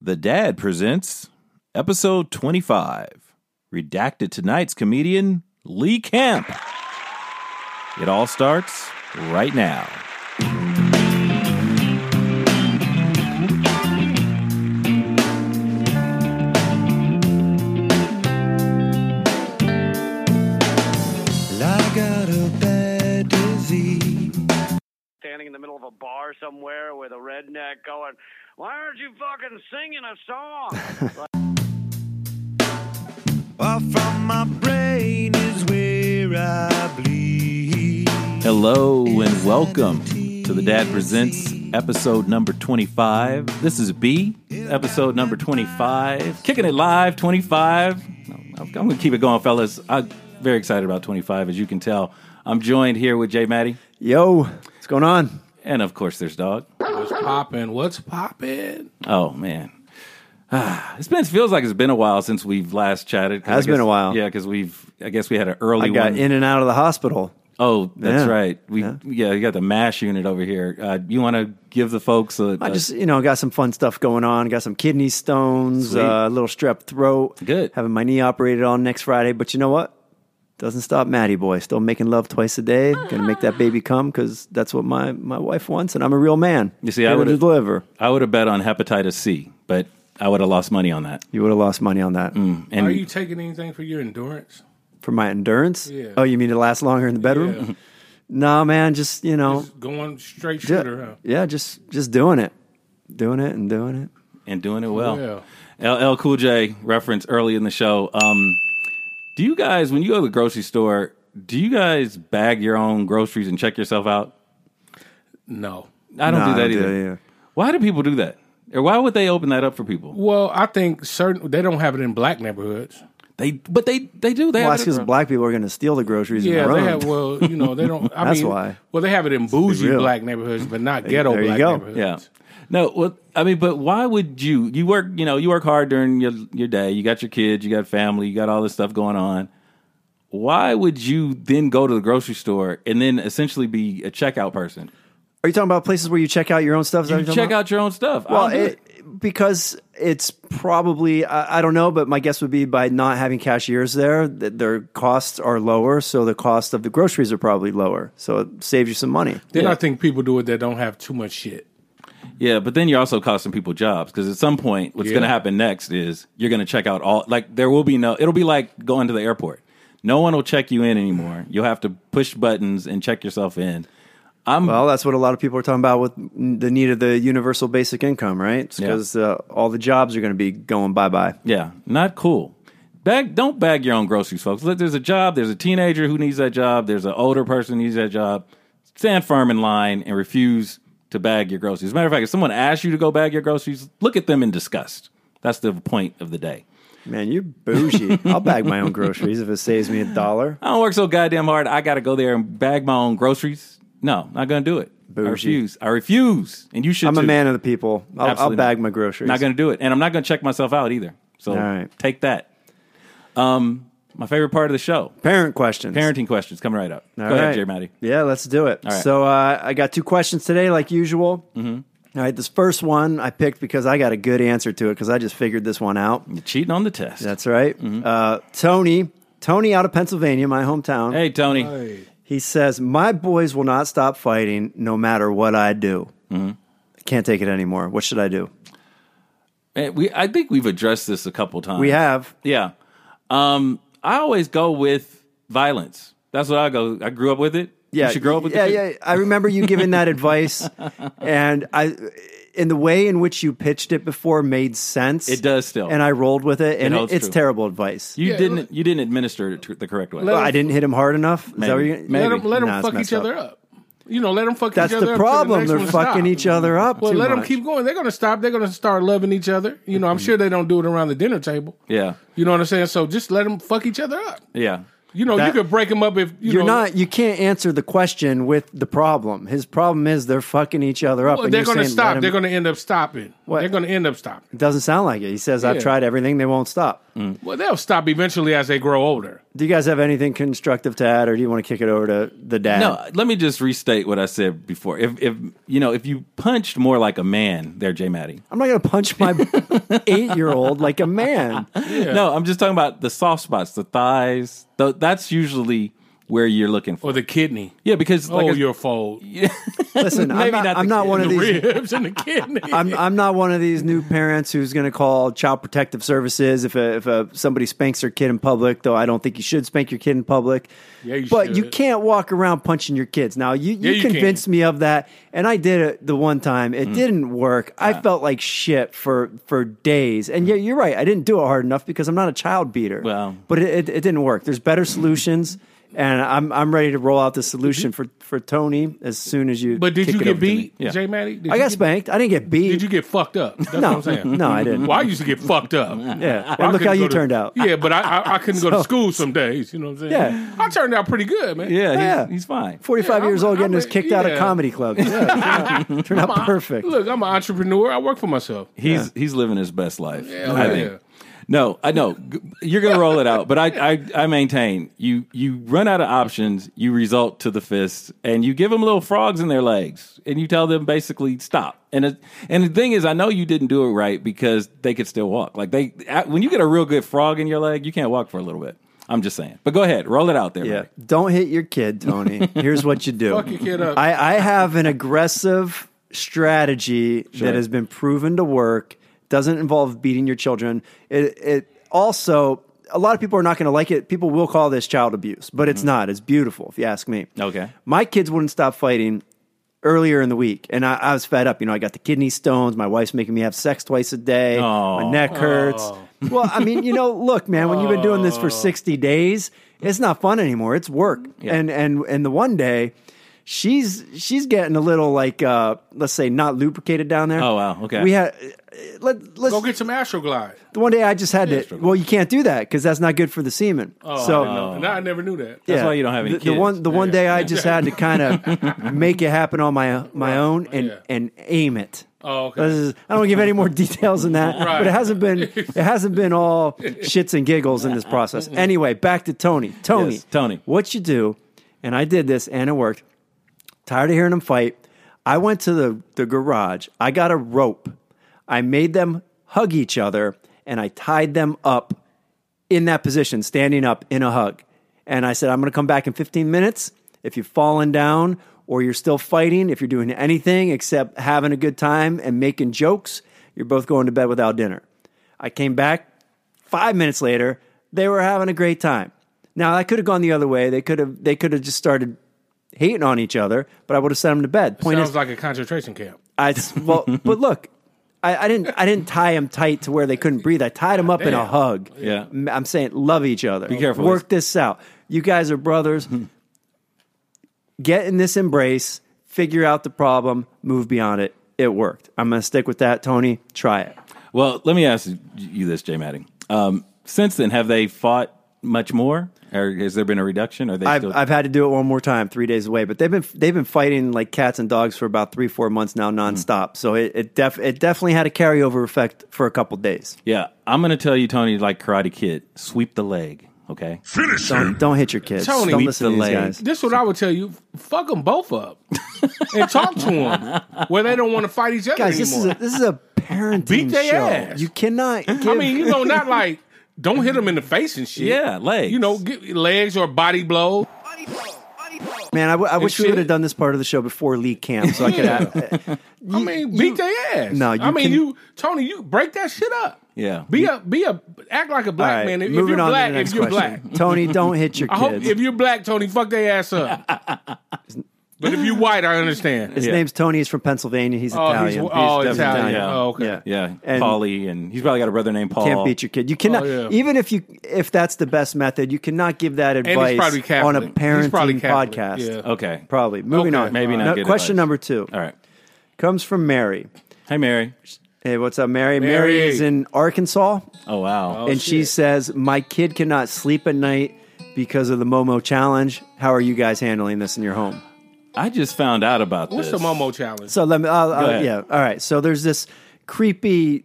The Dad presents episode 25. Redacted tonight's comedian, Lee Camp. It all starts right now. Bar somewhere with a redneck going, Why aren't you fucking singing a song? Well, from my brain is where I bleed. Hello and welcome to The Dad Presents episode number 25. This is B, episode number 25. Kicking it live, 25. I'm going to keep it going, fellas. I'm very excited about 25, as you can tell. I'm joined here with Jay Maddie. Yo, what's going on? And of course, there's Dog. What's popping? What's popping? Oh man, ah, it's been feels like it's been a while since we've last chatted. I Has been a while. Yeah, because we've I guess we had an early I got one. in and out of the hospital. oh, that's Yeah. right. We yeah. you got the mash unit over here. Uh, you want to give the folks a, I a- just, you know, got some fun stuff going on. Got some kidney stones, Sweet. uh, a little strep throat. Good. Having my knee operated on next Friday. But you know what? Doesn't stop Maddie boy. Still making love twice a day. Gonna make that baby come because that's what my, my wife wants, and I'm a real man. You see, I Here to would've- deliver. I would have bet on hepatitis C, but I would have lost money on that. You would have lost money on that And Are you taking anything for your endurance? for my endurance. Yeah. Oh, you mean to last longer in the bedroom? Yeah. No, man. Just you know, Just going straight ju- shooter, huh? yeah, just just doing it, doing it, and doing it. and doing it well. Yeah. LL Cool J reference early in the show. Um, do you guys, when you go to the grocery store, do you guys bag your own groceries and check yourself out? No. I don't No, do that I don't do either. that either. Why do people do that? Or why would they open that up for people? Well, I think certain they don't have it in black neighborhoods. They, but they, they do. They Well, have that's it because in- black people are going to steal the groceries Yeah, in their they have. Well, you know, they don't. I That's mean, why. Well, they have it in bougie real. black neighborhoods, but not ghetto there you black go. neighborhoods. Yeah. No, well, I mean, but why would you? You work, you know, you work hard during your your day. You got your kids, you got family, you got all this stuff going on. Why would you then go to the grocery store and then essentially be a checkout person? Are you talking about places where you check out your own stuff? Is You what you're talking check about? out your own stuff. Well, don't it, because it's probably I, I don't know, but my guess would be by not having cashiers there, that their costs are lower, so the cost of the groceries are probably lower. So it saves you some money. Then Yeah. I think people do it that don't have too much shit. Yeah, but then you're also costing people jobs because at some point, what's Yeah. going to happen next is you're going to check out all. Like there will be no. It'll be like going to the airport. No one will check you in anymore. You'll have to push buttons and check yourself in. I'm Well, that's what a lot of people are talking about with the need of the universal basic income, right? Yeah. Because uh, all the jobs are going to be going bye bye. Yeah, not cool. Bag, don't bag your own groceries, folks. Look, there's a job. There's a teenager who needs that job. There's an older person who needs that job. Stand firm in line and refuse to bag your groceries. As a matter of fact, if someone asks you to go bag your groceries, look at them in disgust. That's the point of the day. Man, you're bougie. I'll bag my own groceries if it saves me a dollar. I don't work so goddamn hard. I got to go there and bag my own groceries. No, not going to do it. I Bougie. refuse. I refuse. And you should. I'm a man of the people. I'll, I'll bag not. my groceries. Not going to do it, and I'm not going to check myself out either. So right. take that. Um, my favorite part of the show. Parent questions. Parenting questions coming right up. All Go ahead, right. Jay Matty. Yeah, let's do it. right. So uh, I got two questions today, like usual. Mm-hmm. right, this first one I picked because I got a good answer to it because I just figured this one out. You're cheating on the test. That's right. Mm-hmm. Uh, Tony, Tony out of Pennsylvania, my hometown. hey, Tony. Hey, He says, "My boys will not stop fighting no matter what I do. Mm-hmm. I can't take it anymore. What should I do?" Eh, we, I think we've addressed this a couple times. We have. Yeah. Um, I always go with violence. That's what I go. I grew up with it. Yeah, You should grow up with yeah, it. too. yeah. I remember you giving that advice, and I, in the way in which you pitched it before, made sense. It does still. and I rolled with it, and holds it, it's true. terrible advice. You Yeah, didn't. You didn't administer it to the correct way. Let Well, I didn't hit him hard enough. Is that what Maybe. you're, Maybe. let them let them Nah, it's fuck messed each other up. You know, let them fuck That's each other the up. till problem. They're one fucking stop. each other up Well, too let them much. keep going. They're going to stop. They're going to start loving each other. You know, I'm mm-hmm. sure they don't do it around the dinner table. Yeah. You know what I'm saying? So just let them fuck each other up. Yeah. You know, That- you could break them up if you You're know, not. You can't answer the question with the problem. His problem is they're fucking each other up. Well, and they're you're going to saying, stop. him- They're going to end up stopping. What? They're going to end up stopping. It doesn't sound like it. He says, "I've Yeah. tried everything. They won't stop." Mm. Well, they'll stop eventually as they grow older. Do you guys have anything constructive to add, or do you want to kick it over to the dad? No, let me just restate what I said before. If if you know, if you punched more like a man, there, J. Maddie. I'm not going to punch my eight year old like a man. No, I'm just talking about the soft spots, the thighs. Th- that's usually where you're looking for. Or the kidney. Yeah, because like oh, I- your fold. Listen, I'm not, not the I'm not one the of these. ribs and the kidney. I'm, I'm not one of these new parents who's going to call child protective services if a, if a, somebody spanks their kid in public. Though I don't think you should spank your kid in public. Yeah, you but you can't walk around punching your kids. Now you, you, Yeah, you convinced can. me of that, and I did it the one time. Mm. It didn't work. I felt like shit for for days. And yeah, you're right. I didn't do it hard enough because I'm not a child beater. Well. but it, it, it didn't work. There's better solutions. And I'm I'm ready to roll out the solution for, for Tony as soon as you. but did kick you get over to me. beat, Yeah. J. Maddie? Did I you got get- spanked. I didn't get beat. Did you get fucked up? That's No, what I'm saying. no, I didn't. Well, I used to get fucked up. Yeah, I and look how you to- turned out. Yeah, but I I, I couldn't go to school some days. You know what I'm saying? Yeah. I turned out pretty good, man. yeah, he's, Yeah. he's fine. 45 Yeah, years I'm- old getting I'm us a- kicked out of comedy clubs. Yeah, turned out, turned out I'm a- perfect. Look, I'm an entrepreneur. I work for myself. He's he's living his best life. Yeah, I yeah. think. No, I know you're gonna roll it out, but I, I I maintain you you run out of options, you result to the fist, and you give them little frogs in their legs, and you tell them basically stop. And it, and the thing is, I know you didn't do it right because they could still walk. Like they when you get a real good frog in your leg, you can't walk for a little bit. I'm just saying. But go ahead, roll it out there. Yeah. Mike. Don't hit your kid, Tony. Here's what you do. Fuck your kid up. I, I have an aggressive strategy that has been proven to work. Doesn't involve beating your children. It, it also, a lot of people are not going to like it. People will call this child abuse, but it's mm-hmm. not. It's beautiful, if you ask me. Okay. My kids wouldn't stop fighting earlier in the week, and I, I was fed up. You know, I got the kidney stones. My wife's making me have sex twice a day. Oh. My neck hurts. Oh. Well, I mean, you know, look, man, when you've been doing this for oh. sixty days, it's not fun anymore. It's work. Yeah. And and and the one day. She's she's getting a little like uh let's say not lubricated down there. Oh, wow. Okay. We had let let's Go get some Astroglide. the one day I just had to. Well, you can't do that because that's not good for the semen. Oh, so I didn't know. Now I never knew that. That's why you don't have any the, the one the one day I just had to kind of make it happen on my my own and Yeah. and aim it. Oh, okay. Is- I don't give any more details than that, Right. but it hasn't been it hasn't been all shits and giggles in this process. Anyway, back to Tony. Tony, Yes, Tony. what you do? And I did this, and it worked. Tired of hearing them fight, I went to the the garage. I got a rope. I made them hug each other, and I tied them up in that position, standing up in a hug. And I said, I'm going to come back in 15 minutes. If you've fallen down or you're still fighting, if you're doing anything except having a good time and making jokes, you're both going to bed without dinner. I came back five minutes later. They were having a great time. Now I could have gone the other way. They could have. They could have just started hating on each other. But I would have sent them to bed. Point Sounds is, like a concentration camp. I well, but look, I, I didn't I didn't tie them tight to where they couldn't breathe. I tied them up in a hug. Yeah. I'm saying love each other. Be careful. Work this out. You guys are brothers. Get in this embrace. Figure out the problem. Move beyond it. It worked. I'm going to stick with that, Tony. Try it. Well, let me ask you this, Jay Maddie. Um, since then, have they fought much more, or has there been a reduction? Or they I've still? I've had to do it one more time, three days away. But they've been they've been fighting like cats and dogs for about three four months now, mm-hmm. nonstop. So it it, def, it definitely had a carryover effect for a couple days. yeah, I'm going to tell you, Tony, like Karate Kid, sweep the leg. Okay. Finish Don't him. don't hit your kids. Tony, don't Sweep listen the to these leg. guys. This is what I would tell you. Fuck them both up and talk to them where they don't want to fight each other Guys, this is anymore. a this is a parenting Beat their show. ass. You cannot. Give, I mean, you know, not like don't hit them in the face and shit. Yeah, legs. You know, get legs or body blow. man, I, w- I wish we would have done this part of the show before Lee Camp, so I could. Have, uh, I mean, beat their ass. No, you I mean, can- you Tony, you break that shit up. Yeah. Be a be a act like a black right, man. If, if moving you're on black, to the next if you're question. black, Tony, don't hit your I hope kids. if you're black, Tony, fuck their ass up. but if you white, I understand. His Yeah. name's Tony. He's from Pennsylvania. He's Oh, Italian. Oh, he's, He's oh, definitely Italian. Italian. Oh, okay. Yeah. Yeah, And- Paulie, and he's probably got a brother named Paul. Can't beat your kid. You cannot, Oh, yeah. even if you if that's the best method, you cannot give that he's advice probably on a Catholic. He's parenting Catholic, podcast. yeah. Okay. Probably. Moving Okay. on. Maybe not No- good question advice. number two All right. comes from Mary. Hey, Mary. Hey, what's up, Mary? Mary, Mary. is in Arkansas, Oh wow. Oh, and she shit. says, "My kid cannot sleep at night because of the Momo challenge. How are you guys handling this in your home?" I just found out about this. What's this. the Momo challenge? So let me. I'll, I'll- ahead. yeah. All right. So there's this creepy,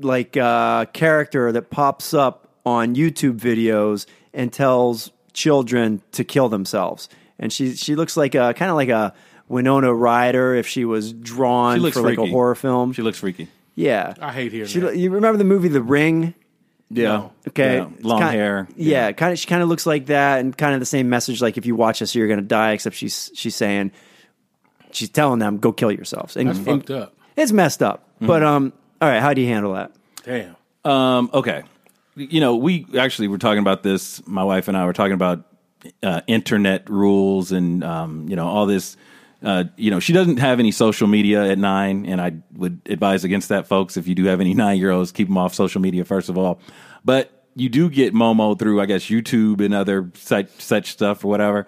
like uh, character that pops up on YouTube videos and tells children to kill themselves. And she she looks like a kind of like a Winona Ryder if she was drawn She looks for like a freaky. horror film. She looks freaky. yeah, I hate hearing She, that. You remember the movie The Ring? Yeah. Okay, Yeah. Long kind- hair. Yeah, kind of. She kind of looks like that, and kind of the same message. Like if you watch this, you're going to die. Except she's she's saying she's telling them go kill yourselves. And, That's and fucked up. It's messed up. But um, all right, how do you handle that? Damn. Um, okay. You know, we actually were talking about this. My wife and I were talking about uh, internet rules and um, you know all this. Uh, you know, she doesn't have any social media at nine, and I would advise against that, folks. If you do have any nine year olds, keep them off social media first of all. But you do get Momo through, I guess, YouTube and other such such stuff or whatever.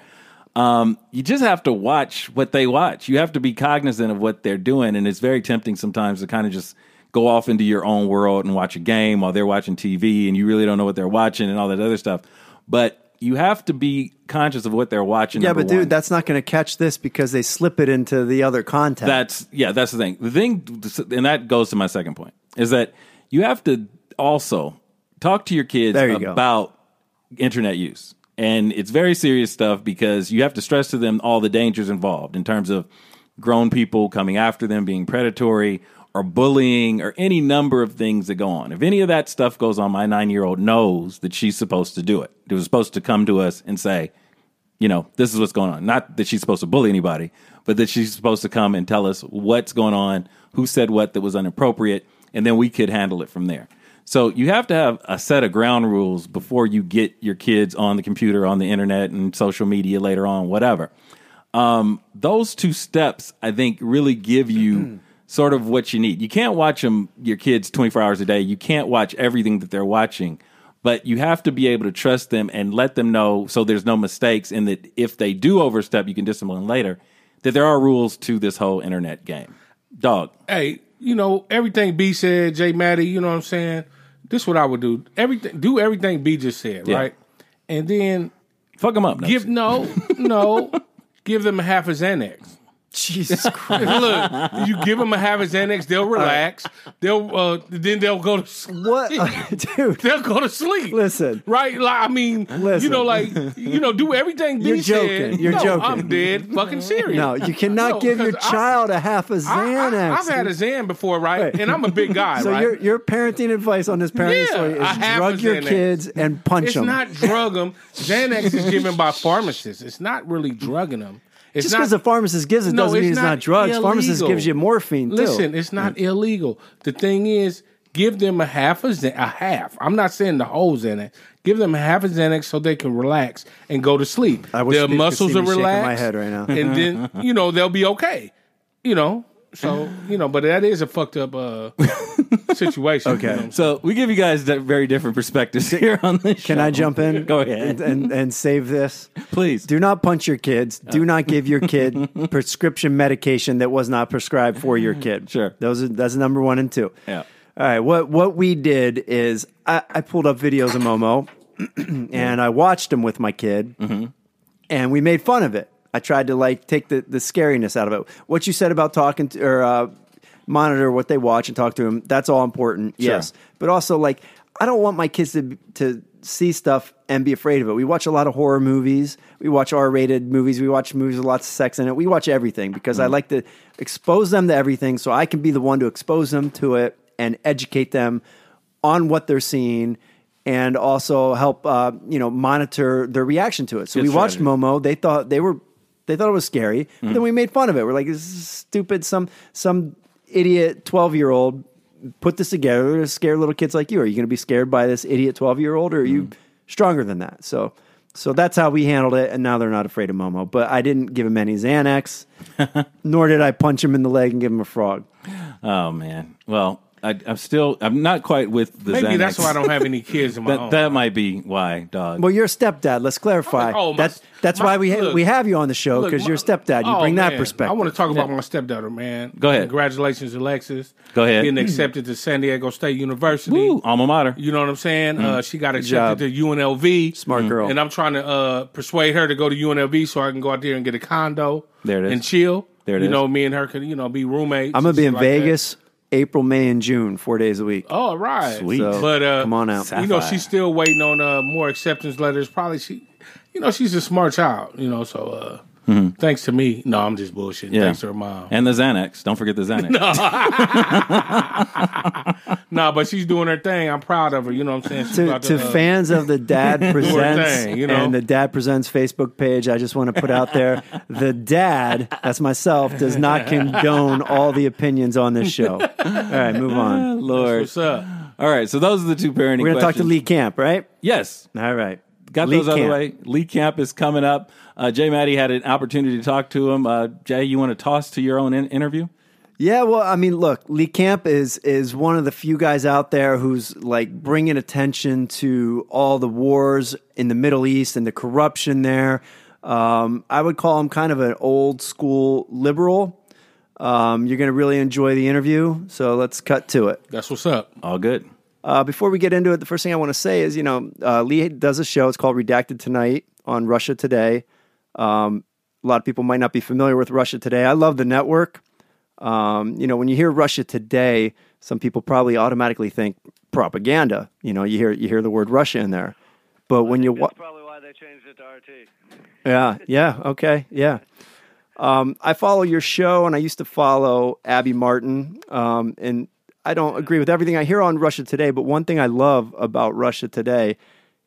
Um, you just have to watch what they watch. You have to be cognizant of what they're doing, and it's very tempting sometimes to kind of just go off into your own world and watch a game while they're watching TV, and you really don't know what they're watching and all that other stuff. But you have to be conscious of what they're watching. Yeah, but dude, one. that's not going to catch this because they slip it into the other content. That's yeah, that's the thing. The thing, and that goes to my second point, is that you have to also talk to your kids you go. about internet use. And it's very serious stuff because you have to stress to them all the dangers involved in terms of grown people coming after them, being predatory or bullying or any number of things that go on. If any of that stuff goes on, my nine year old knows that she's supposed to do it. It was supposed to come to us and say, you know, this is what's going on. Not that she's supposed to bully anybody, but that she's supposed to come and tell us what's going on, who said what that was inappropriate, and then we could handle it from there. So you have to have a set of ground rules before you get your kids on the computer, on the internet, and social media later on, whatever. Um, those two steps, I think, really give you sort of what you need. You can't watch them, your kids, 24 hours a day. You can't watch everything that they're watching, but you have to be able to trust them and let them know so there's no mistakes. And that if they do overstep, you can discipline later, that there are rules to this whole internet game. Dog. Hey, you know everything B said, Jay Maddie. You know what I'm saying? This is what I would do. Everything, do everything B just said, Yeah. right? And then Fuck them up. Give no, no, give them a half a Xanax. Jesus Christ. Look, you give them a half a Xanax, they'll relax. They'll uh, then they'll go to sleep. what, dude? They'll go to sleep. Listen. right? Like I mean, you know, like you know, do everything. You're joking. Said. You're No, joking. I'm dead, fucking serious. No, you cannot No, give your I- child a half a Xanax. I, have had a Xan before, right? And I'm a big guy, so right? your your parenting advice on this parenting Yeah, story is drug your kids and punch It's them. not drug them. Xanax is given by pharmacists. It's not really drugging them. It's Just because the pharmacist gives it No, doesn't it's mean it's not not drugs. Pharmacist gives you morphine too. Listen, it's not illegal. The thing is, give them a half a a half. I'm not saying the whole Xanax. Give them a half a Xanax so they can relax and go to sleep. Their muscles are shaking my head right now. and then you know they'll be okay. You know, so you know, but that is a fucked up uh, situation. Okay. you know. So we give you guys di- very different perspectives here on this Can show. I jump in? Go ahead. and, and, and save this. Please. Do not punch your kids. Do not give your kid prescription medication that was not prescribed for your kid. Sure. Those are that's number one and two. Yeah. All right. What what we did is I, I pulled up videos of Momo and I watched them with my kid and we made fun of it. I tried to like take the, the scariness out of it. What you said about talking to, or uh, monitor what they watch and talk to them, that's all important. Yes. But also like I don't want my kids to to see stuff and be afraid of it. We watch a lot of horror movies. We watch R-rated movies. We watch movies with lots of sex in it. We watch everything because I like to expose them to everything so I can be the one to expose them to it and educate them on what they're seeing and also help uh, you know monitor their reaction to it. So Good we watched strategy. Momo. They thought they were they thought it was scary. But then we made fun of it. We're like, this is stupid. Some some idiot twelve year old put this together to scare little kids like you. Are you going to be scared by this idiot twelve year old, or are you stronger than that? So. So that's how we handled it, and now they're not afraid of Momo. But I didn't give him any Xanax, nor did I punch him in the leg and give him a frog. Oh man. Well, I, I'm still. I'm not quite with the. Maybe Xanax. that's why I don't have any kids in my That own. that might be why, dog. Well, you're a stepdad. Let's clarify. Oh, my- that's that's my- why we ha- look, we have you on the show because you're a stepdad. You Oh, bring that perspective. I want to talk about my stepdaughter, man. Go ahead. Congratulations, Alexis. Go ahead. Getting accepted to San Diego State University. Woo, alma mater. You know what I'm saying? Uh, she got job. accepted to UNLV. Smart girl. And I'm trying to uh, persuade her to go to UNLV so I can go out there and get a condo. There it is. And chill. There it you is. know, me and her could, you know, be roommates. I'm gonna be in like that. Vegas April, May, and June, four days a week. Oh, all right. Sweet. So But uh, come on out. You know, she's still waiting on uh, more acceptance letters. Probably she, you know, she's a smart child. You know, so uh, thanks to me. No, I'm just bullshitting. Mm-hmm. Yeah. Thanks to her mom. And the Xanax. Don't forget the Xanax. No, but she's doing her thing. I'm proud of her. You know what I'm saying? She's to, about to uh, fans of the Dad Presents thing, you know? and the Dad Presents Facebook page, I just want to put out there the Dad, that's myself, does not condone all the opinions on this show. All right, move on. Lord. What's up? All right, so those are the two parenting We're going to talk to. Lee Camp, right? Yes. All right. Got Lee those out of the way. Lee Camp is coming up. Uh, Jay Maddie had an opportunity to talk to him. Uh, Jay, you want to toss to your own in- interview? Yeah, well, I mean, look, Lee Camp is is one of the few guys out there who's like bringing attention to all the wars in the Middle East and the corruption there. Um, I would call him kind of an old school liberal. Um, you're going to really enjoy the interview, so let's cut to it. That's what's up. All good. Uh, before we get into it, the first thing I want to say is, you know, uh, Lee does a show. It's called Redacted Tonight on Russia Today. Um, a lot of people might not be familiar with Russia Today. I love the network. Um, you know, when you hear Russia Today, some people probably automatically think propaganda. You know, you hear you hear the word Russia in there, but when you wa- probably why they changed it to RT. yeah, yeah, okay, yeah. Um, I follow your show, and I used to follow Abby Martin. Um, and I don't agree with everything I hear on Russia Today, but one thing I love about Russia Today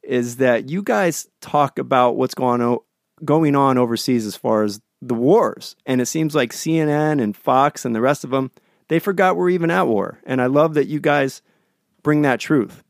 is that you guys talk about what's going on going on overseas as far as the wars, and it seems like CNN and Fox and the rest of them they forgot we're even at war, and I love that you guys bring that truth.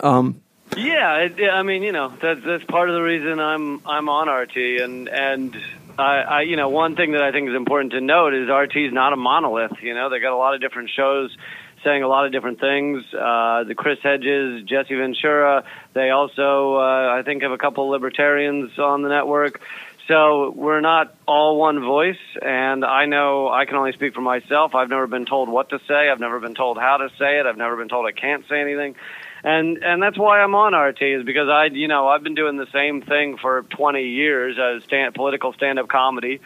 Um, yeah, it, yeah, I mean, you know, that's that's part of the reason I'm I'm on RT, and and I, I, you know, one thing that I think is important to note is RT is not a monolith. You know, they got a lot of different shows saying a lot of different things. Uh, the Chris Hedges, Jesse Ventura. They also, uh, I think, have a couple libertarians on the network. So we're not all one voice, and I know I can only speak for myself. I've never been told what to say. I've never been told how to say it. I've never been told I can't say anything and and that's why I'm on RT is because I you know I've been doing the same thing for 20 years as stand, political stand-up comedy,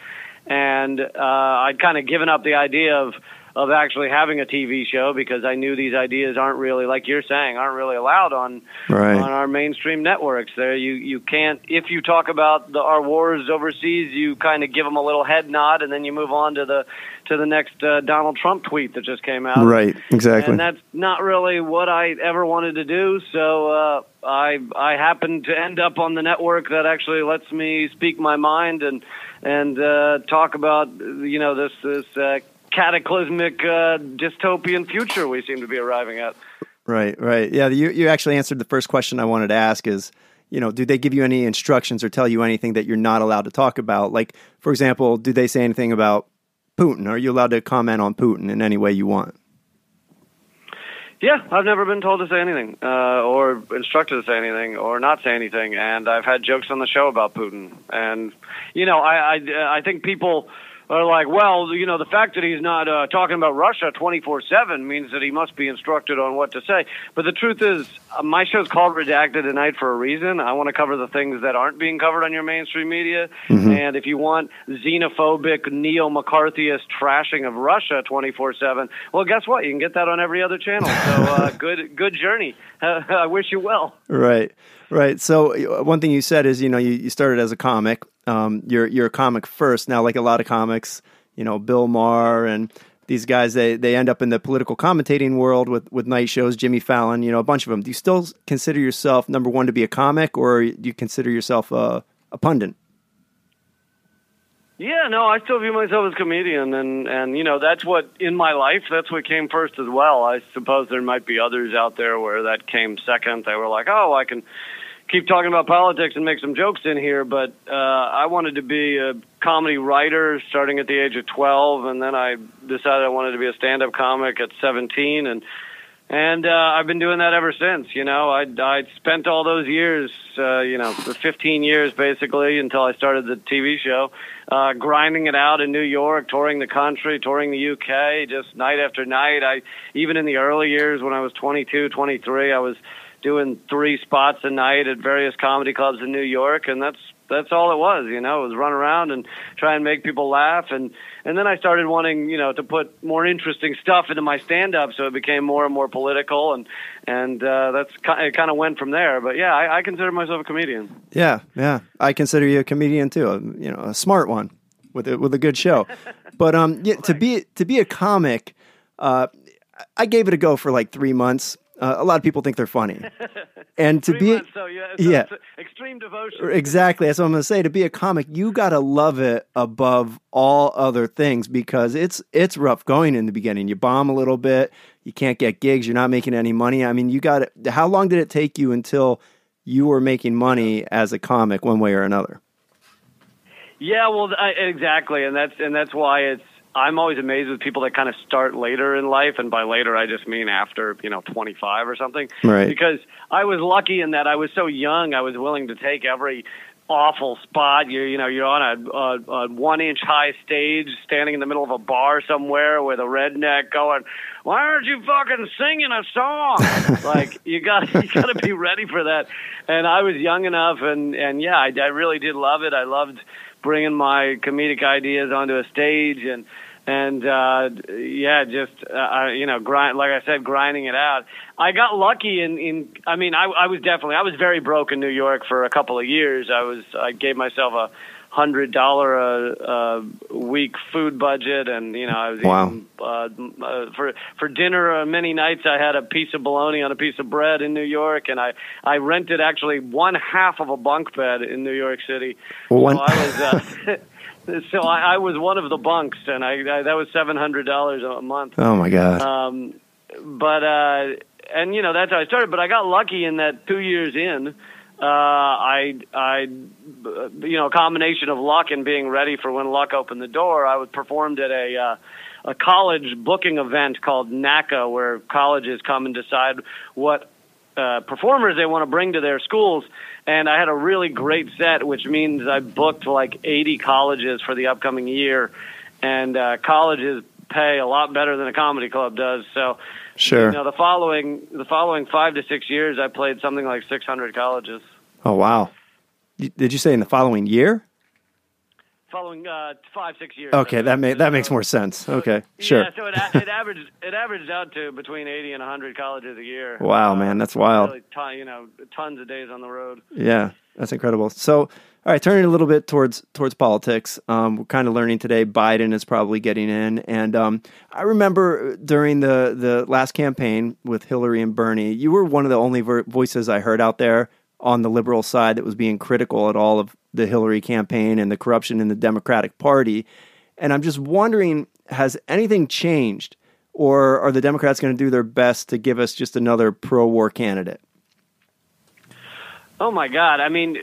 and uh, I'd kind of given up the idea of of actually having a TV show because I knew these ideas aren't really like you're saying aren't really allowed on Right. on our mainstream networks. There you you can't if you talk about the, our wars overseas, you kind of give them a little head nod and then you move on to the to the next uh, Donald Trump tweet that just came out. Right, exactly. And that's not really what I ever wanted to do. So uh, I I happened to end up on the network that actually lets me speak my mind and and uh, talk about you know this this uh, cataclysmic uh, dystopian future we seem to be arriving at. Right, right. Yeah, you you actually answered the first question I wanted to ask is, you know, do they give you any instructions or tell you anything that you're not allowed to talk about? Like, for example, do they say anything about Putin? Are you allowed to comment on Putin in any way you want? Yeah, I've never been told to say anything, uh, or instructed to say anything, or not say anything. And I've had jokes on the show about Putin. And you know, I I, I think people are like, well, you know, the fact that he's not uh, talking about Russia twenty four seven means that he must be instructed on what to say. But the truth is, uh, my show's called Redacted Tonight for a reason. I want to cover the things that aren't being covered on your mainstream media. And if you want xenophobic, neo McCarthyist trashing of Russia twenty four seven, well, guess what? You can get that on every other channel. So uh, good, good journey. I wish you well. Right, right. So uh, one thing you said is, you know, you, you started as a comic. Um, you're you're a comic first. Now, like a lot of comics, you know, Bill Maher and these guys, they they end up in the political commentating world with with night shows. Jimmy Fallon, you know, a bunch of them. Do you still consider yourself number one to be a comic, or do you consider yourself a, a pundit? Yeah, no, I still view myself as a comedian, and and you know that's what in my life that's what came first as well. I suppose there might be others out there where that came second. They were like, oh, I can keep talking about politics and make some jokes in here, but uh, I wanted to be a comedy writer starting at the age of twelve, and then I decided I wanted to be a stand-up comic at seventeen, and and uh, I've been doing that ever since. You know, I I spent all those years, uh, you know, the 15 years basically until I started the TV show, uh, grinding it out in New York, touring the country, touring the UK, just night after night. I even in the early years when I was 22, 23, I was doing three spots a night at various comedy clubs in New York, and that's that's all it was. You know, it was run around and try and make people laugh, and and then I started wanting you know to put more interesting stuff into my stand up, so it became more and more political, and and uh, that's it kind of went from there. But yeah, I, I consider myself a comedian. Yeah, yeah. I consider you a comedian too. A, you know, a smart one with a, with a good show. but um, yeah, to be to be a comic, uh, I gave it a go for like three months. Uh, a lot of people think they're funny, and to be so yeah, so yeah. it's extreme devotion. exactly that's what I'm going to say. To be a comic, you got to love it above all other things because it's it's rough going in the beginning. You bomb a little bit, you can't get gigs, you're not making any money. I mean, you got it. How long did it take you until you were making money as a comic, one way or another? Yeah, well, I, exactly, and that's and that's why it's. I'm always amazed with people that kind of start later in life, and by later I just mean after you know 25 or something. Right. Because I was lucky in that I was so young, I was willing to take every awful spot. You you know you're on a, a, a one inch high stage, standing in the middle of a bar somewhere with a redneck going, "Why aren't you fucking singing a song?" like you got you got to be ready for that. And I was young enough, and and yeah, I, I really did love it. I loved bringing my comedic ideas onto a stage and and uh yeah just uh, you know grind like i said grinding it out. I got lucky in in i mean i i was definitely i was very broke in new york for a couple of years. I was i gave myself a hundred dollar a, a week food budget and you know i was Wow. eating uh, uh, for for dinner uh, many nights I had a piece of bologna on a piece of bread in New York. And I I rented actually one half of a bunk bed in New York City. One- so I was uh, so I, I was one of the bunks and I, I that was seven hundred dollars a month Oh my god! um, but uh, and you know that's how I started. But I got lucky in that two years in, uh, I I you know a combination of luck and being ready for when luck opened the door. I was performed at a uh, a college booking event called NACA, where colleges come and decide what uh, performers they want to bring to their schools. And I had a really great set, which means I booked like 80 colleges for the upcoming year. And uh, colleges pay a lot better than a comedy club does. So, Sure. you know, the following the following five to six years, I played something like 600 colleges. oh wow! Did you say in the following year? Following uh, five six years. Okay, that ma- that makes more sense. Okay, sure. Yeah, so it, it averaged it averaged out to between 80 and 100 colleges a year. Wow, Uh, man, that's wild. Really ton, you know, tons of days on the road. Yeah, that's incredible. So, all right, turning a little bit towards towards politics. Um, we're kind of learning today Biden is probably getting in, and um, I remember during the the last campaign with Hillary and Bernie, you were one of the only ver- voices I heard out there on the liberal side that was being critical at all of the Hillary campaign and the corruption in the Democratic Party. And I'm just wondering, has anything changed, or are the Democrats going to do their best to give us just another pro-war candidate? Oh my God! I mean,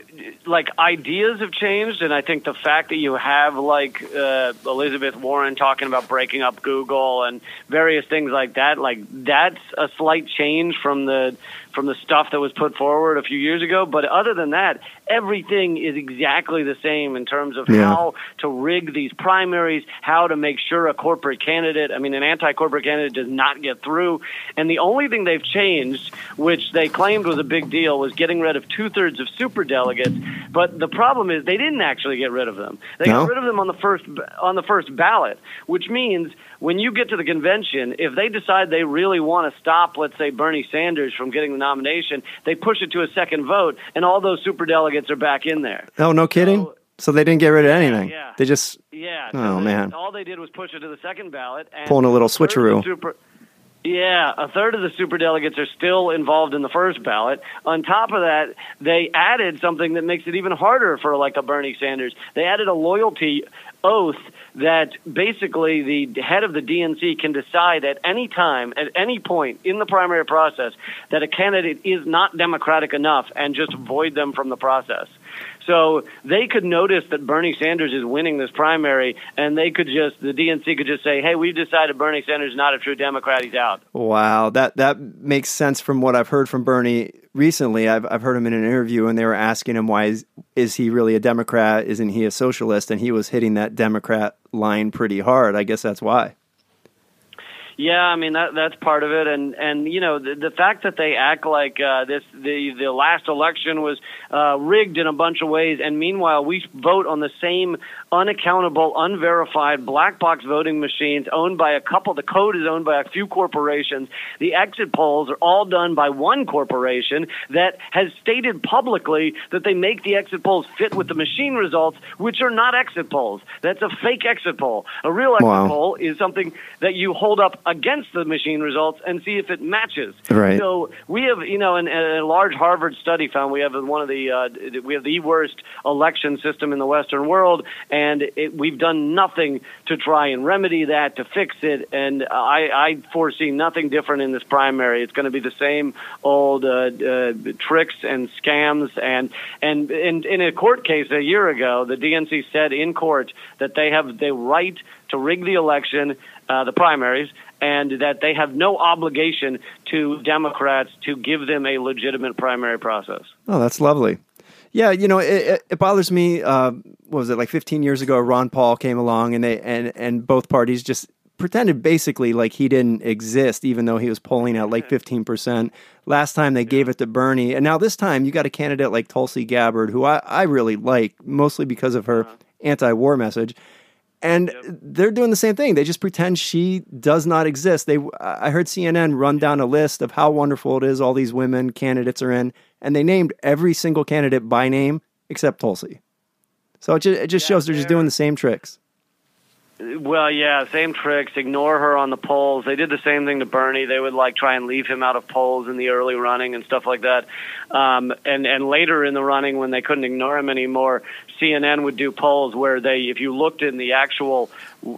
like ideas have changed, and I think the fact that you have like uh, Elizabeth Warren talking about breaking up Google and various things like that, like that's a slight change from the from the stuff that was put forward a few years ago. But other than that, everything is exactly the same in terms of Yeah. how to rig these primaries, how to make sure a corporate candidate, I mean, an anti-corporate candidate does not get through. And the only thing they've changed, which they claimed was a big deal, was getting rid of two-thirds of super delegates. But the problem is they didn't actually get rid of them. They No? got rid of them on the first on the first ballot, which means when you get to the convention, if they decide they really want to stop, let's say Bernie Sanders from getting the nomination, they push it to a second vote, and all those super delegates are back in there. Oh, no kidding. So- So they didn't get rid of anything. yeah. They just Yeah. Oh, they- man. All they did was push it to the second ballot. And Pulling a little a third of the switcheroo. Super, yeah, a third of the super delegates are still involved in the first ballot. On top of that, they added something that makes it even harder for like a Bernie Sanders. They added a loyalty oath that basically the head of the DNC can decide at any time, at any point in the primary process, that a candidate is not Democratic enough and just void them from the process. So they could notice that Bernie Sanders is winning this primary, and they could just, the DNC could just say, hey, we've decided Bernie Sanders is not a true Democrat, he's out. wow. That that makes sense from what I've heard from Bernie recently. I've I've heard him in an interview, and they were asking him why is, is he really a Democrat? Isn't he a socialist? And he was hitting that Democrat line pretty hard. I guess that's why. Yeah, I mean that that's part of it, and and you know the, the fact that they act like uh, this the the last election was uh, rigged in a bunch of ways, and meanwhile we vote on the same unaccountable, unverified black box voting machines owned by a couple. The code is owned by a few corporations. The exit polls are all done by one corporation that has stated publicly that they make the exit polls fit with the machine results, which are not exit polls. That's a fake exit poll. A real exit Wow. poll is something that you hold up against the machine results and see if it matches. Right. So we have, you know, in a large Harvard study found we have one of the uh, we have the worst election system in the Western world, and it, we've done nothing to try and remedy that to fix it. And I, I foresee nothing different in this primary. It's going to be the same old uh, uh, tricks and scams. And and in, in a court case a year ago, the DNC said in court that they have the right to rig the election, uh, the primaries, and that they have no obligation to Democrats to give them a legitimate primary process. Oh, that's lovely. Yeah, you know, it, it, bothers me. Uh, what was it like 15 years ago? Ron Paul came along, and they and and both parties just pretended basically like he didn't exist, even though he was polling at like 15 percent. Last time they gave it to Bernie, and now this time you got a candidate like Tulsi Gabbard, who I, I really like, mostly because of her anti-war message. And they're doing the same thing. They just pretend she does not exist. They, I heard CNN run down a list of how wonderful it is all these women candidates are in, and they named every single candidate by name except Tulsi. So it just, it just shows they're just doing the same tricks. Well, yeah, same tricks. Ignore her on the polls. They did the same thing to Bernie. They would like try and leave him out of polls in the early running and stuff like that. Um, and and later in the running, when they couldn't ignore him anymore, CNN would do polls where they, if you looked in the actual,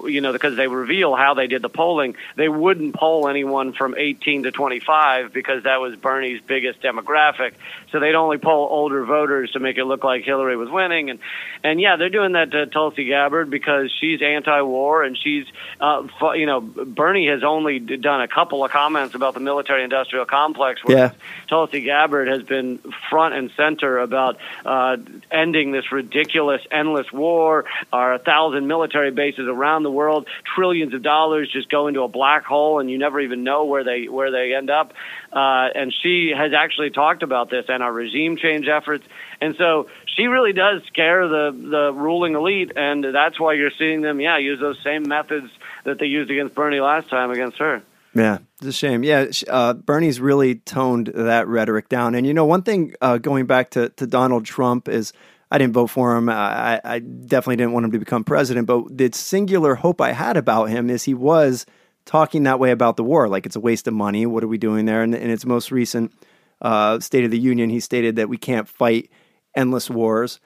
you know, because they reveal how they did the polling, they wouldn't poll anyone from 18 to 25 because that was Bernie's biggest demographic. So they'd only poll older voters to make it look like Hillary was winning. And and yeah, they're doing that to Tulsi Gabbard because she's anti-war and she's, uh, you know, Bernie has only done a couple of comments about the military-industrial complex. Whereas Yeah. Tulsi Gabbard has been front and center about uh, ending this ridiculous, endless war. Our a thousand military bases around the world, trillions of dollars just go into a black hole, and you never even know where they where they end up. Uh, and she has actually talked about this and our regime change efforts. And so she really does scare the the ruling elite, and that's why you're seeing them, yeah, use those same methods that they used against Bernie last time against her. Yeah, it's a shame. Yeah, uh, Bernie's really toned that rhetoric down. And you know, one thing uh, going back to, to Donald Trump is I didn't vote for him. I, I definitely didn't want him to become president. But the singular hope I had about him is he was talking that way about the war, like it's a waste of money. What are we doing there? And in its most recent uh, State of the Union, he stated that we can't fight endless wars.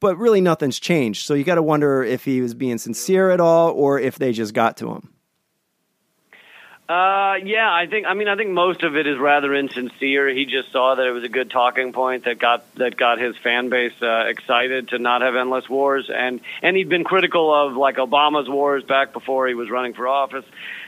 But really, nothing's changed. So you got to wonder if he was being sincere at all, or if they just got to him. Uh, yeah, I think. I mean, I think most of it is rather insincere. He just saw that it was a good talking point that got that got his fan base uh, excited to not have endless wars, and and he'd been critical of like Obama's wars back before he was running for office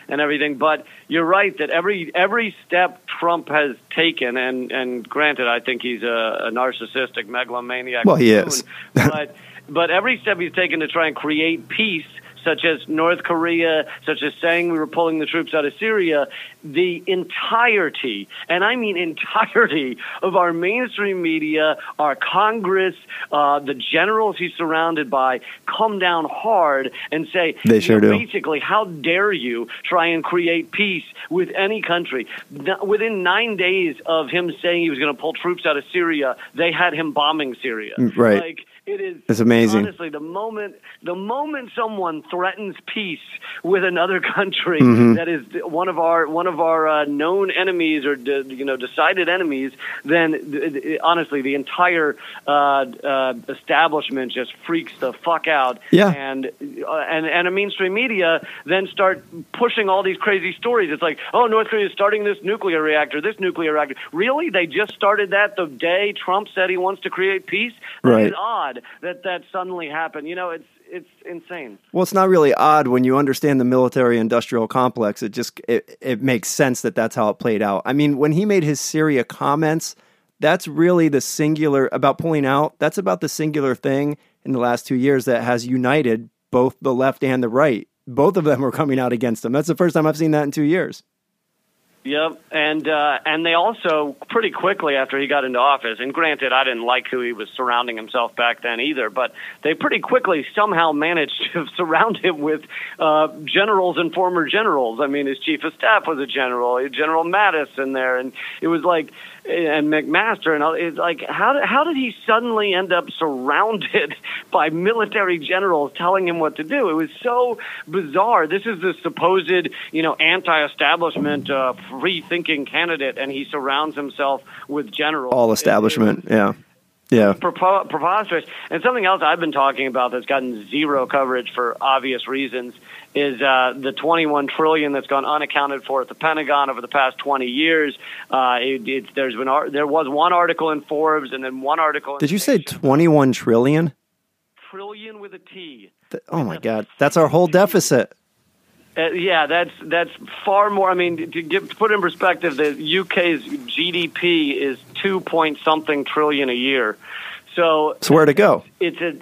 and everything. But you're right that every every step Trump has taken, and and granted, I think he's a, a narcissistic megalomaniac. Well, he buffoon, is. but but every step he's taken to try and create peace such as North Korea, such as saying we were pulling the troops out of Syria, the entirety, and I mean entirety, of our mainstream media, our Congress, uh, the generals he's surrounded by, come down hard and say, They sure do. basically, how dare you try and create peace with any country? Within nine days of him saying he was going to pull troops out of Syria, they had him bombing Syria. Mm, right. Like, it is It's amazing. Honestly, the moment the moment someone threatens peace with another country Mm-hmm. that is one of our one of our uh, known enemies or de, you know decided enemies, then th- th- honestly, the entire uh, uh, establishment just freaks the fuck out. Yeah. and uh, and and a mainstream media then start pushing all these crazy stories. It's like, oh, North Korea is starting this nuclear reactor, this nuclear reactor. Really, they just started that the day Trump said he wants to create peace. That Right. is odd that that suddenly happened. You know, it's it's insane. Well, it's not really odd when you understand the military industrial complex. It just it, it makes sense that that's how it played out. I mean, when he made his Syria comments, that's really the singular about pulling out. That's about the singular thing in the last 2 years that has united both the left and the right. both of them were coming out against him. That's the first time I've seen that in two years. Yep, and uh, and they also pretty quickly after he got into office. And granted, I didn't like who he was surrounding himself back then either. But they pretty quickly somehow managed to surround him with uh, generals and former generals. I mean, his chief of staff was a general, General Mattis in there, and it was like and McMaster and all. It's like how did, how did he suddenly end up surrounded by military generals telling him what to do? It was so bizarre. This is the supposed you know anti-establishment, uh, free-thinking candidate, and he surrounds himself with generals. All establishment, yeah. Yeah. Prepo- preposterous. And something else I've been talking about that's gotten zero coverage for obvious reasons is uh, the 21 trillion that's gone unaccounted for at the Pentagon over the past 20 years. Uh, it, it, there's been there was one article in Forbes and then one article. Did you say 21 trillion? Trillion with a T. Th- oh my God, that's our whole deficit. Uh, yeah, that's that's far more. I mean, to, give, to put it in perspective, the UK's GDP is two point something trillion a year. So, So where to go? it's a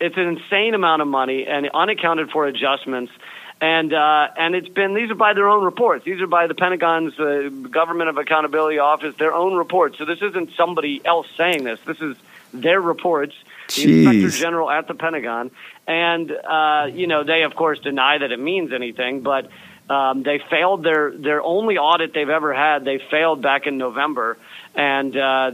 it's an insane amount of money and unaccounted for adjustments. And uh, and it's been these are by their own reports. These are by the Pentagon's uh, Government of Accountability Office, their own reports. So this isn't somebody else saying this. This is their reports. The Inspector General at the Pentagon, and uh, you know they of course deny that it means anything, but. Um, they failed their their only audit they've ever had. They failed back in November, and uh,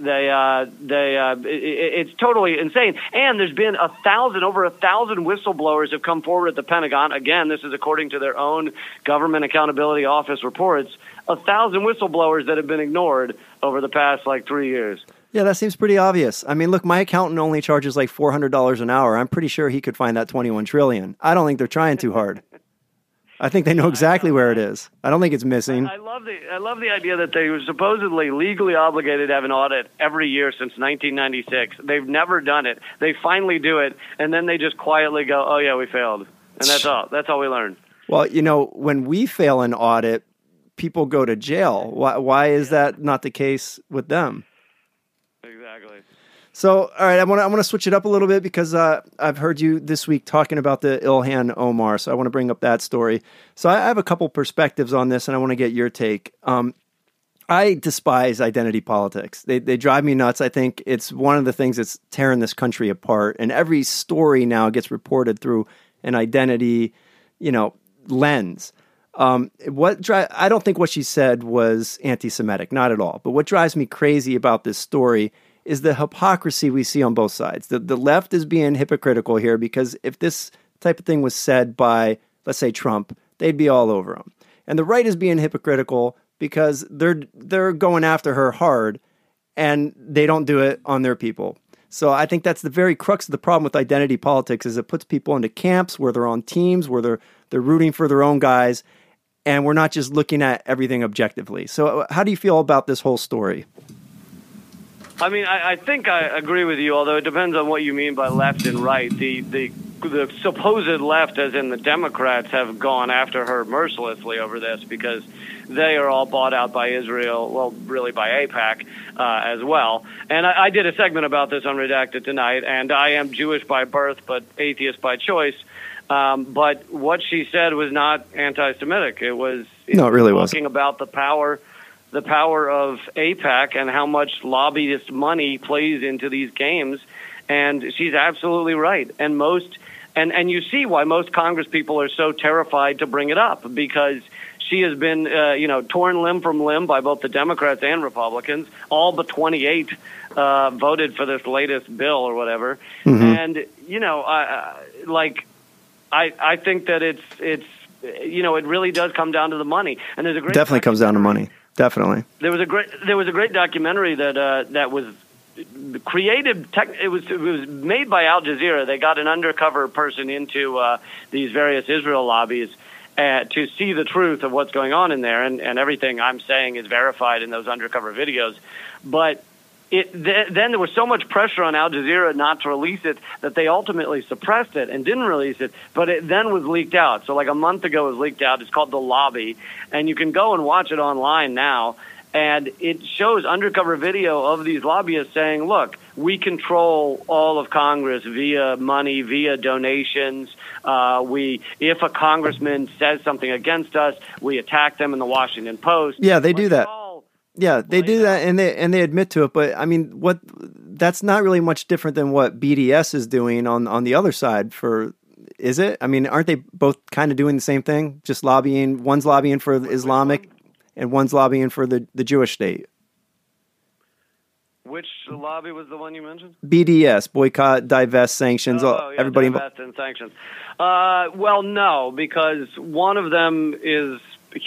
they uh, they uh, it, it's totally insane. And there's been a thousand over a thousand whistleblowers have come forward at the Pentagon. Again, this is according to their own Government Accountability Office reports. A thousand whistleblowers that have been ignored over the past like three years. Yeah, that seems pretty obvious. I mean, look, my accountant only charges like $400 an hour. I'm pretty sure he could find that 21 trillion. I don't think they're trying too hard. I think they know exactly where it is. I don't think it's missing. I love the I love the idea that they were supposedly legally obligated to have an audit every year since 1996. They've never done it. They finally do it, and then they just quietly go, "Oh yeah, we failed," and that's all. That's all we learned. Well, you know, when we fail an audit, people go to jail. Why, why is that not the case with them? Exactly. So, all right, I want to I want to switch it up a little bit because uh, I've heard you this week talking about the Ilhan Omar, so I want to bring up that story. So, I have a couple perspectives on this, and I want to get your take. Um, I despise identity politics. They they drive me nuts. I think it's one of the things that's tearing this country apart. And every story now gets reported through an identity, you know, lens. Um, what dri- I don't think what she said was anti-Semitic, not at all. But what drives me crazy about this story is the hypocrisy we see on both sides. The the left is being hypocritical here because if this type of thing was said by, let's say, Trump, they'd be all over him. And the right is being hypocritical because they're they're going after her hard and they don't do it on their people. So I think that's the very crux of the problem with identity politics is it puts people into camps where they're on teams where they're they're rooting for their own guys and we're not just looking at everything objectively. So uh, how do you feel about this whole story? I mean, I, I think I agree with you. Although it depends on what you mean by left and right. The the the supposed left, as in the Democrats, have gone after her mercilessly over this because they are all bought out by Israel. Well, really by AIPAC uh, as well. And I, I did a segment about this on Redacted tonight. And I am Jewish by birth, but atheist by choice. Um, but what she said was not anti-Semitic. It was No, it really talking wasn't. about the power the power of AIPAC and how much lobbyist money plays into these games. And she's absolutely right. And most, and, and you see why most Congress people are so terrified to bring it up because she has been, uh, you know, torn limb from limb by both the Democrats and Republicans. All but 28 uh, voted for this latest bill or whatever. And, you know, I, I- like, I, I think that it's, it's, you know, it really does come down to the money. And there's a great Definitely comes down to money. Definitely. there was a great there was a great documentary that uh, that was created. Tech, it was it was made by Al Jazeera. They got an undercover person into uh, these various Israel lobbies. Uh, to see the truth of what's going on in there, and, and everything I'm saying is verified in those undercover videos. But it th- then there was so much pressure on Al Jazeera not to release it that they ultimately suppressed it and didn't release it. But it then was leaked out. So like a month ago, it was leaked out. It's called The Lobby, and you can go and watch it online now. and it shows undercover video of these lobbyists saying, "Look, we control all of Congress via money, via donations. Uh, we, if a congressman says something against us, we attack them in the Washington Post." Yeah, they do that. Yeah, they do that, and they and they admit to it. But I mean, what? That's not really much different than what BDS is doing on on the other side. For is it? I mean, aren't they both kind of doing the same thing? Just lobbying. One's lobbying for the Islamic, and one's lobbying for the the Jewish state. Which lobby was the one you mentioned? BDS, boycott, divest, sanctions. Oh, yeah, everybody. divest and sanctions. Uh, well, no, because one of them is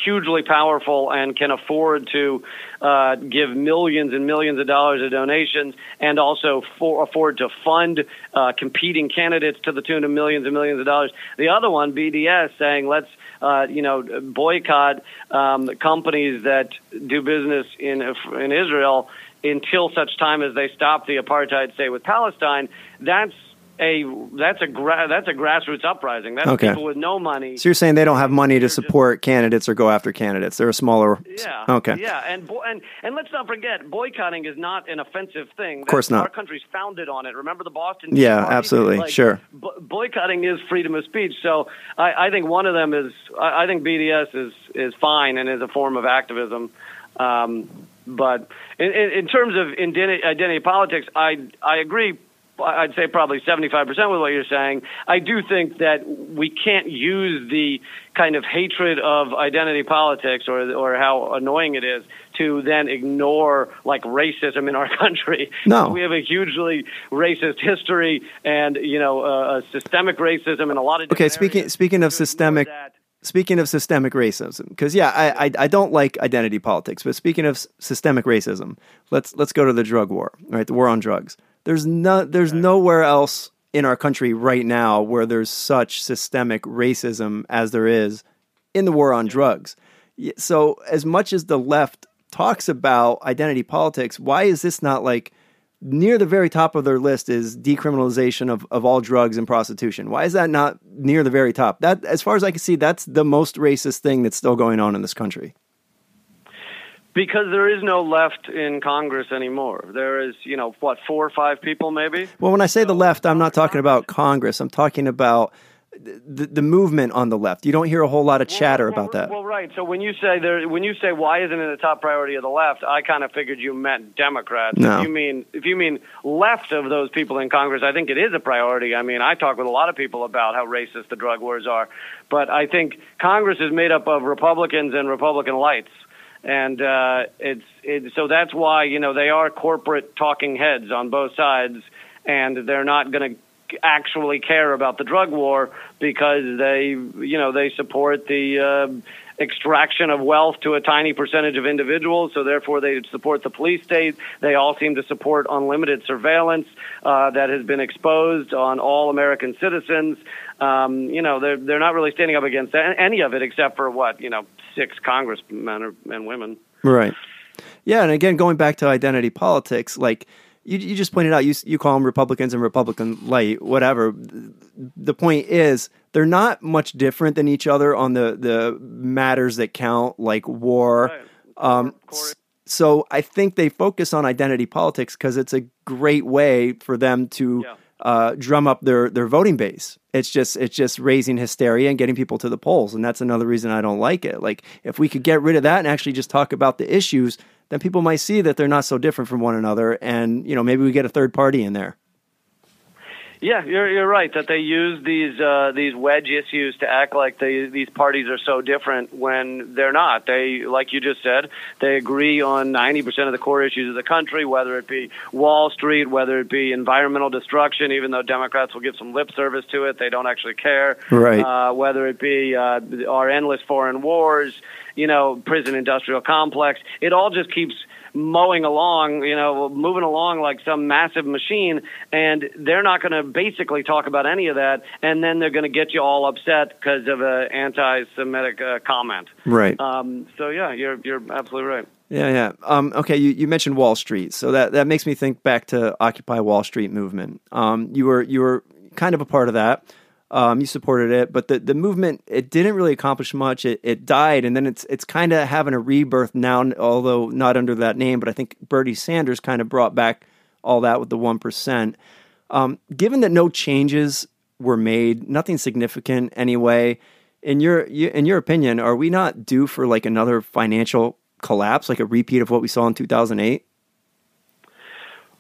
hugely powerful and can afford to uh, give millions and millions of dollars of donations, and also for, afford to fund uh, competing candidates to the tune of millions and millions of dollars. The other one, BDS, saying let's uh, you know boycott um, companies that do business in in Israel until such time as they stop the apartheid state with Palestine. That's a that's a gra- that's a grassroots uprising. That's Okay. people with no money. So you're saying they don't have money to support candidates or go after candidates? They're a smaller. Yeah. Okay. Yeah, and bo- and and let's not forget, boycotting is not an offensive thing. Of course not. Our country's founded on it. Remember the Boston? Yeah, Party? absolutely. Like, Sure. bo- boycotting is freedom of speech. So I, I think one of them is. I, I think BDS is is fine and is a form of activism. Um, but in, in, in terms of identity, identity politics, I I agree. I'd say probably 75% with what you're saying. I do think that we can't use the kind of hatred of identity politics or or how annoying it is to then ignore like racism in our country. No. we have a hugely racist history and you know uh, systemic racism and a lot of Okay, speaking areas. speaking of systemic speaking of systemic racism, because yeah, I, I I don't like identity politics, but speaking of s- systemic racism, let's let's go to the drug war, right? The war on drugs. There's no there's nowhere else in our country right now where there's such systemic racism as there is in the war on drugs. So as much as the left talks about identity politics, why is this not like near the very top of their list is decriminalization of, of all drugs and prostitution. Why is that not near the very top? That as far as I can see, that's the most racist thing that's still going on in this country. Because there is no left in Congress anymore. There is, you know, what four or five people maybe. Well, when I say the left, I'm not talking about Congress. I'm talking about the, the movement on the left. You don't hear a whole lot of chatter Well, about that. Well, right. So when you say there, when you say why isn't it a top priority of the left, I kind of figured you meant Democrats. No. If you mean if you mean left of those people in Congress, I think it is a priority. I mean, I talk with a lot of people about how racist the drug wars are, but I think Congress is made up of Republicans and Republican lights. And uh, it's it, so that's why you know they are corporate talking heads on both sides, and they're not going to actually care about the drug war because they you know they support the uh, extraction of wealth to a tiny percentage of individuals so therefore they support the police state. They all seem to support unlimited surveillance uh, that has been exposed on all American citizens. Um, you know they're they're not really standing up against any of it except for what you know six congressmen and women. Right. Yeah, and again, going back to identity politics, like you, you just pointed out, you you call them Republicans and Republican light, whatever. The point is, they're not much different than each other on the the matters that count, like war. Right. Um, so I think they focus on identity politics because it's a great way for them to Yeah. uh, drum up their their voting base. It's just it's just raising hysteria and getting people to the polls, and that's another reason I don't like it. Like if we could get rid of that and actually just talk about the issues, then people might see that they're not so different from one another, and you know maybe we get a third party in there. Yeah, you're you're right that they use these uh, these wedge issues to act like they, these parties are so different when they're not. They, like you just said, they agree on 90% of the core issues of the country, whether it be Wall Street, whether it be environmental destruction. Even though Democrats will give some lip service to it, they don't actually care. Right. Uh, whether it be uh, our endless foreign wars, you know, prison industrial complex, it all just keeps mowing along, you know, moving along like some massive machine, and they're not going to basically talk about any of that, and then they're going to get you all upset because of an anti-Semitic uh, comment. Right. Um, so yeah, you're you're absolutely right. Yeah, yeah. Um, okay, you, you mentioned Wall Street, so that, that makes me think back to Occupy Wall Street movement. Um, you were you were kind of a part of that. Um, you supported it, but the, the movement it didn't really accomplish much. It, it died, and then it's it's kind of having a rebirth now, although not under that name. But I think Bernie Sanders kind of brought back all that with the one percent. Um, given that no changes were made, nothing significant anyway. In your in your opinion, are we not due for like another financial collapse, like a repeat of what we saw in two thousand eight?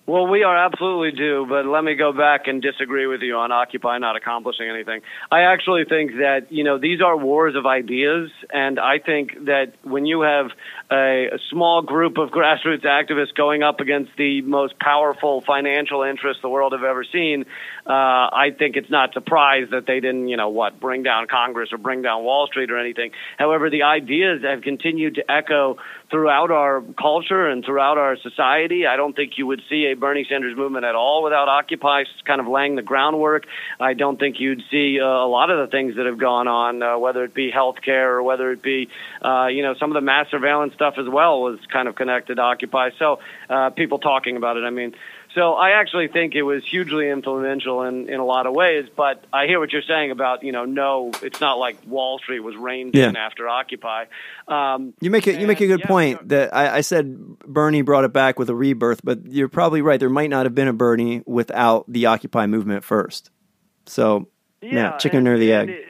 Well, we are absolutely due, but let me go back and disagree with you on Occupy not accomplishing anything. I actually think that, you know, these are wars of ideas, and I think that when you have a, a small group of grassroots activists going up against the most powerful financial interests the world have ever seen, uh, I think it's not surprised that they didn't, you know, what, bring down Congress or bring down Wall Street or anything. However, the ideas have continued to echo throughout our culture and throughout our society. I don't think you would see a Bernie Sanders movement at all without Occupy kind of laying the groundwork. I don't think you'd see uh, a lot of the things that have gone on, uh, whether it be healthcare or whether it be, uh, you know, some of the mass surveillance stuff as well was kind of connected to Occupy. So uh, people talking about it. I mean, so I actually think it was hugely influential in, in a lot of ways. But I hear what you're saying about you know no, it's not like Wall Street was reined Yeah. in after Occupy. Um, You make it. You make a good yeah, point. That I, I said Bernie brought it back with a rebirth, but you're probably right. There might not have been a Bernie without the Occupy movement first. So yeah, chicken and- or the egg. it-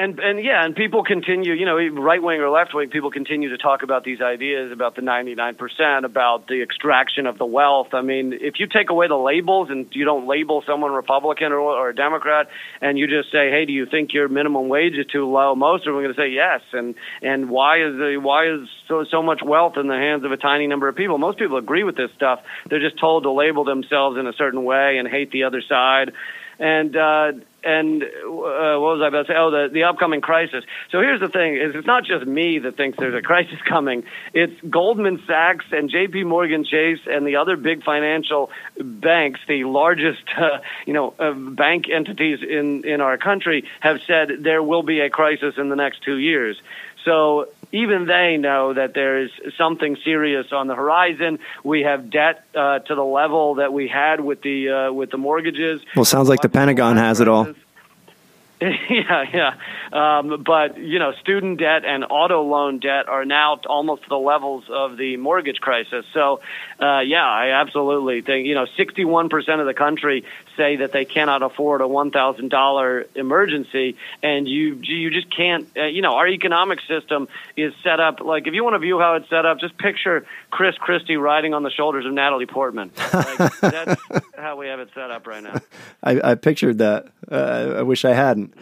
And and yeah, and people continue, you know, right wing or left wing, people continue to talk about these ideas about the 99%, about the extraction of the wealth. I mean, if you take away the labels and you don't label someone Republican or, or a Democrat, and you just say, hey, do you think your minimum wage is too low? Most of them are going to say yes. And and why is the why is so so much wealth in the hands of a tiny number of people? Most people agree with this stuff. They're just told to label themselves in a certain way and hate the other side and uh, and uh, what was I about to say? Oh, the the upcoming crisis. So here's the thing: is it's not just me that thinks there's a crisis coming. It's Goldman Sachs and J.P. Morgan Chase and the other big financial banks, the largest uh, you know uh, bank entities in in our country, have said there will be a crisis in the next two years. So even they know that there is something serious on the horizon. We have debt uh, to the level that we had with the uh, with the mortgages. Well, sounds like the Pentagon has it all. yeah, yeah. Um, but you know, student debt and auto loan debt are now almost to the levels of the mortgage crisis. So, uh, yeah, I absolutely think you know, sixty-one percent of the country say that they cannot afford a one thousand dollar emergency, and you you just can't. Uh, you know, our economic system is set up like if you want to view how it's set up, just picture Chris Christie riding on the shoulders of Natalie Portman. Like, that's how we have it set up right now. I, I pictured that. Uh, I wish I hadn't.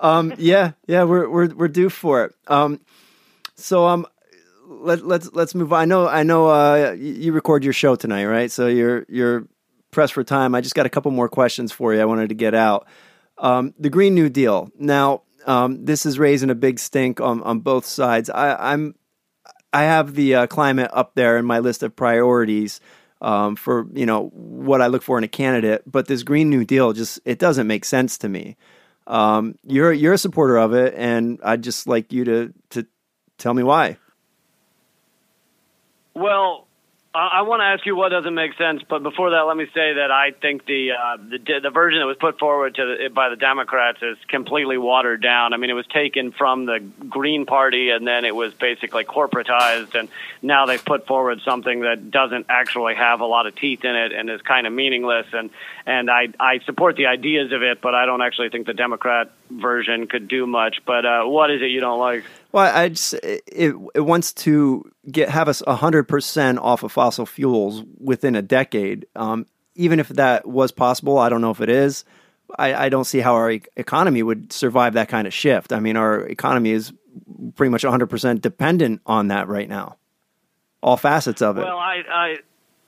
Um, yeah, yeah, we're we're we're due for it. Um, so um, let let's let's move on. I know I know uh, you record your show tonight, right? So you're you're pressed for time. I just got a couple more questions for you. I wanted to get out. Um, the Green New Deal. Now, um, this is raising a big stink on on both sides. I, I'm I have the uh, climate up there in my list of priorities um, for you know what I look for in a candidate. But this Green New Deal just it doesn't make sense to me. Um, you're you're a supporter of it, and I'd just like you to to tell me why. Well, I, I want to ask you what doesn't make sense, but before that, let me say that I think the uh, the, the version that was put forward to the, by the Democrats is completely watered down. I mean, it was taken from the Green Party, and then it was basically corporatized, and now they've put forward something that doesn't actually have a lot of teeth in it and is kind of meaningless. And and I I support the ideas of it, but I don't actually think the Democrat version could do much. But uh, what is it you don't like? Well, I just it, it wants to get have us hundred percent off of fossil fuels within a decade. Um, even if that was possible, I don't know if it is. I, I don't see how our e- economy would survive that kind of shift. I mean, our economy is pretty much hundred percent dependent on that right now, all facets of it. Well, I, I,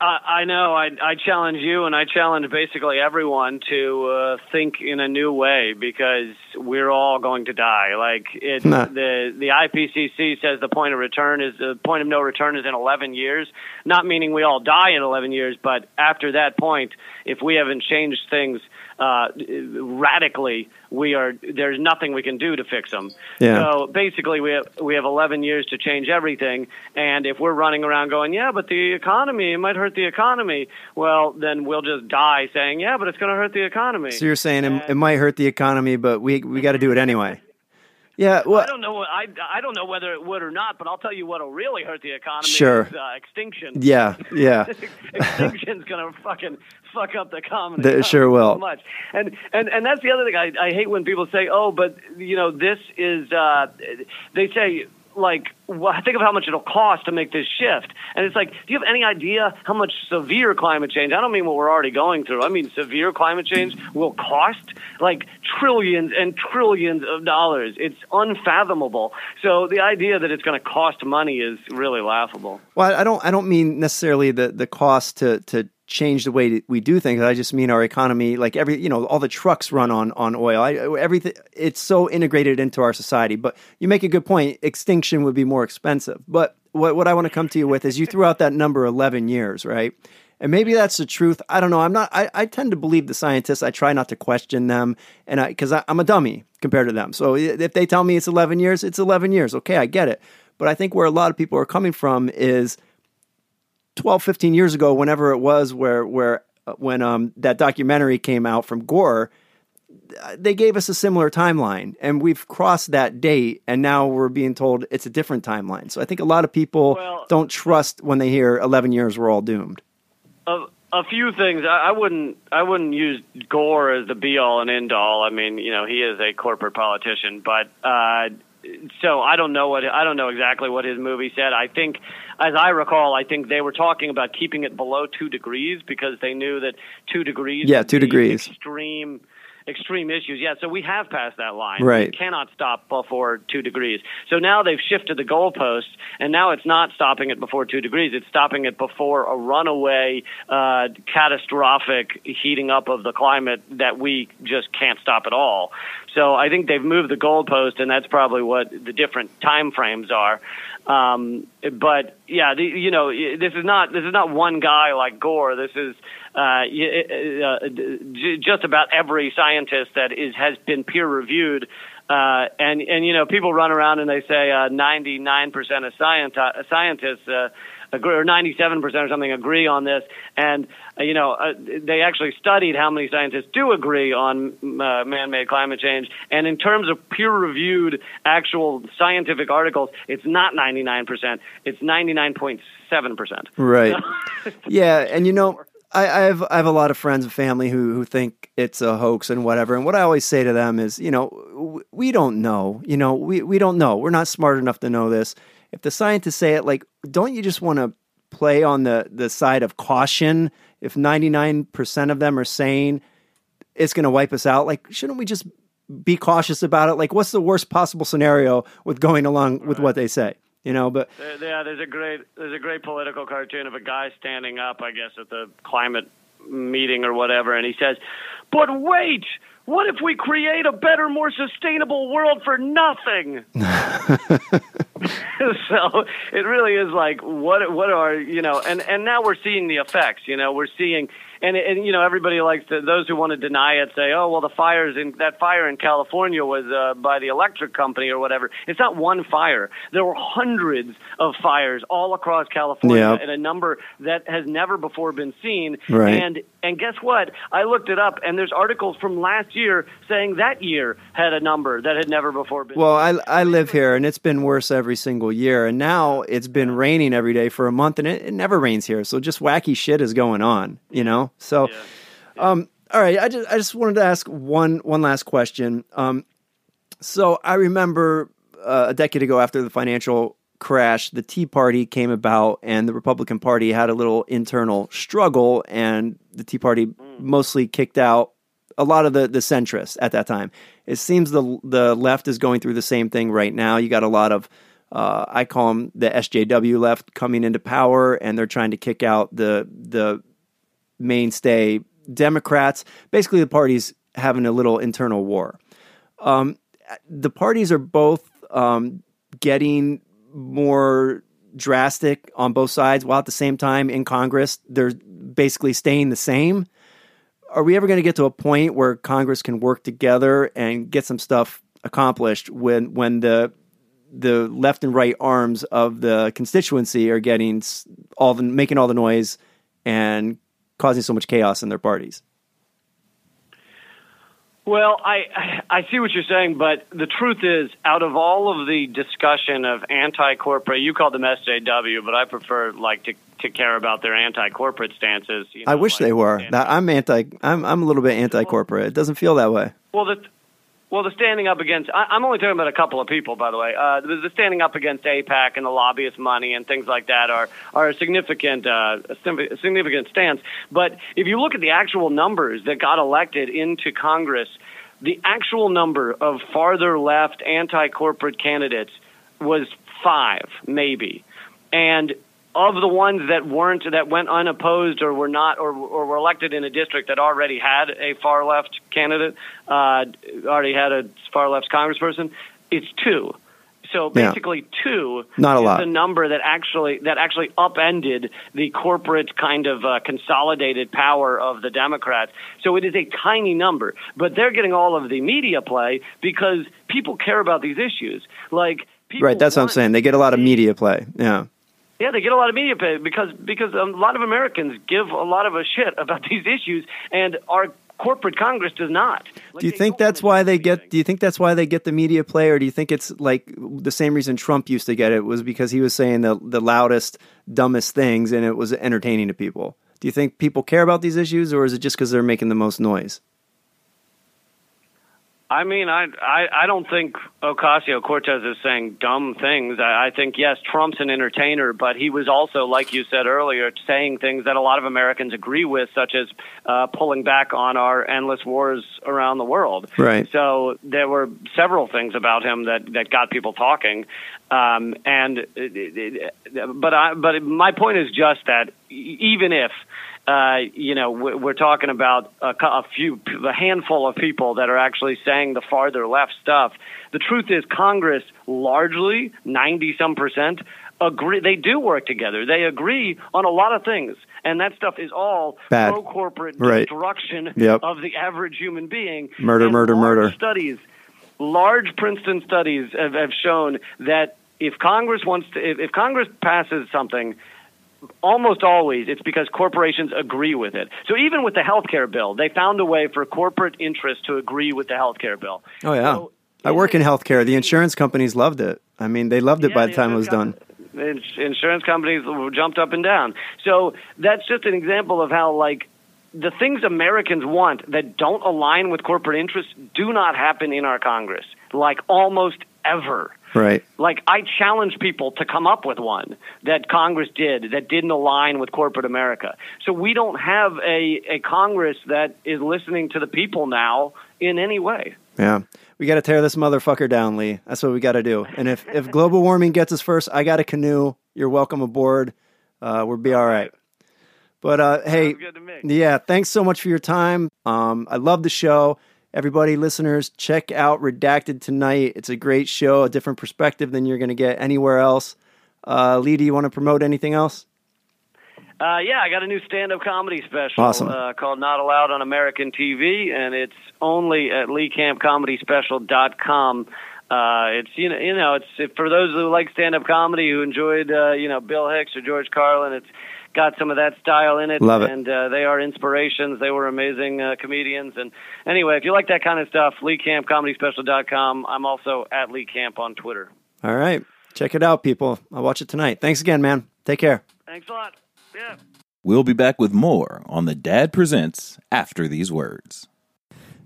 I I know. I, I challenge you, and I challenge basically everyone to uh, think in a new way because we're all going to die. Like it, Nah. the the IPCC says the point of return is the point of no return is in 11 years. Not meaning we all die in 11 years, but after that point, if we haven't changed things. Uh, radically, we are there's nothing we can do to fix them. Yeah. So basically, we have we have 11 years to change everything, and if we're running around going, yeah, but the economy it might hurt the economy, well, then we'll just die saying, yeah, but it's going to hurt the economy. So you're saying it, it might hurt the economy, but we we got to do it anyway. Yeah. Well, I don't know. I, I don't know whether it would or not, but I'll tell you what'll really hurt the economy. Sure. Is, uh, extinction. yeah. Yeah. Extinction's gonna fucking fuck up the comedy. Sure will. So much. And and and that's the other thing. I, I hate when people say, "Oh, but you know, this is." Uh, they say. Like, well, think of how much it'll cost to make this shift. And it's like, do you have any idea how much severe climate change? I don't mean what we're already going through. I mean, severe climate change will cost like trillions and trillions of dollars. It's unfathomable. So the idea that it's going to cost money is really laughable. Well, I don't. I don't mean necessarily the the cost to to change the way we do things. I just mean our economy, like every you know, all the trucks run on on oil. I, everything it's so integrated into our society. But you make a good point. Extinction would be more expensive. But what what I want to come to you with is you threw out that number eleven years, right? And maybe that's the truth. I don't know. I'm not. I, I tend to believe the scientists. I try not to question them, and I because I'm a dummy compared to them. So if they tell me it's 11 years, it's 11 years. Okay, I get it. But I think where a lot of people are coming from is 12, 15 years ago, whenever it was, where where uh, when um, that documentary came out from Gore, uh, they gave us a similar timeline, and we've crossed that date, and now we're being told it's a different timeline. So I think a lot of people Well- don't trust when they hear 11 years, we're all doomed. a, a few things. I, I wouldn't. I wouldn't use Gore as the be all and end all. I mean, you know, he is a corporate politician, but uh, so I don't know what I don't know exactly what his movie said. I think, as I recall, I think they were talking about keeping it below two degrees because they knew that two degrees. Yeah, two degrees. Extreme. Extreme issues, yeah. So we have passed that line. Right. We cannot stop before two degrees. So now they've shifted the goalposts, and now it's not stopping it before two degrees. It's stopping it before a runaway, uh, catastrophic heating up of the climate that we just can't stop at all. So I think they've moved the goalpost, and that's probably what the different time frames are. Um, but yeah, the, you know, this is not this is not one guy like Gore. This is uh, uh, j- just about every scientist that is has been peer reviewed. Uh, and and you know, people run around and they say ninety nine percent of scienti- scientists. Uh, agree, or 97% or something agree on this. And, uh, you know, uh, they actually studied how many scientists do agree on uh, man made climate change. And in terms of peer reviewed actual scientific articles, it's not 99%, it's 99.7%. Right. yeah, and you know, I, I have I have a lot of friends and family who who think it's a hoax and whatever. And what I always say to them is, you know, we don't know. You know, we we don't know. We're not smart enough to know this. If the scientists say it, like, don't you just want to play on the the side of caution? If ninety nine percent of them are saying it's going to wipe us out, like, shouldn't we just be cautious about it? Like, what's the worst possible scenario with going along with what they say? You know, but There- Yeah, there's a great there's a great political cartoon of a guy standing up, I guess, at the climate meeting or whatever, and he says, "But wait, what if we create a better, more sustainable world for nothing?" so it really is like what what are you know, and and now we're seeing the effects. You know, we're seeing. And, and you know everybody likes to those who want to deny it say oh well the fires in that fire in California was uh, by the electric company or whatever it's not one fire there were hundreds of fires all across California Yep. and a number that has never before been seen Right. and and guess what I looked it up and there's articles from last year saying that year had a number that had never before been Well, I I live here, and it's been worse every single year. And now it's been raining every day for a month, and it, it never rains here. So just wacky shit is going on, you know. So, um, all right, I just I just wanted to ask one one last question. Um, so I remember uh, a decade ago, after the financial crash, the Tea Party came about, and the Republican Party had a little internal struggle, and the Tea Party mostly kicked out a lot of the the centrists at that time. It seems the the left is going through the same thing right now. You got a lot of uh, I call them the SJW left coming into power, and they're trying to kick out the the mainstay Democrats. Basically, the parties having a little internal war. Um, the parties are both um, getting more drastic on both sides, while at the same time in Congress they're basically staying the same. are we ever going to get to a point where Congress can work together and get some stuff accomplished when when the the left and right arms of the constituency are getting all the making all the noise and causing so much chaos in their parties? Well, I I see what you're saying, but the truth is, out of all of the discussion of anti-corporate, you call them SJW, but I prefer like to to care about their anti-corporate stances. you I wish like they were. That- I'm anti. I'm I'm a little bit anti-corporate. It doesn't feel that way. Well, the well, the standing up against. I, I'm only talking about a couple of people, by the way. Uh, the, the standing up against AIPAC and the lobbyist money and things like that are are a significant uh, a significant stance. But if you look at the actual numbers that got elected into Congress, the actual number of farther left anti-corporate candidates was five, maybe, and of the ones that weren't that went unopposed or were not or, or were elected in a district that already had a far left candidate, uh, already had a far left congressperson, it's two. So Yeah. basically, two Not a lot. the number that actually that actually upended the corporate kind of uh, consolidated power of the Democrats. So it is a tiny number, but they're getting all of the media play because people care about these issues. Like people Right. That's what I'm saying. They get a lot of media play. Yeah. Yeah, they get a lot of media pay because because a lot of Americans give a lot of a shit about these issues, and our corporate Congress does not. Like, Do you think that's why they get? Do you think that's why they get the media play, or do you think it's like the same reason Trump used to get it was because he was saying the the loudest, dumbest things, and it was entertaining to people? Do you think people care about these issues, or is it just because they're making the most noise? I mean, I, I I don't think Ocasio Cortez is saying dumb things. I, I think yes, Trump's an entertainer, but he was also, like you said earlier, saying things that a lot of Americans agree with, such as uh, pulling back on our endless wars around the world. Right. So there were several things about him that that got people talking. Um, and it- it- it- but I but my point is just that even if uh, you know, we- we're talking about a, a few, a handful of people that are actually saying the farther left stuff. The truth is, Congress largely, ninety some percent, agree. They do work together. They agree on a lot of things, and that stuff is all Bad. pro corporate Right. destruction Yep. of the average human being. Murder, And murder, murder. Studies, large Princeton studies have, have shown that if Congress wants to, if, if Congress passes something almost always it's because corporations agree with it. So even with the health care bill, they found a way for corporate interests to agree with the health care bill. Oh yeah, So I work in healthcare. The insurance companies loved it. I mean, they loved it Yeah, by the time it was done. Insurance companies jumped up and down. So that's just an example of how like the things Americans want that don't align with corporate interests do not happen in our Congress. Like almost ever. Right. Like I challenge people to come up with one that Congress did that didn't align with corporate America. So we don't have a, a Congress that is listening to the people now in any way. Yeah. We got to tear this motherfucker down, Lee. That's what we got to do. And if, if global warming gets us first, I got a canoe. You're welcome aboard. Uh, we'll be all right. But uh, hey, good to me. yeah, thanks so much for your time. Um, I love the show. Everybody, listeners, check out Redacted tonight. It's a great show, a different perspective than you're going to get anywhere else. Uh, Lee, do you want to promote anything else? Uh, yeah, I got a new stand-up comedy special Awesome. uh, called Not Allowed on American TV, and it's only at LeeCampComedySpecial.com. Uh, it's you know you know it's if, for those who like stand-up comedy who enjoyed uh, you know Bill Hicks or George Carlin. It's got some of that style in it, Love it. and uh, they are inspirations. They were amazing uh, comedians. And anyway, if you like that kind of stuff, LeeCampComedySpecial.com. I'm also at Lee Camp on Twitter. All right. Check it out, people. I'll watch it tonight. Thanks again, man. Take care. Thanks a lot. Yeah. We'll be back with more on The Dad Presents after these words.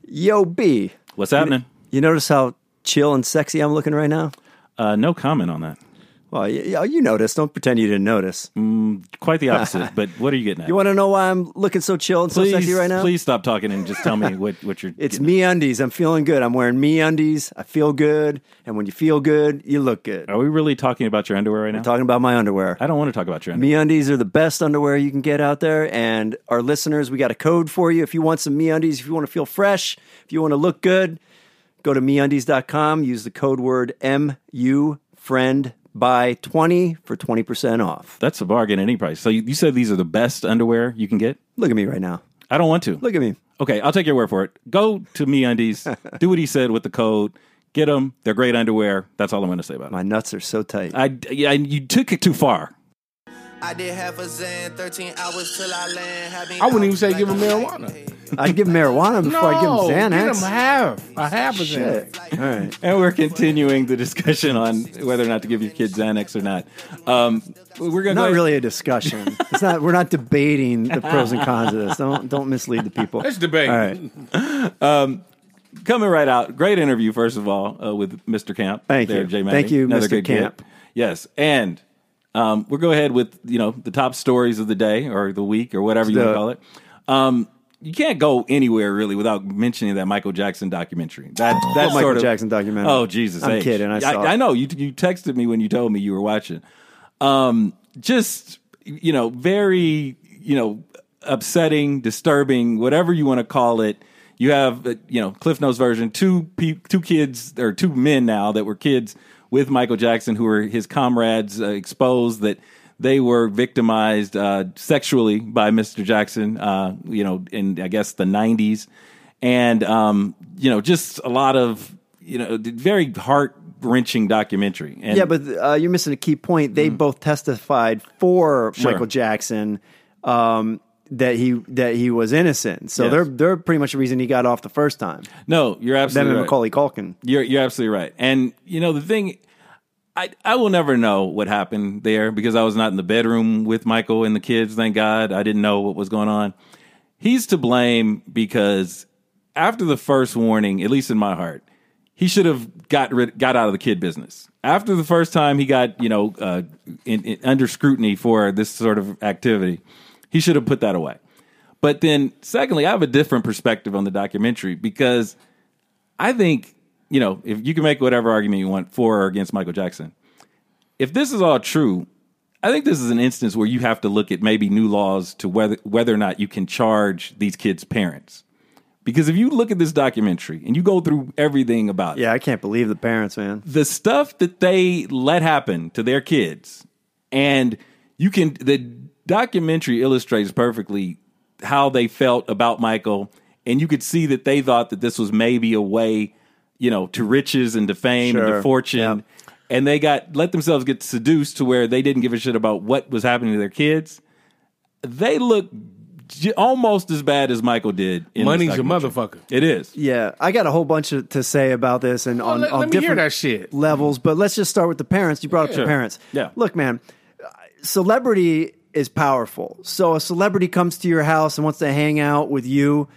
Yo, B. What's happening? You notice how chill and sexy I'm looking right now? Uh, no comment on that. Well, you, you noticed. Don't pretend you didn't notice. Mm, quite the opposite. but what are you getting at? You want to know why I'm looking so chill and please, so sexy right now? please stop talking and just tell me what, what you're. It's me undies. I'm feeling good. I'm wearing me undies. I feel good. And when you feel good, you look good. Are we really talking about your underwear right now? I'm talking about my underwear. I don't want to talk about your underwear. Me undies are the best underwear you can get out there. And our listeners, we got a code for you. If you want some me undies, if you want to feel fresh, if you want to look good, go to meundies.com. Use the code word MU friend by 20 for 20% off. That's a bargain at any price. So you, you said these are the best underwear you can get? Look at me right now. I don't want to. Look at me. Okay, I'll take your word for it. Go to Me Undies, do what he said with the code, get them. They're great underwear. That's all I'm going to say about it. My nuts are so tight. I, yeah, you took it too far. I did half a Xan, 13 hours till I land. Having I wouldn't even say hours give him a marijuana. I'd give him marijuana before I give him No, Xanax. Get him half. A half a Shit. Xanax. All right. And we're continuing the discussion on whether or not to give your kids Xanax or not. Um, we're going to Not really a discussion. It's not. We're not debating the pros and cons of this. Don't don't mislead the people. Let's debate. All right. coming right out. Great interview, first of all, uh, with Mr. Camp. Thank there, you. Jay Thank you, Another Mr. good kid. Camp. Yes, and um, we'll go ahead with you know the top stories of the day or the week or whatever you want to call it. Um, you can't go anywhere really without mentioning that Michael Jackson documentary. That that Michael sort of Jackson documentary? Oh Jesus! I'm H. kidding, I saw it. I, know you. You texted me when you told me you were watching. Um, just you know, very you know, upsetting, disturbing, whatever you want to call it. You have uh, you know Cliff Notes version two pe- two kids or two men now that were kids with Michael Jackson who were his comrades uh, exposed that they were victimized uh, sexually by Mr. Jackson. Uh, you know, in I guess the '90s, and um, you know, just a lot of you know very heart wrenching documentary. And Yeah, but uh, you're missing a key point. They both testified for. Sure. Michael Jackson um, that he that he was innocent. So Yes. they're they're pretty much the reason he got off the first time. no, you're Them absolutely and right. Macaulay Culkin. You're you're absolutely right. And you know the thing I I will never know what happened there because I was not in the bedroom with Michael and the kids, thank God. I didn't know what was going on. He's to blame because after the first warning, at least in my heart, he should have got rid, got out of the kid business. After the first time he got, you know, uh, in, in, under scrutiny for this sort of activity, he should have put that away. But then, secondly, I have a different perspective on the documentary because I think, you know, if you can make whatever argument you want for or against Michael Jackson, if this is all true, I think this is an instance where you have to look at maybe new laws to whether whether or not you can charge these kids' parents. Because if you look at this documentary and you go through everything about it, Yeah, I can't believe the parents, man. the stuff that they let happen to their kids and you can the documentary illustrates perfectly how they felt about Michael and you could see that they thought that this was maybe a way you know to riches and to fame and to fortune Yep. and they got let themselves get seduced to where they didn't give a shit about what was happening to their kids they look j- almost as bad as Michael did in this Money's a motherfucker. it is Yeah, I got a whole bunch of, to say about this and on, let- on let different that shit. levels. But let's just start with the parents. You brought up Sure. the parents. Yeah. Look, man, uh, celebrity is powerful. So a celebrity comes to your house and wants to hang out with you.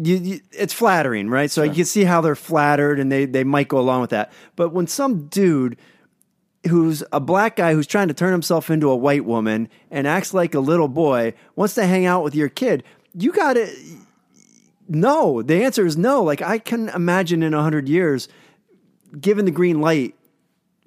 You, you, it's flattering, right? So you can see how they're flattered, and they they might go along with that. But when some dude who's a black guy who's trying to turn himself into a white woman and acts like a little boy wants to hang out with your kid, you got to no. The answer is no. Like I can imagine in a hundred years, given the green light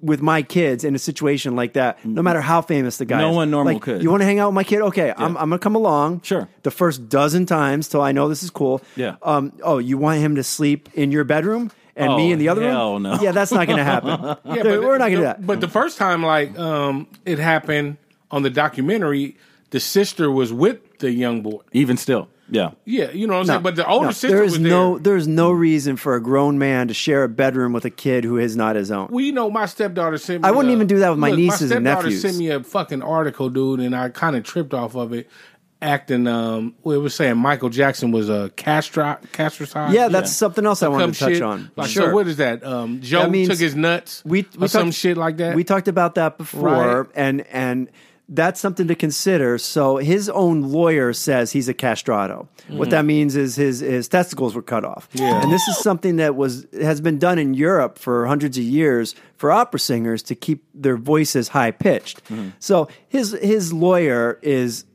with my kids in a situation like that, no matter how famous the guy No is. one normal Like, could. You want to hang out with my kid? Okay, I'm, I'm gonna come along. Sure. The first dozen times till I know this is cool. Yeah. Um. Oh, you want him to sleep in your bedroom and Oh, me in the other hell room? no. Yeah, that's not gonna happen. Yeah, Dude, we're not gonna the, do that. But the first time, like, um, it happened on the documentary, the sister was with the young boy. even still yeah Yeah, you know what I'm saying. But the older no, sister there is was no there. there's no reason for a grown man to share a bedroom with a kid who is not his own. Well, you know, my stepdaughter sent me. I wouldn't a- even do that with my look, nieces and My stepdaughter nephews. sent me a fucking article, dude, and I kind of tripped off of it. Acting, um, well, it was saying Michael Jackson was a castro castricized. yeah, that's something else I wanted Some to touch shit. on. Like, sure. So what is that? Um, Joe That means took his nuts. we, we or some talked- shit like that. We talked about that before, Right. and and that's something to consider. So his own lawyer says he's a castrato. What that mm. means is his his testicles were cut off. Yeah. and this is something that was has been done in Europe for hundreds of years for opera singers to keep their voices high pitched. Mm-hmm. So his his lawyer is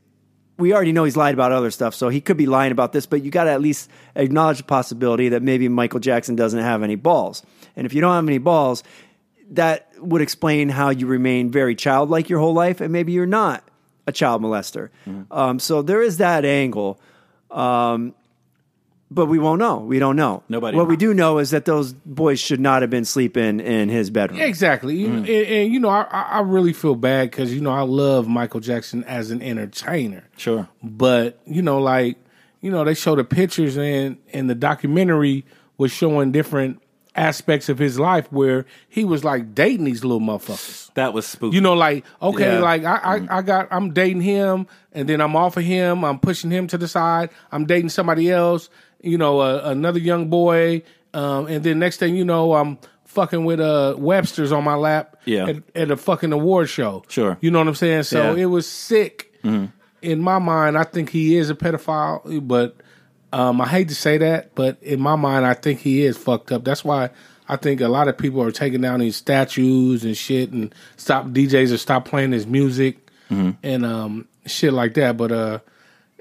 we already know he's lied about other stuff, so he could be lying about this, but you got to at least acknowledge the possibility that maybe Michael Jackson doesn't have any balls. And if you don't have any balls, that would explain how you remain very childlike your whole life, and maybe you're not a child molester. Um, so there is that angle. Um, but we won't know. We don't know. Nobody What we do know is that those boys should not have been sleeping in his bedroom. Exactly, You- Mm. and, and, you know, I, I I really feel bad because you know I love Michael Jackson as an entertainer. Sure. but you know, like you know, they showed the pictures and and the documentary was showing different aspects of his life where he was like dating these little motherfuckers. That was spooky. You know, like okay, Yeah. like I, I I got I'm dating him, and then I'm off of him. I'm pushing him to the side. I'm dating somebody else. You know, uh, another young boy, um, and then next thing you know, I'm fucking with uh Webster's on my lap. Yeah. at, at a fucking award show. Sure. you know what I'm saying. So Yeah. it was sick. In my mind, I think he is a pedophile, but um, I hate to say that, but in my mind, I think he is fucked up. That's why I think a lot of people are taking down these statues and shit, and stop DJs or stop playing his music and um, shit like that. But uh,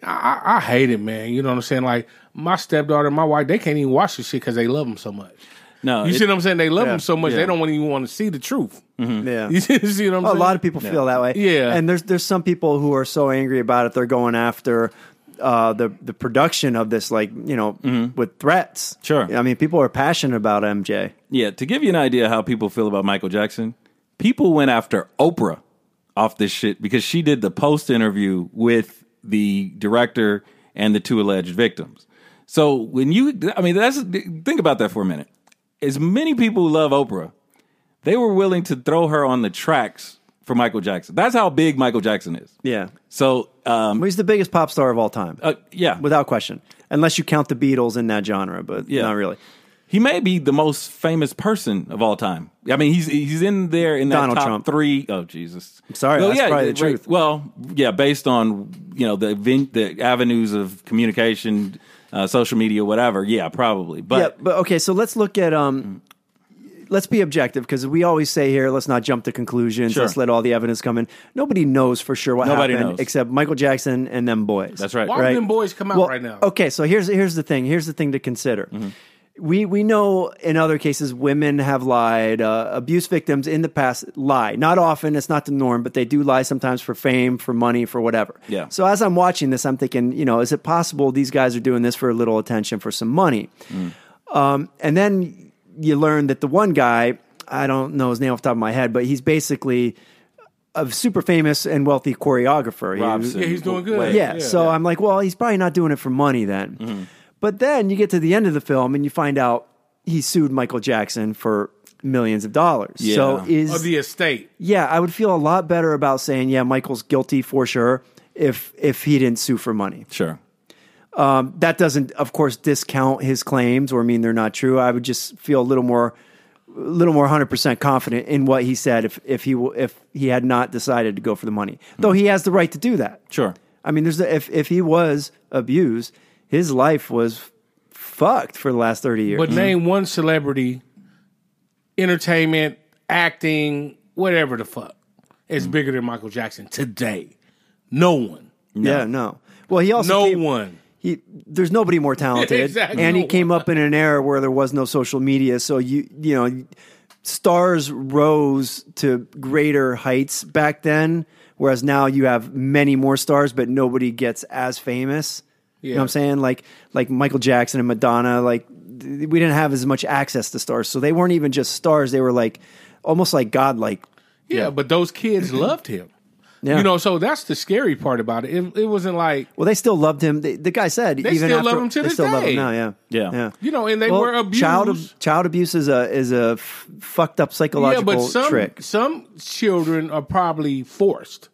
I, I I hate it, man. You know what I'm saying? Like my stepdaughter, and my wife, they can't even watch this shit because they love him so much. no, You it- see what I'm saying? They love Yeah. him so much Yeah. they don't even want to see the truth. Yeah. You see see what I'm Well, saying? a lot of people feel that way. Yeah. and there's there's some people who are so angry about it they're going after uh, the the production of this, like you know, with threats. Mm-hmm. Sure. I mean, people are passionate about MJ. Yeah, to give you an idea how people feel about Michael Jackson, people went after Oprah off this shit because she did the post interview with the director and the two alleged victims. So when you, I mean, that's think about that for a minute. As many people who love Oprah, they were willing to throw her on the tracks for Michael Jackson. That's how big Michael Jackson is. Yeah, So, um, he's the biggest pop star of all time, uh, yeah, without question. Unless you count the Beatles in that genre, but Yeah. not really. He may be the most famous person of all time. I mean, he's he's in there in that Donald top Trump. three. Oh Jesus! I'm sorry, that's probably the right. truth. Well, yeah, based on you know the the avenues of communication, uh, social media, whatever. Yeah, probably. But yeah, but okay, so let's look at um let's be objective because we always say here, let's not jump to conclusions. Sure. Let's let all the evidence come in. Nobody knows for sure what Nobody happened knows. except Michael Jackson and them boys. That's right. Why would right? them boys come out Well, right now? Okay, so here's here's the thing. Here's the thing to consider. Mm-hmm. We we know in other cases women have lied. Uh, abuse victims in the past lie. Not often. It's not the norm, but they do lie sometimes for fame, for money, for whatever. Yeah. So as I'm watching this, I'm thinking, you know, is it possible these guys are doing this for a little attention, for some money? Mm. Um, and then you learn that the one guy, I don't know his name off the top of my head, but he's basically a super famous and wealthy choreographer. He- Robson. Yeah, he's doing good. Wait. yeah, Yeah. so I'm like, well, he's probably not doing it for money then. Mm-hmm. But then you get to the end of the film and you find out he sued Michael Jackson for millions of dollars. Yeah. So is Of the estate. yeah, I would feel a lot better about saying, yeah, Michael's guilty for sure if if he didn't sue for money. sure. Um, that doesn't, of course, discount his claims or mean they're not true. I would just feel a little more, a little more hundred percent confident in what he said if if he if he had not decided to go for the money. Hmm. Though he has the right to do that. Sure. I mean, there's the, if if he was abused, his life was fucked for the last thirty years. But hmm. name one celebrity, entertainment, acting, whatever the fuck, is hmm. bigger than Michael Jackson today. No one. yeah, no. Well, he also No came- one. He there's nobody more talented. Exactly. and he came up in an era where there was no social media. So you you know stars rose to greater heights back then whereas now you have many more stars but nobody gets as famous. You know what i'm saying? Like like michael jackson and madonna like th- we didn't have as much access to stars. So they weren't even just stars. They were like almost like godlike. Yeah, but those kids loved him. Yeah. You know, so that's the scary part about it. It, it wasn't like, well they still loved him the, the guy said They even still after love him to they this still love him now yeah Yeah. yeah you know, and they Well, were abused. Child, ab- child abuse is a is a f- fucked up yeah, psychological but some trick. some children are probably forced.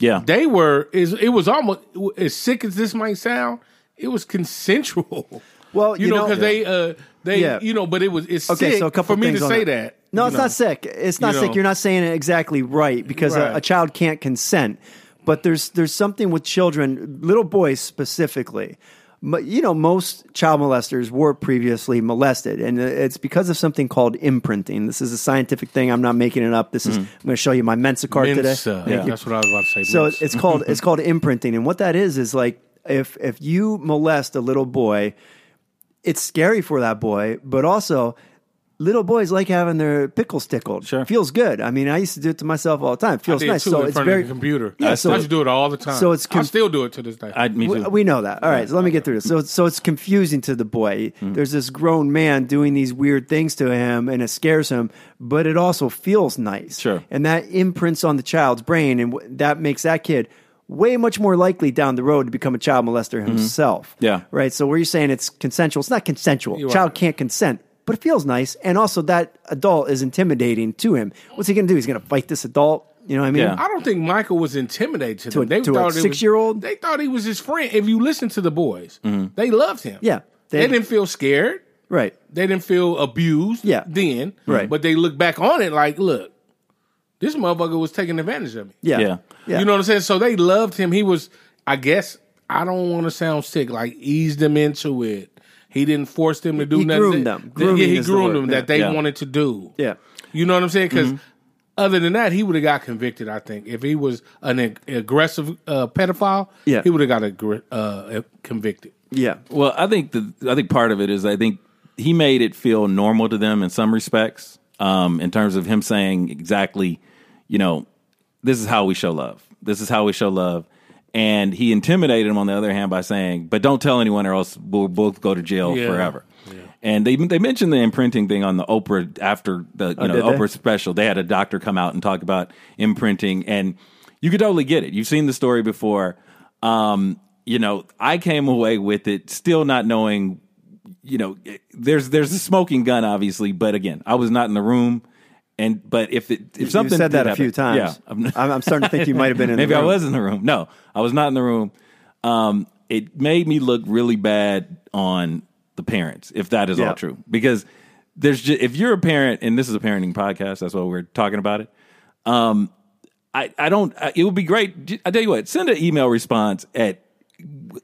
Yeah. They were is it was almost as sick as this might sound. It was consensual. Well, you, you know, know- because they uh they Yeah. you know, but it was it's Okay, sick so a couple for me things to on say that. that. No, it's know. not sick. It's not You sick. know. You're not saying it exactly right because Right. A, a child can't consent. But there's there's something with children, little boys specifically. You know, most child molesters were previously molested, and it's because of something called imprinting. This is a scientific thing. I'm not making it up. This is. Hmm. I'm going to show you my Mensa card Mensa. today. Yeah, that's what I was about to say. So Mensa. it's called it's called imprinting, and what that is is like if if you molest a little boy, it's scary for that boy, but also little boys like having their pickles tickled. Sure. feels good. I mean, I used to do it to myself all the time. It I feels did nice. too So in it's front very of the computer. Yeah, I, so- I used to do it all the time. so it's I con- still do it to this day. I, me too. we know that. All right, so let me get through this. So, so it's confusing to the boy. There's this grown man doing these weird things to him, and it scares him, but it also feels nice. Sure. and that imprints on the child's brain, and wh- that makes that kid way much more likely down the road to become a child molester himself. Mm-hmm. Yeah. Right. So where you're saying it's consensual, it's not consensual. You're Child right. can't consent, but it feels nice. And also that adult is intimidating to him. What's he going to do? He's going to fight this adult. You know what I mean? Yeah. I don't think Michael was intimidated to, To them. a- They to a thought it was- six-year-old? They thought he was his friend. If you listen to the boys, mm-hmm. they loved him. Yeah. They, They- didn't feel scared. Right. They didn't feel abused. Yeah. Then. Right. But they look back on it like, look, this motherfucker was taking advantage of me. Yeah. Yeah. Yeah. You know what I'm saying? So they loved him. He was, I guess, I don't want to sound sick, like ease them into it. He didn't force them to do He nothing. groomed them. that- yeah, he is the groomed them that they Yeah. wanted to do. Yeah. You know what I'm saying? Because Mm-hmm. other than that, he would have got convicted. I think if he was an ag- aggressive uh, pedophile, Yeah. he would have got aggr- uh, convicted. Yeah. Well, I think the I think part of it is I think he made it feel normal to them in some respects, um, in terms of him saying exactly, you know, this is how we show love. This is how we show love. And he intimidated him on the other hand by saying, "But don't tell anyone, or else we'll both go to jail Yeah. forever." And they they mentioned the imprinting thing on the Oprah after the you know Oh, did the they? Oprah special. They had a doctor come out and talk about imprinting, and you could totally get it. You've seen the story before. Um, you know, I came away with it still not knowing. You know, there's there's a smoking gun, obviously, but again, I was not in the room. And but if it if something you said that a happen- few times. yeah, I'm- I'm, I'm starting to think you might have been in Maybe I was in the room. No, I was not in the room. Um, it made me look really bad on the parents, if that is all true. Because there's just, if you're a parent, and this is a parenting podcast, that's why we're talking about it. Um, I, I don't. I, it would be great. I tell you what, send an email response at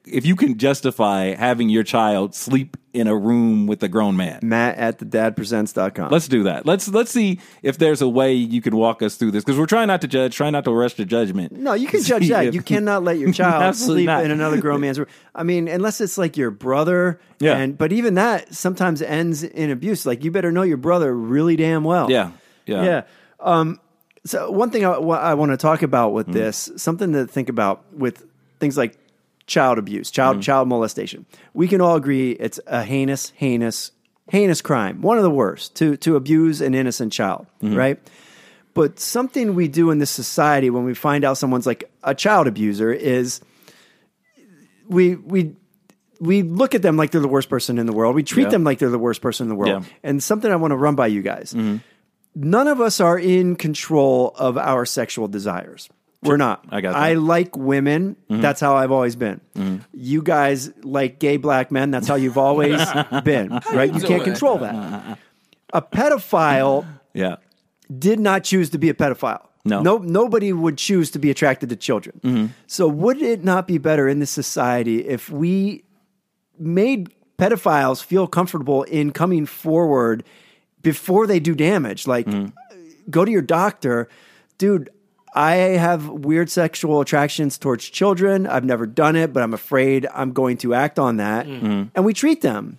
if you can justify having your child sleep in a room with a grown man. Matt at the dadpresents.com. Let's do that. Let's let's see if there's a way you can walk us through this because we're trying not to judge, trying not to rush to judgment. No, you can judge that. You cannot let your child sleep not. in another grown man's room. I mean, unless it's like your brother. Yeah. And but even that sometimes ends in abuse. Like you better know your brother really damn well. Yeah, yeah, Yeah. Um, so one thing I, want to talk about Mm-hmm. with this, something to think about with things like child abuse, child Mm-hmm. child molestation. We can all agree it's a heinous, heinous, heinous crime. One of the worst to to abuse an innocent child, Mm-hmm. right? But something we do in this society when we find out someone's like a child abuser is we we we look at them like they're the worst person in the world. We treat Yeah. them like they're the worst person in the world. Yeah. And something I want to run by you guys. None of us are in control of our sexual desires. We're not. I got that. I like women. Mm-hmm. That's how I've always been. Mm-hmm. You guys like gay black men. That's how you've always been. Right? You can't control that. A pedophile yeah. did not choose to be a pedophile. No. no nobody would choose to be attracted to children. Mm-hmm. So would it not be better in this society if we made pedophiles feel comfortable in coming forward before they do damage? Like, go to your doctor, dude. I have weird sexual attractions towards children. I've never done it, but I'm afraid I'm going to act on that. Mm. Mm-hmm. And we treat them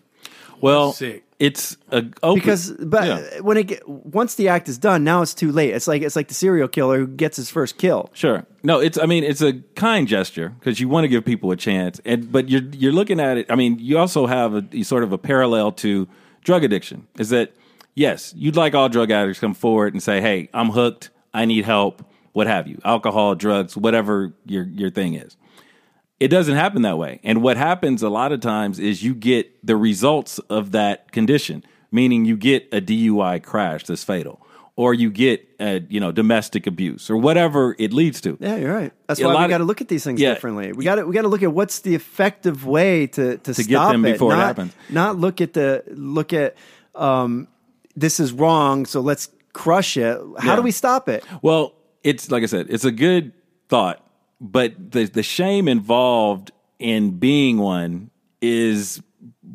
Well, Sick. it's a open, because but Yeah. when it get, once the act is done, now it's too late. It's like it's like the serial killer who gets his first kill. Sure. No, it's. I mean, it's a kind gesture because you want to give people a chance, and but you're you're looking at it. I mean, you also have a sort of a parallel to drug addiction. Is that yes, you'd like all drug addicts come forward and say, "Hey, I'm hooked. I need help. What have you? Alcohol, drugs, whatever your your thing is." It doesn't happen that way. And what happens a lot of times is you get the results of that condition, meaning you get a DUI crash that's fatal, or you get a, you know domestic abuse or whatever it leads to. Yeah, you're right. That's a why we got to look at these things Yeah. differently. We got to we got to look at what's the effective way to to, get stop them it, before it not, happens. Not look at the look at um, this is wrong, so let's crush it. How Yeah. do we stop it? Well, it's like I said, it's a good thought, but the the shame involved in being one is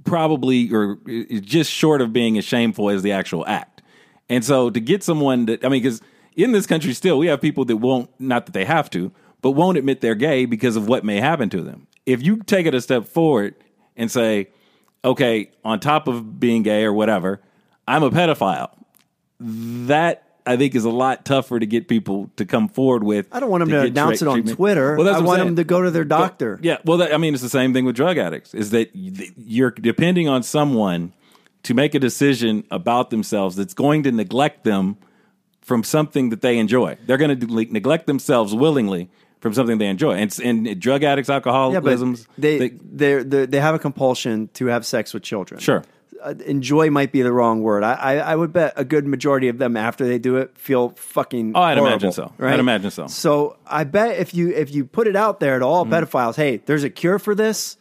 probably or just short of being as shameful as the actual act. And so to get someone that I mean, because in this country still we have people that won't not that they have to, but won't admit they're gay because of what may happen to them. If you take it a step forward and say, okay, on top of being gay or whatever, I'm a pedophile that I think is a lot tougher to get people to come forward with. I don't want them to, get announce it on treatment. Twitter. Well, that's I want saying. them to go to their doctor. Yeah, well, that, I mean, it's the same thing with drug addicts. Is that you're depending on someone to make a decision about themselves that's going to neglect them from something that they enjoy. They're going to neglect themselves willingly from something they enjoy. And, and drug addicts, Yeah, but they they they they have a compulsion to have sex with children. Sure. Uh, enjoy might be the wrong word. I, I I would bet a good majority of them after they do it feel fucking. Oh, I'd horrible, imagine so. I'd imagine so. So I bet if you if you put it out there to all Mm-hmm. pedophiles, hey, there's a cure for this.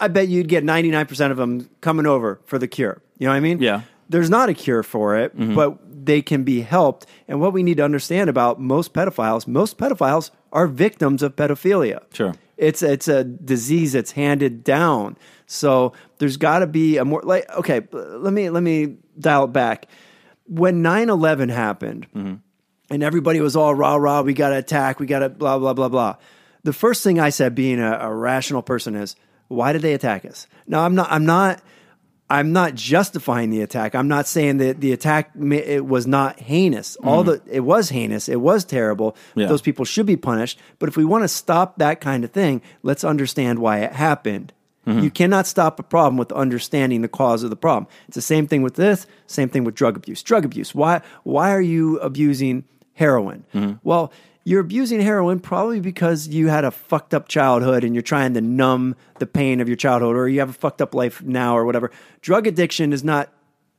I bet you'd get ninety nine percent of them coming over for the cure. You know what I mean? Yeah. There's not a cure for it, Mm-hmm. but they can be helped. And what we need to understand about most pedophiles, most pedophiles are victims of pedophilia. Sure. It's it's a disease that's handed down. So there's got to be a more like okay, let me let me dial it back. When 9/11 happened mm-hmm. and everybody was all rah rah, we got to attack, we got to blah blah blah blah. The first thing I said being a, a rational person is, why did they attack us? Now I'm not I'm not I'm not justifying the attack. I'm not saying that the attack it was not heinous. All mm-hmm. the it was heinous. It was terrible. Yeah. Those people should be punished. But if we want to stop that kind of thing, let's understand why it happened. You cannot stop a problem with understanding the cause of the problem. It's the same thing with this. Same thing with drug abuse. Drug abuse. Why? Why are you abusing heroin? Well, you're abusing heroin probably because you had a fucked up childhood and you're trying to numb the pain of your childhood, or you have a fucked up life now, or whatever. Drug addiction is not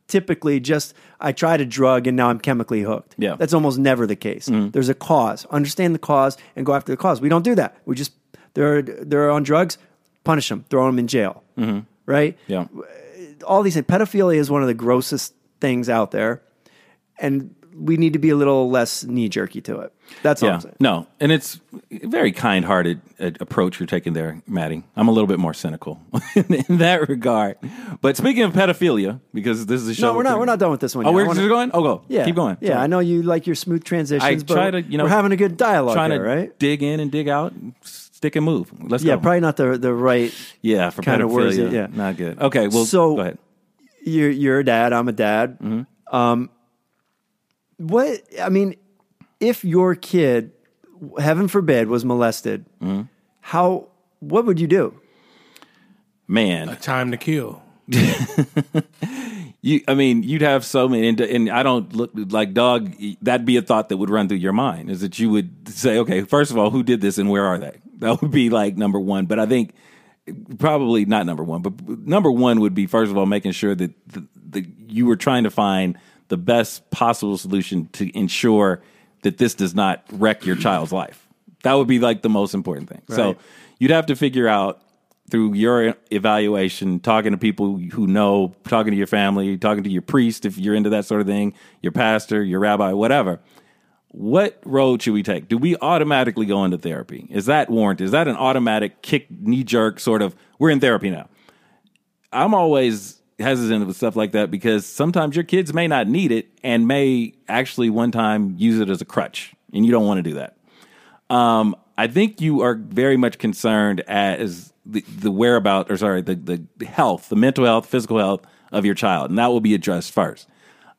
typically just I tried a drug and now I'm chemically hooked. Yeah. That's almost never the case. Mm-hmm. There's a cause. Understand the cause and go after the cause. We don't do that. We just they're they're on drugs, punish them, throw them in jail. Right? yeah. All these pedophilia is one of the grossest things out there, and we need to be a little less knee jerky to it. That's all Yeah, I'm saying. no, and it's a very kind-hearted uh, approach you're taking there, Maddie. I'm a little bit more cynical in that regard. But speaking of pedophilia, because this is a show, No, we're not. We're not done with this one. Oh, yet. We're wanna- going. Oh, go. Yeah, keep going. Yeah, I know you like your smooth transitions, I but try to, you know, we're having a good dialogue trying here, to right? dig in and dig out, stick and move. Let's Yeah, go. probably not the the right. yeah, for kinda pedophilia, words it, yeah. not good. Okay, well, So- go ahead. You're you're a dad. I'm a dad. Mm-hmm. Um, what I mean, if your kid, heaven forbid, was molested, Mm-hmm. how what would you do? Man, Time to kill. You, I mean, you'd have so many, and, and I don't look like dog. That'd be a thought that would run through your mind is that you would say, okay, first of all, who did this and where are they? That would be like number one. But I think probably not number one, but number one would be first of all making sure that the, the, you were trying to find the best possible solution to ensure that this does not wreck your child's life. That would be like the most important thing. So you'd have to figure out through your evaluation, talking to people who know, talking to your family, talking to your priest if you're into that sort of thing, your pastor, your rabbi, whatever. What road should we take? Do we automatically go into therapy? Is that warranted? Is that an automatic kick, knee jerk sort of, we're in therapy now? I'm always hesitant with stuff like that because sometimes your kids may not need it and may actually one time use it as a crutch, and you don't want to do that. Um, I think you are very much concerned as the, the whereabout, or sorry, the, the health, the mental health, physical health of your child, and that will be addressed first.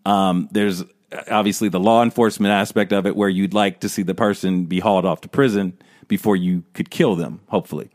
Um, there's obviously the law enforcement aspect of it where you'd like to see the person be hauled off to prison before you could kill them, hopefully.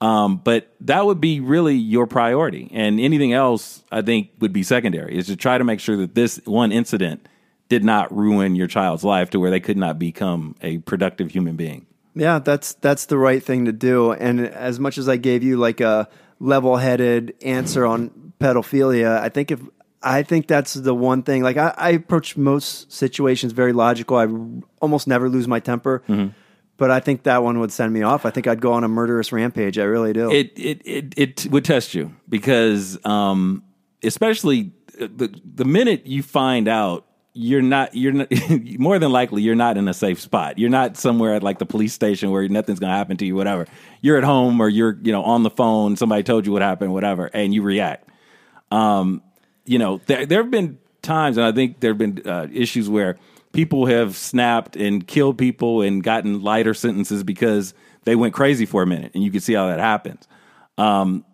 Um, but that would be really your priority. And anything else, I think, would be secondary, is to try to make sure that this one incident did not ruin your child's life to where they could not become a productive human being. Yeah, that's that's the right thing to do. And as much as I gave you like a level-headed answer on pedophilia, I think if I think that's the one thing. Like I, I approach most situations very logical. I almost never lose my temper, but I think that one would send me off. I think I'd go on a murderous rampage. I really do. It it it, it would test you because, um, especially the the minute you find out you're not you're not more than likely you're not in a safe spot. You're not somewhere at like the police station where nothing's going to happen to you. Whatever. You're at home or you're you know on the phone. Somebody told you what happened. Whatever, and you react. Um, you know, there there have been times, and I think there have been uh, issues where people have snapped and killed people and gotten lighter sentences because they went crazy for a minute, and you can see how that happens. Um,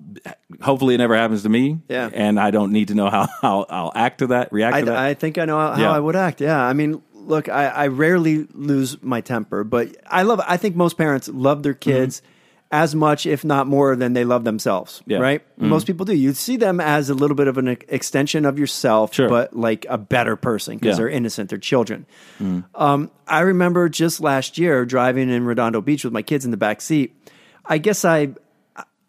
hopefully, it never happens to me. Yeah. and I don't need to know how, how I'll act to that, react to that. I, I think I know how, how I would act. Yeah, I mean, look, I, I rarely lose my temper, but I love. I think most parents love their kids, as much, if not more, than they love themselves. Yeah. Right? Mhm. Most people do. You see them as a little bit of an extension of yourself, Sure. but like a better person because Yeah. they're innocent. They're children. Um, I remember just last year driving in Redondo Beach with my kids in the back seat. I guess I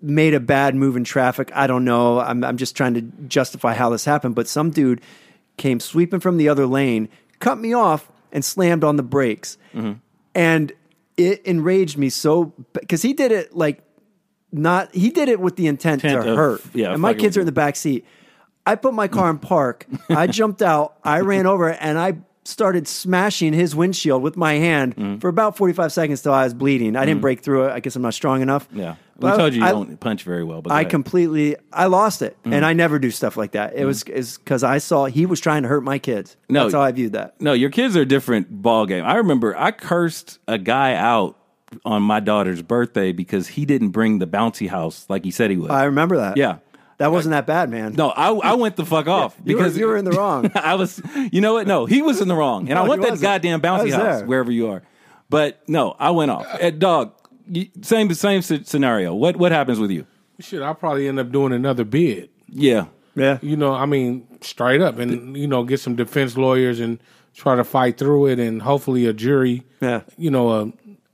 made a bad move in traffic. I don't know. I'm, I'm just trying to justify how this happened. But some dude came sweeping from the other lane, cut me off, and slammed on the brakes. And it enraged me so because he did it like not, he did it with the intent, Intent to of- hurt. yeah, and my kids are in the back seat. I put my car in park. I jumped out. I ran over and I started smashing his windshield with my hand Mm-hmm. for about 45 seconds till I was bleeding. I didn't break through it. I guess I'm not strong enough. Yeah. We told you you I- don't punch very well, but I completely I lost it, Mm-hmm. and I never do stuff like that. It was is because I saw he was trying to hurt my kids. No. That's how I viewed that. No, your kids are a different ball game. I remember I cursed a guy out on my daughter's birthday because he didn't bring the bouncy house like he said he would. I remember that. yeah. That wasn't that bad, man. No, I, I went the fuck off you were- because you were in the wrong. I was, you know what? No, he was in the wrong, and I want that wasn't. goddamn I bouncy house there. wherever you are. But no, I went off. Ed, dog, you, same same scenario. What what happens with you? Shit, I'll probably end up doing another bid. Yeah, yeah, You know, I mean, straight up, and you know, get some defense lawyers and try to fight through it, and hopefully a jury, Yeah. you know, uh,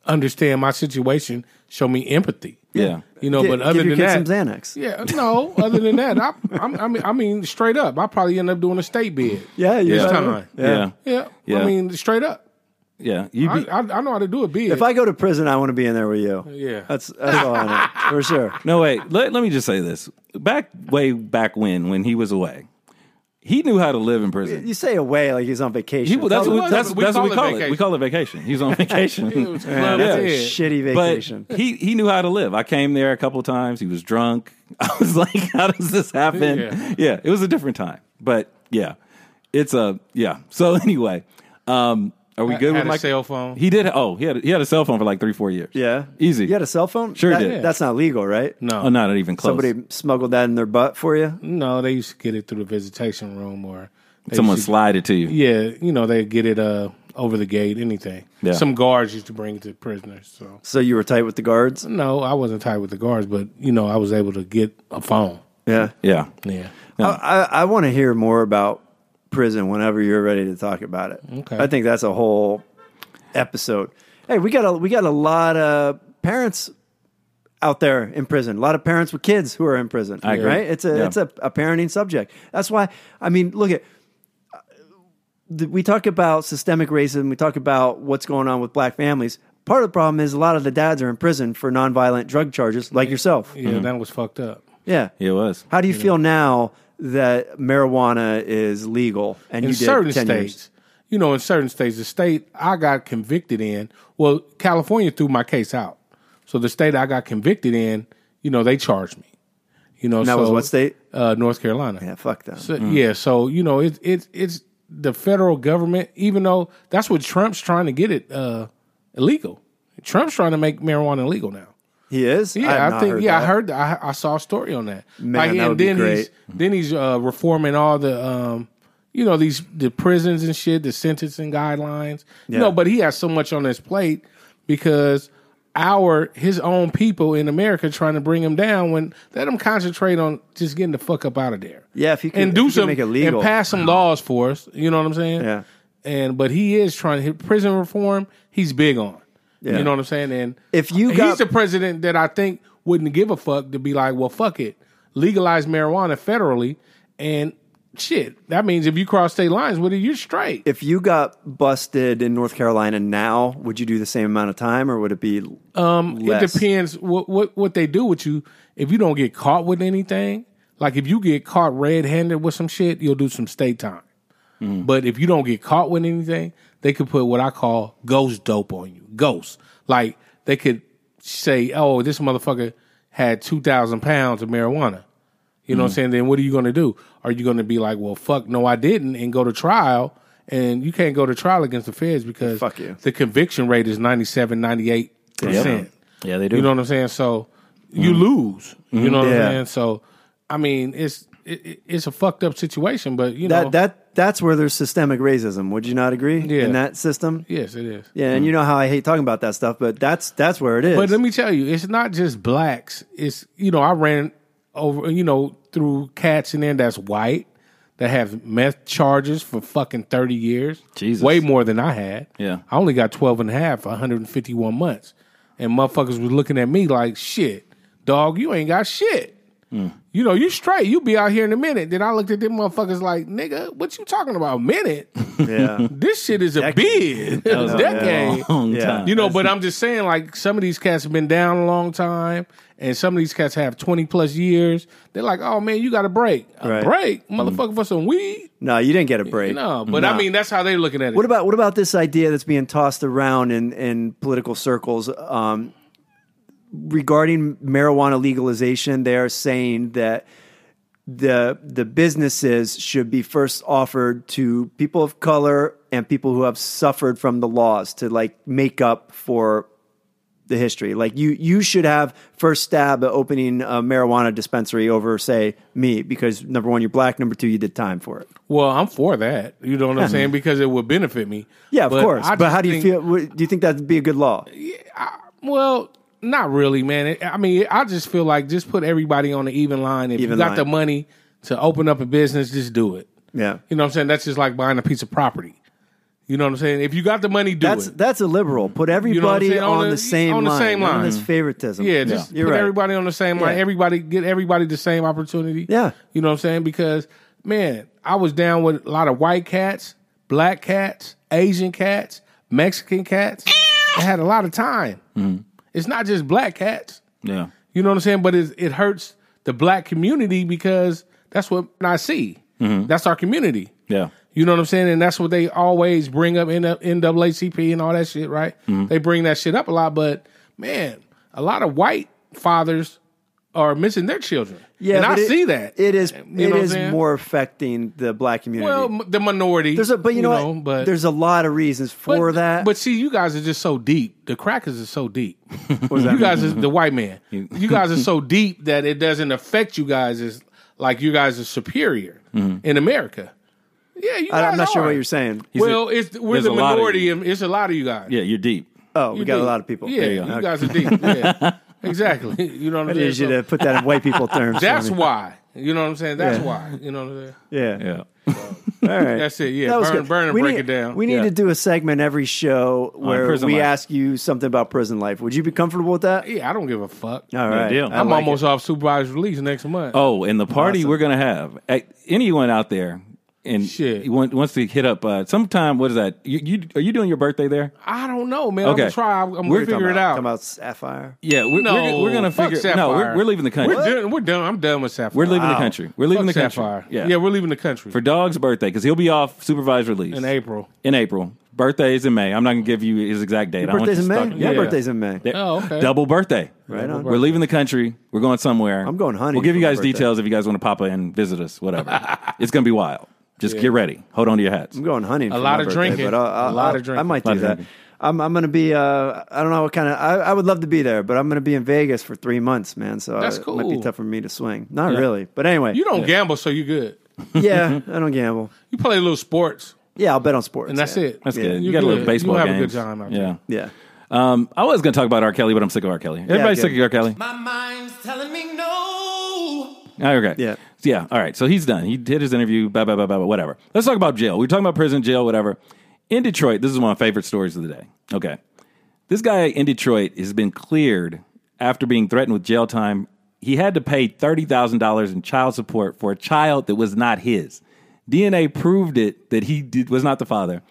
understand my situation, show me empathy. yeah. You know, Gi- but other give your than kids that, some Xanax. yeah, no. Other than that, I, I'm, I mean, I mean, straight up, I probably end up doing a state bid. Yeah, you Yeah. better. Time. Yeah. Yeah, Yeah. I mean, straight up. Yeah, you I, be, I, I know how to do a bid. If I go to prison, I want to be in there with you. Yeah. that's that's all I know for sure. no wait. Let, let me just say this. Back way back when when he was away, he knew how to live in prison. You say away like he's on vacation. He, that's Tell what, him- that's, we that's call what we it call it. We call it vacation. He's on vacation. It was Yeah, club that's a head. shitty vacation. But he he knew how to live. I came there a couple of times. He was drunk. I was like, "How does this happen?" Yeah. Yeah, it was a different time. But yeah, it's a yeah. So anyway, um, are we good had with a my cell phone. He did. Oh, he had he had a cell phone for like three four years. yeah, easy. You had a cell phone? Sure That- did. That's not legal, right? no, Oh, not even close. Somebody smuggled that in their butt for you. no, they used to get it through the visitation room or they Someone used to- slide it to you. Yeah, you know they get it uh over the gate, anything. Yeah. Some guards used to bring it to prisoners. So So you were tight with the guards. no, I wasn't tight with the guards, but you know I was able to get a phone. Yeah. Yeah. Yeah, I, I, I want to hear more about prison whenever you're ready to talk about it. Okay. I think that's a whole episode. Hey, we got a we got a lot of parents out there in prison. A lot of parents with kids who are in prison. I agree. Right? It's a Yeah. it's a, a parenting subject. That's why I mean, look at uh, we talk about systemic racism. We talk about what's going on with black families. Part of the problem is a lot of the dads are in prison for nonviolent drug charges, like yourself. yeah, mm-hmm. that was fucked up. Yeah. It was. How do you feel now that marijuana is legal and in you did certain 10 states, years? you know, in certain states, the state I got convicted in, well, California threw my case out. So the state I got convicted in, you know, they charged me. You know, And that so, was what state? Uh, North Carolina. Yeah, fuck them. So, Yeah, so you know, it's it's it's the federal government. Even though that's what Trump's trying to get it uh, illegal. Trump's trying to make marijuana illegal now. He is? Yeah, have I, think. yeah, that. I heard. That. I, I saw a story on that. Man, that would be then great. he's then he's uh, reforming all the, um, you know, these the prisons and shit, the sentencing guidelines. Yeah. No, but he has so much on his plate because our his own people in America trying to bring him down. When let him concentrate on just getting the fuck up out of there. Yeah, if you could, and do you some make it legal. and pass some laws for us. You know what I'm saying? Yeah. And but he is trying to prison reform. He's big on. Yeah. You know what I'm saying? And If you he's got- the president that I think wouldn't give a fuck to be like, well, fuck it, legalize marijuana federally, and shit. That means if you cross state lines with it, you're straight. if you got busted in North Carolina now, would you do the same amount of time or would it be um, It depends what, what what they do with you. If you don't get caught with anything, like if you get caught red-handed with some shit, you'll do some state time. But if you don't get caught with anything, they could put what I call ghost dope on you. Ghost, like they could say, "Oh, this motherfucker had two thousand pounds of marijuana." You know what I'm mm. saying? Then what are you going to do? Are you going to be like, "Well, fuck, no, I didn't," and go to trial? And you can't go to trial against the feds because Fuck you. the conviction rate is 97, 98 percent. Yeah, they do. You know what I'm saying? So you mm. lose. You know what Yeah. I'm saying? So I mean, it's it, it- it's a fucked up situation. But you know, That that that's where there's systemic racism. Would you not agree? Yeah. In that system. yes, it is. Yeah, and you mm. know how I hate talking about that stuff, but that's that's where it is. But let me tell you, it's not just blacks. It's you know, I ran over you know through cats in there that's white that have meth charges for fucking thirty years. Jesus. way more than I had. Yeah. I only got 12 and a half 151 months, and motherfuckers was looking at me like, "Shit, dog, you ain't got shit." Hmm. You know, you straight. You be out here in a minute. Then I looked at them motherfuckers like, nigga, what you talking about? Minute? yeah. This shit is a bid. That was a a decade. long Yeah. time. You know, but I'm just saying, like, some of these cats have been down a long time, and some of these cats have 20 plus years. They're like, oh man, you got a break. A Right. break? Motherfucker, for some weed? No, you didn't get a break. No, but No. I mean, that's how they're looking at it. What about what about this idea that's being tossed around in, in political circles um, regarding marijuana legalization? They are saying that the the businesses should be first offered to people of color and people who have suffered from the laws to like make up for the history. Like you you should have first stab at opening a marijuana dispensary over say me because number one you're black, number two you did time for it. Well, I'm for that. You know what I'm saying? Because it would benefit me. Yeah, of But course. I But how do you think- feel? Do you think that'd be a good law? Well, not really, man. I mean, I just feel like just put everybody on the even line. If Even you got line. the money to open up a business, just do it. Yeah, You know what I'm saying? That's just like buying a piece of property. You know what I'm saying? If you got the money, do that's it. that's a liberal. Put everybody saying? On on, the- same on the line. same line. this favoritism. Yeah, just You're put right. everybody on the same line. Yeah. Everybody get everybody the same opportunity. Yeah. You know what I'm saying? Because man, I was down with a lot of white cats, black cats, Asian cats, Mexican cats. I had a lot of time. Mm-hmm. It's not just black cats. yeah. You know what I'm saying? But it, it hurts the black community because that's what I see. Mm-hmm. That's our community. Yeah. You know what I'm saying? And that's what they always bring up in the NAACP and all that shit, right? Mm-hmm. They bring that shit up a lot, but man, a lot of white fathers are missing their children. Yeah, and I it- see that. It is. You it know what I'm is saying? more affecting the black community. well, the minority. there's a, but you, know, what? but there's a lot of reasons for but, that. But see, you guys are just so deep. The crackers are so deep. What does that you guys mean? is the white man. You guys are so deep that it doesn't affect you guys as like you guys are superior in America. Yeah, you guys Mm-hmm. I, am not sure what you're saying. Well, it's we're the a of minority. you. and it's a lot of you guys. Yeah, you're deep. Oh, we You got a lot of people. Yeah, There you, go. Guys are deep. Yeah, exactly. You know what I I'm saying? need you to put that in white people terms. that's why. You know what I'm saying? That's Yeah. why. You know what I'm saying? Yeah. Yeah. All right. That's it. Yeah, That was burn, good. burn and we break need, it down. We need Yeah. to do a segment every show where we life. ask you something about prison life. Would you be comfortable with that? yeah, I don't give a fuck. All right. deal. I I'm like almost it. off supervised release next month. Oh, and the party Awesome. we're gonna have. eh, Anyone out there and Shit. you want, wants to hit up uh, sometime? What is that? You, you are you doing your birthday there? I don't know, man. Okay. I'm gonna try. I'm, I'm We're gonna figure Talking it out. Talking about Sapphire. Yeah, we're, no, we're, we're gonna fuck figure. No, we're, Sapphire. we're leaving the country. We're done. We're done. I'm done with Sapphire. We're leaving the country. We're leaving Fuck the country. Sapphire. Yeah, yeah, we're leaving the country for Dog's birthday because he'll be off supervised release in April. In April, birthday is in May. I'm not gonna give you his exact date. Your I want birthday's in May? stuck- My Yeah. birthday's in May. There- Oh, okay. Double birthday. Right on. We're leaving the country. We're going somewhere. I'm going hunting We'll give you for my guys birthday. details if you guys want to pop in and visit us. Whatever. it's gonna be wild. Just get ready. Hold on to your hats. I'm going hunting. for lot my of birthday, drinking. But I'll, I'll, A lot of drinking. I might Lot do that. drinking. I'm, I'm going to be. Uh, I don't know what kind of. I, I would love to be there, but I'm going to be in Vegas for three months, man. So That's uh, it might be tough for me to swing. Not really, but anyway. You don't gamble, so you're good. yeah, I don't gamble. You play a little sports, Yeah, I'll bet on sports. and that's yeah. it. That's Yeah. good. You You're got a little good. baseball You'll have a good time out yeah. Yeah. Um, I was going to talk about R. Kelly, but I'm sick of R. Kelly. Everybody's good. sick of R. Kelly. My mind's telling me no. Oh, okay. Yeah. Yeah. All right. So he's done. He did his interview. Blah blah blah blah. blah whatever. Let's talk about jail. We're talking about prison, jail, whatever. In Detroit, this is one of my favorite stories of the day. Okay. This guy in Detroit has been cleared after being threatened with jail time. He had to pay thirty thousand dollars in child support for a child that was not his. DNA proved it that he did, was not the father.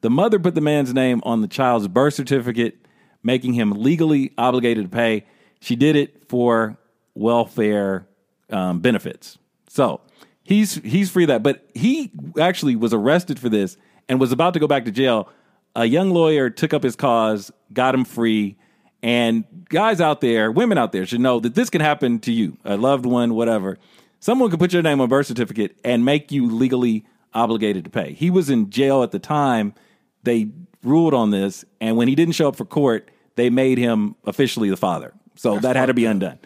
The mother put the man's name on the child's birth certificate, making him legally obligated to pay. She did it for welfare um, benefits. So he's he's free of that, but he actually was arrested for this and was about to go back to jail. A young lawyer took up his cause, got him free. And guys out there, women out there should know that this can happen to you, a loved one, whatever. Someone could put your name on a birth certificate and make you legally obligated to pay. He was in jail at the time. They ruled on this, and when he didn't show up for court, they made him officially the father. So that had to be undone.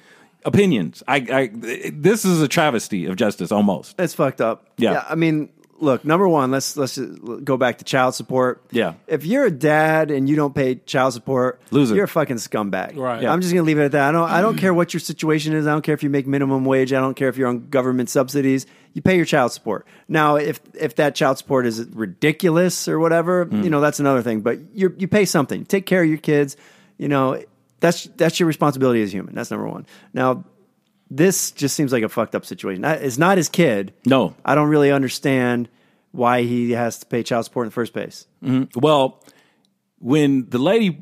Opinions. I, I this is a travesty of justice almost. It's fucked up. Yeah. I mean, look, number one, let's let's go back to child support. Yeah. If you're a dad and you don't pay child support, Loser. You're a fucking scumbag. Right. Yeah. I'm just gonna leave it at that. I don't I don't care what your situation is. I don't care if you make minimum wage. I don't care if you're on government subsidies. You pay your child support. Now, if if that child support is ridiculous or whatever, Mm. you know, that's another thing. But you you pay something. Take care of your kids. You know, that's that's your responsibility as human. That's number one. Now, this just seems like a fucked up situation. It's not his kid. No. I don't really understand why he has to pay child support in the first place. Mm-hmm. Well, when the lady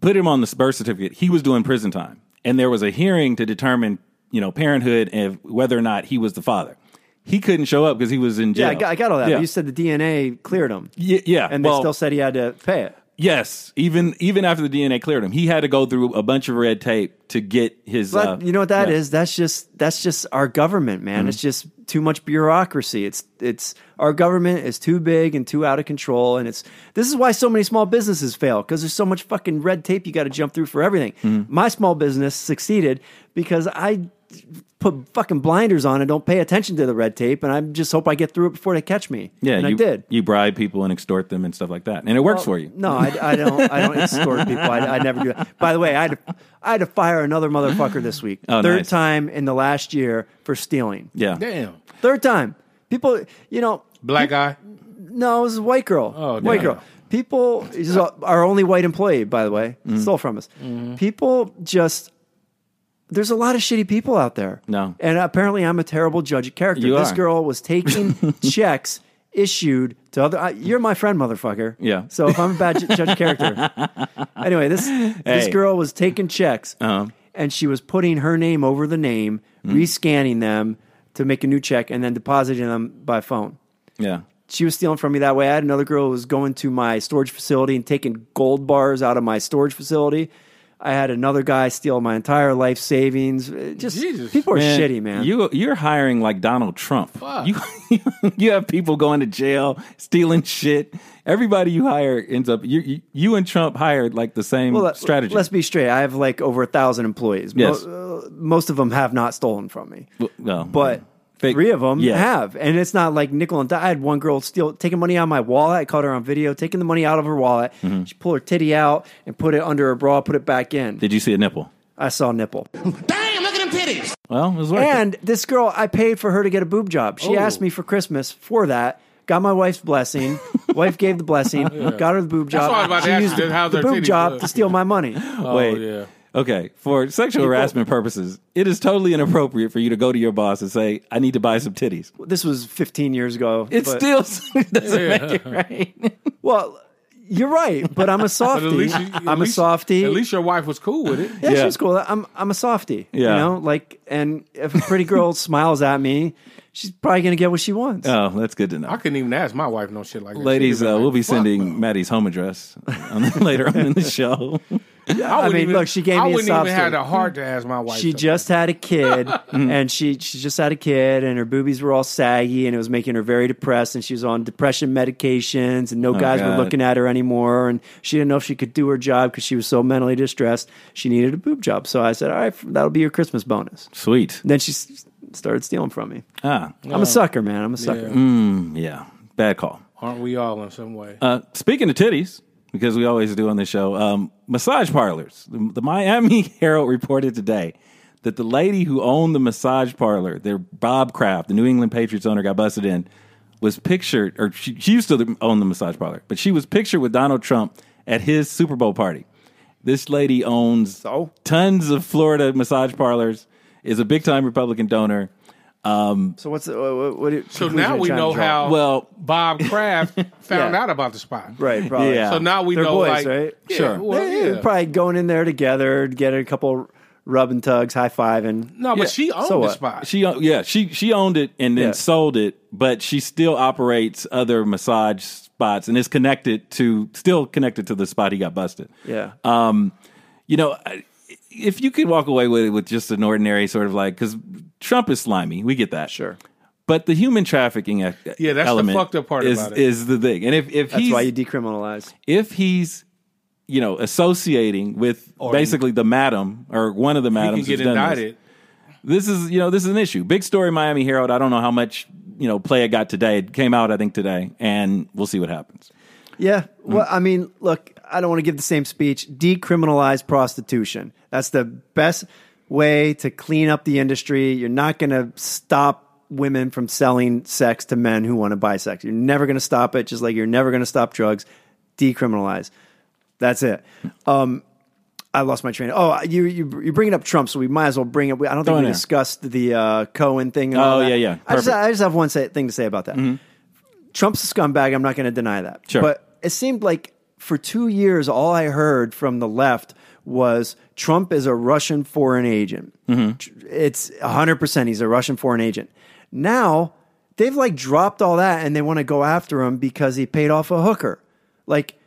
put him on the birth certificate, he was doing prison time, and there was a hearing to determine, you know, parenthood and whether or not he was the father. He couldn't show up because he was in jail. Yeah, I got, I got all that. Yeah, But you said the DNA cleared him, yeah, yeah. and they well, still said he had to pay it. Yes. Even even after the DNA cleared him, he had to go through a bunch of red tape to get his. But uh, you know what that yeah. is? That's just that's just our government, man. It's just too much bureaucracy. It's it's our government is too big and too out of control, and it's this is why so many small businesses fail because there's so much fucking red tape you got to jump through for everything. My small business succeeded because I put fucking blinders on and don't pay attention to the red tape, and I just hope I get through it before they catch me. Yeah, and you I did. You bribe people and extort them and stuff like that, and it works Well, for you. No, I, I don't. I don't extort people. I, I never do that. By the way, I had to, I had to fire another motherfucker this week. Oh, Third nice. time in the last year for stealing. Yeah. Damn. Third time. People, you know, Black guy. no, it was a white girl. Oh, white damn. girl. People, this is our only white employee, by the way, Mm-hmm. stole from us. People just. There's a lot of shitty people out there. No. And apparently I'm a terrible judge of character. You this are. girl was taking checks issued to other. I, you're my friend, motherfucker. Yeah. So if I'm a bad judge of character. Anyway, this this girl was taking checks Uh-huh. and she was putting her name over the name, Mm. rescanning them to make a new check, and then depositing them by phone Yeah. she was stealing from me that way. I had another girl who was going to my storage facility and taking gold bars out of my storage facility. I had another guy steal my entire life savings. Just Jesus. people are shitty, man. You you're hiring like Donald Trump. Fuck. You you have people going to jail, stealing shit. Everybody you hire ends up you you, you and Trump hired like the same well, strategy. Let's be straight. I have like over a thousand employees. Mo- Yes. uh, most of them have not stolen from me, Well, no. but Fake- three of them Yeah. have, and it's not like nickel and dime. I had one girl steal taking money out of my wallet. I caught her on video taking the money out of her wallet. Mm-hmm. She pulled her titty out and put it under her bra, put it back in. Did you see a nipple? I saw a nipple. Damn, look at them titties. Well, it was worth it. And this girl, I paid for her to get a boob job. She Oh. asked me for Christmas for that. Got my wife's blessing. Wife gave the blessing. Got her the boob job. what I was about to she ask used you, the, how's the boob job look? to steal my money. Oh, Wait. yeah. Okay, for sexual harassment purposes, it is totally inappropriate for you to go to your boss and say, "I need to buy some titties." This was 15 years ago. It but- still doesn't make it right. well, you're right, but I'm a But softie. at least, you- at I'm least- a softie. At least your wife was cool with it. yeah, Yeah. she's cool. I'm I'm a softie. Yeah. You know, like, and if a pretty girl smiles at me, she's probably gonna get what she wants. Oh, that's good to know. I couldn't even ask my wife no shit like that. Ladies, She'd uh, like, we'll be "Fuck, sending. Maddie's home address on, later on in the show. I, wouldn't mean, even, look, she gave I me a wouldn't sob even have story. the heart to ask my wife. she something. just had a kid and she she just had a kid and her boobies were all saggy and it was making her very depressed and she was on depression medications and no guys were looking at her anymore and she didn't know if she could do her job because she was so mentally distressed she needed a boob job so i said all right that'll be your christmas bonus Sweet. then she s- started stealing from me Ah, i'm a sucker man i'm a sucker yeah. Bad call. Aren't we all in some way? Uh, speaking of titties, because we always do on the show, um, massage parlors. The, the Miami Herald reported today that the lady who owned the massage parlor, their Bob Kraft, the New England Patriots owner, got busted in, was pictured, or she, she used to own the massage parlor, but she was pictured with Donald Trump at his Super Bowl party. This lady owns So? tons of Florida massage parlors, is a big time Republican donor. So what's the, what, what, what so now we know how Well, Bob Kraft found Yeah. out about the spot. right probably Yeah. So now we They're know, boys, like, right? Yeah, Sure. Well, They're yeah. probably going in there together getting a couple rub and tugs high five, and No, but Yeah. she owned So the what? spot. She yeah she she owned it and then Yeah. sold it, but she still operates other massage spots and is connected to still connected to the spot he got busted. yeah Um, you know, if you could walk away with it with just an ordinary sort of like because Trump is slimy, we get that, sure But the human trafficking e- Yeah, that's the element fucked up part is, about it. is the thing. And if if that's he's why you decriminalize if he's you know associating with Or- basically the madam or one of the he madams get who's done this, indicted. this is you know this is an issue. Big story, Miami Herald. I don't know how much you know play it got today. It came out I think today, and we'll see what happens. Yeah. Well, I mean, look, I don't want to give the same speech. Decriminalize prostitution. That's the best way to clean up the industry. You're not going to stop women from selling sex to men who want to buy sex. You're never going to stop it, just like you're never going to stop drugs. Decriminalize. That's it. Um, I lost my train. Oh, you you you're bringing up Trump, so we might as well bring it. I don't think it we in. discussed the uh, Cohen thing. and all Oh, that. yeah, yeah. I just, I just have one say, thing to say about that. Trump's a scumbag. I'm not going to deny that. Sure. But it seemed like for two years, all I heard from the left was Trump is a Russian foreign agent. Mm-hmm. It's 100% he's a Russian foreign agent. Now, they've like dropped all that and they want to go after him because he paid off a hooker. Like,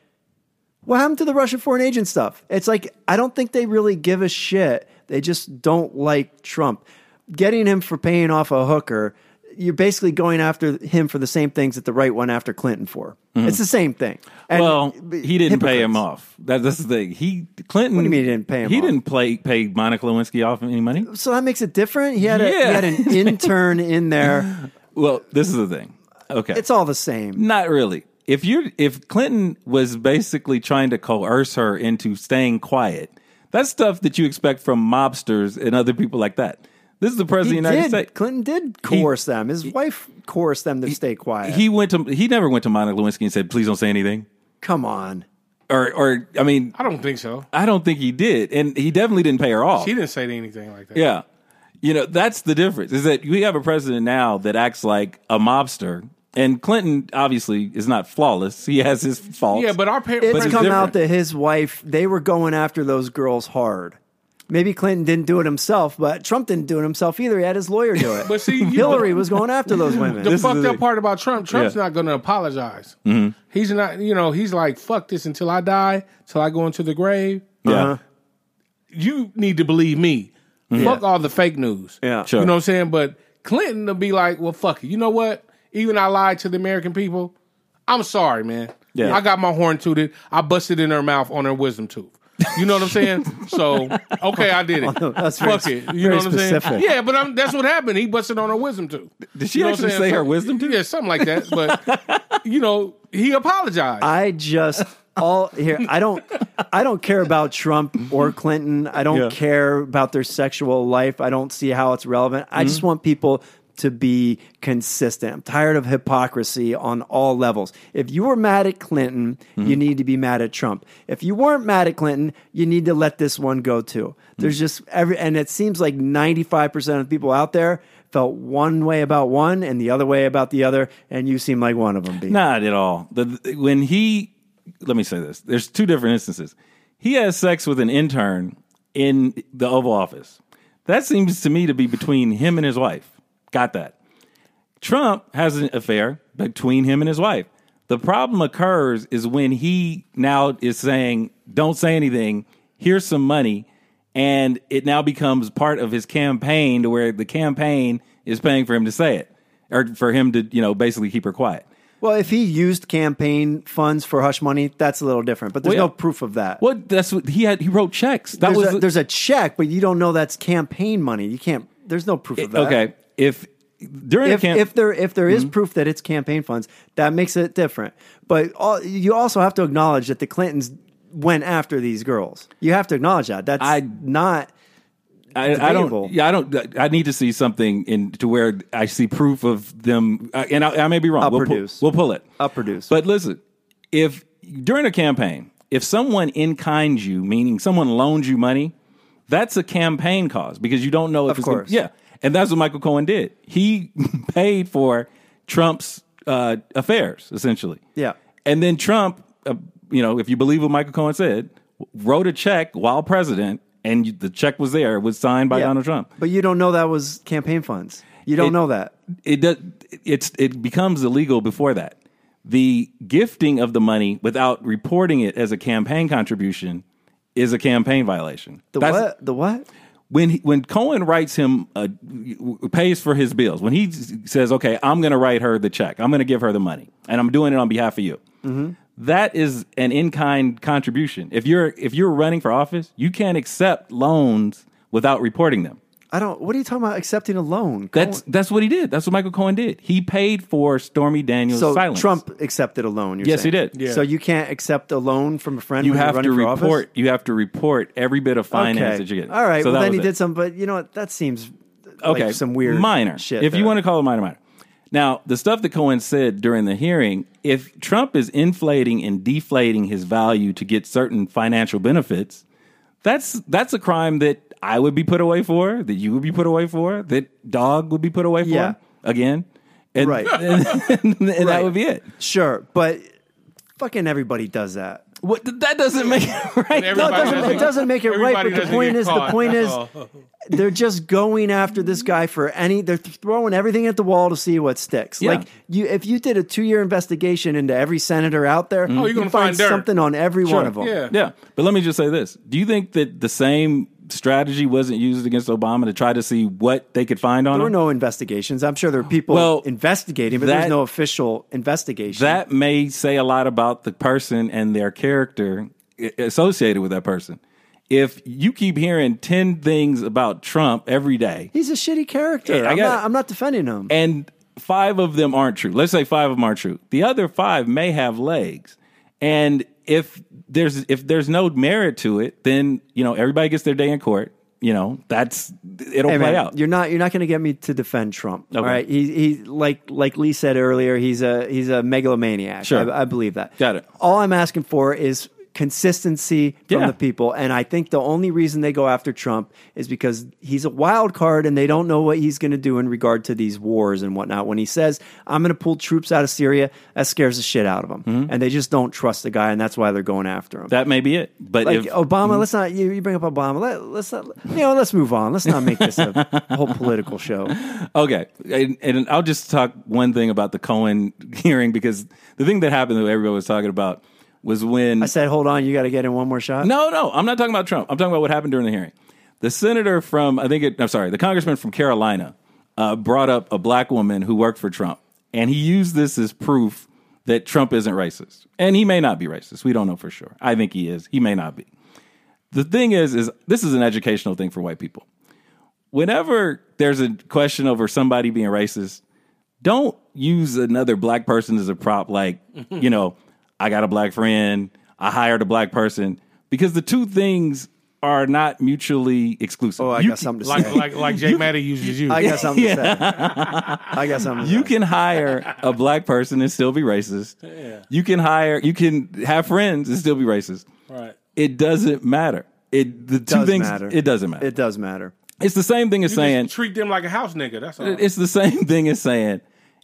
what happened to the Russian foreign agent stuff? It's like, I don't think they really give a shit. They just don't like Trump. Getting him for paying off a hooker, you're basically going after him for the same things that the right went after Clinton for. Mm-hmm. It's the same thing. And- well, he didn't pay him off. That, that's the thing. He Clinton. What do you mean he didn't pay him He off? didn't play, pay Monica Lewinsky off any money. So that makes it different. He had, a, he had an intern in there. Well, this is the thing. Okay, It's all the same. Not really. If you if Clinton was basically trying to coerce her into staying quiet, that's stuff that you expect from mobsters and other people like that. This is the president He of the United did. States. Clinton did coerce them. His wife coerced them to stay quiet. He went to he never went to Monica Lewinsky and said, "Please don't say anything." Come on. Or or I mean, I don't think so. I don't think he did, and he definitely didn't pay her off. She didn't say anything like that. Yeah. You know, that's the difference is that we have a president now that acts like a mobster. And Clinton obviously is not flawless. He has his faults. Yeah, but our parents. it's come different. out that his wife, they were going after those girls hard. Maybe Clinton didn't do it himself, but Trump didn't do it himself either. He had his lawyer do it. But see, you- Hillary was going after those women. the This is fucked up thing. part about Trump, Trump's Yeah. not going to apologize. He's not, you know, he's like, fuck this until I die, till I go into the grave. yeah. Uh-huh. You need to believe me. Fuck all the fake news. Yeah. Sure. You know what I'm saying? But Clinton will be like, well, fuck it. You know what? Even I lied to the American people. I'm sorry, man. Yeah. I got my horn tooted. I busted in her mouth on her wisdom tooth. You know what I'm saying? So okay, I did it. that's very Fuck it. You very know what I'm specific. saying? Yeah, but I'm, that's what happened. He busted on her wisdom too. Did she You know what I'm actually saying? say her So- wisdom too? Yeah, something like that. But you know, he apologized. I just all here. I don't. I don't care about Trump or Clinton. I don't Yeah. care about their sexual life. I don't see how it's relevant. I Mm-hmm. just want people to be consistent. I'm tired of hypocrisy on all levels. If you were mad at Clinton, Mm-hmm. you need to be mad at Trump. If you weren't mad at Clinton, you need to let this one go too. There's Mm. just every, and it seems like 95% of people out there felt one way about one and the other way about the other, and you seem like one of them. B. Not at all. The, when he, let me say this. There's two different instances. He has sex with an intern in the Oval Office. That seems to me to be between him and his wife. Got that. Trump has an affair between him and his wife. The problem occurs is when he now is saying, don't say anything, here's some money, and it now becomes part of his campaign to where the campaign is paying for him to say it or for him to, you know, basically keep her quiet. Well, if he used campaign funds for hush money, that's a little different. But there's Well, yeah. no proof of that. Well, that's what he had. He wrote checks. That there's, was a, there's a check, but you don't know that's campaign money. You can't. There's no proof of that. okay. If during If, camp, if there if there Mm-hmm. is proof that it's campaign funds, that makes it different. But all, you also have to acknowledge that the Clintons went after these girls. You have to acknowledge that. That's I- not. I, I don't. Yeah, I don't. I need to see something in to where I see proof of them. uh, And I, I may be wrong. I'll we'll, pull, produce. we'll pull it. I'll produce. But listen, if during a campaign, if someone in kind you, meaning someone loans you money, that's a campaign cause because you don't know if Of it's gonna- course. yeah, and that's what Michael Cohen did. He paid for Trump's uh, affairs essentially. Yeah. and then Trump, uh, you know, if you believe what Michael Cohen said, wrote a check while president, and you, the check was there, it was signed by yeah. Donald Trump. But you don't know that was campaign funds. You don't It- know that. it does it's it becomes illegal before that. The gifting of the money without reporting it as a campaign contribution is a campaign violation. The That's- what? The what? When he, when Cohen writes him uh, pays for his bills, when he says, "Okay, I'm going to write her the check. I'm going to give her the money, and I'm doing it on behalf of you." That is an in kind contribution. If you're if you're running for office, you can't accept loans without reporting them. I don't. What are you talking about? Accepting a loan? That's Cohen- that's what he did. That's what Michael Cohen did. He paid for Stormy Daniels' so silence. Trump accepted a loan. You're Yes, he did. Yeah. So you can't accept a loan from a friend. You when you're have to running for office? report. You have to report every bit of finance Okay. that you get. All right. So well, then he it. did some, but you know what? That seems okay, like some weird minor shit. If you want to call it minor, minor. Now, the stuff that Cohen said during the hearing, if Trump is inflating and deflating his value to get certain financial benefits, that's that's a crime that I would be put away for, that you would be put away for, that Dog would be put away for Yeah. again, and, Right. and, and that Right. would be it. sure, but fucking everybody does that. What that doesn't make it right. No, it doesn't, doesn't- it doesn't make it right. But the point is, the point is, they're just going after this guy for any. They're throwing everything at the wall to see what sticks. Yeah. Like you, if you did a two-year investigation into every senator out there, mm-hmm. Oh, you're you'd gonna find find something on every one of them. Yeah. Yeah, but let me just say this: Do you think that the same strategy wasn't used against Obama to try to see what they could find on him? There were no investigations. I'm sure there are people Well, investigating, but that- there's no official investigation. that may say a lot about the person and their character associated with that person. If you keep hearing 10 things about Trump every day He's a shitty character. I'm, not. I'm not defending him. and five of them aren't true, let's say five of them aren't true. The other five may have legs. And if there's if there's no merit to it, then, you know, everybody gets their day in court. You know, that's it'll Hey, play man, out. You're not. You're not going to get me to defend Trump. All Okay. right. He, he like like Lee said earlier. He's a he's a megalomaniac. Sure. I, I believe that. Got it. All I'm asking for is consistency from Yeah. the people, and I think the only reason they go after Trump is because he's a wild card, and they don't know what he's going to do in regard to these wars and whatnot. When he says, "I'm going to pull troops out of Syria," that scares the shit out of them, and they just don't trust the guy, and that's why they're going after him. Mm-hmm. That may be it. But like if Obama, let's not you, you bring up Obama. Let, let's not you know. Let's move on. Let's not make this a whole political show. Okay, and, and I'll just talk one thing about the Cohen hearing because the thing that happened that everybody was talking about was when I said, hold on, you got to get in one more shot. no, no, I'm not talking about Trump. I'm talking about what happened during the hearing. The senator from I think it, I'm sorry, the congressman from Carolina uh, brought up a black woman who worked for Trump, and he used this as proof that Trump isn't racist, and he may not be racist. We don't know for sure. I think he is. He may not be. The thing is, is this is an educational thing for white people whenever there's a question over somebody being racist, don't use another black person as a prop. Like, you know, I got a black friend, I hired a black person, because the two things are not mutually exclusive. Oh, I You got can- something to Like say. like like Jay Maddie uses you. I got something to say. I got something. To You say. can hire a black person and still be racist. You can hire, you can have friends and still be racist. Right. It doesn't matter. It the two does things. matter. It doesn't matter. It does matter. it's the same thing as You saying just treat them like a house nigga. That's all. It's the same thing as saying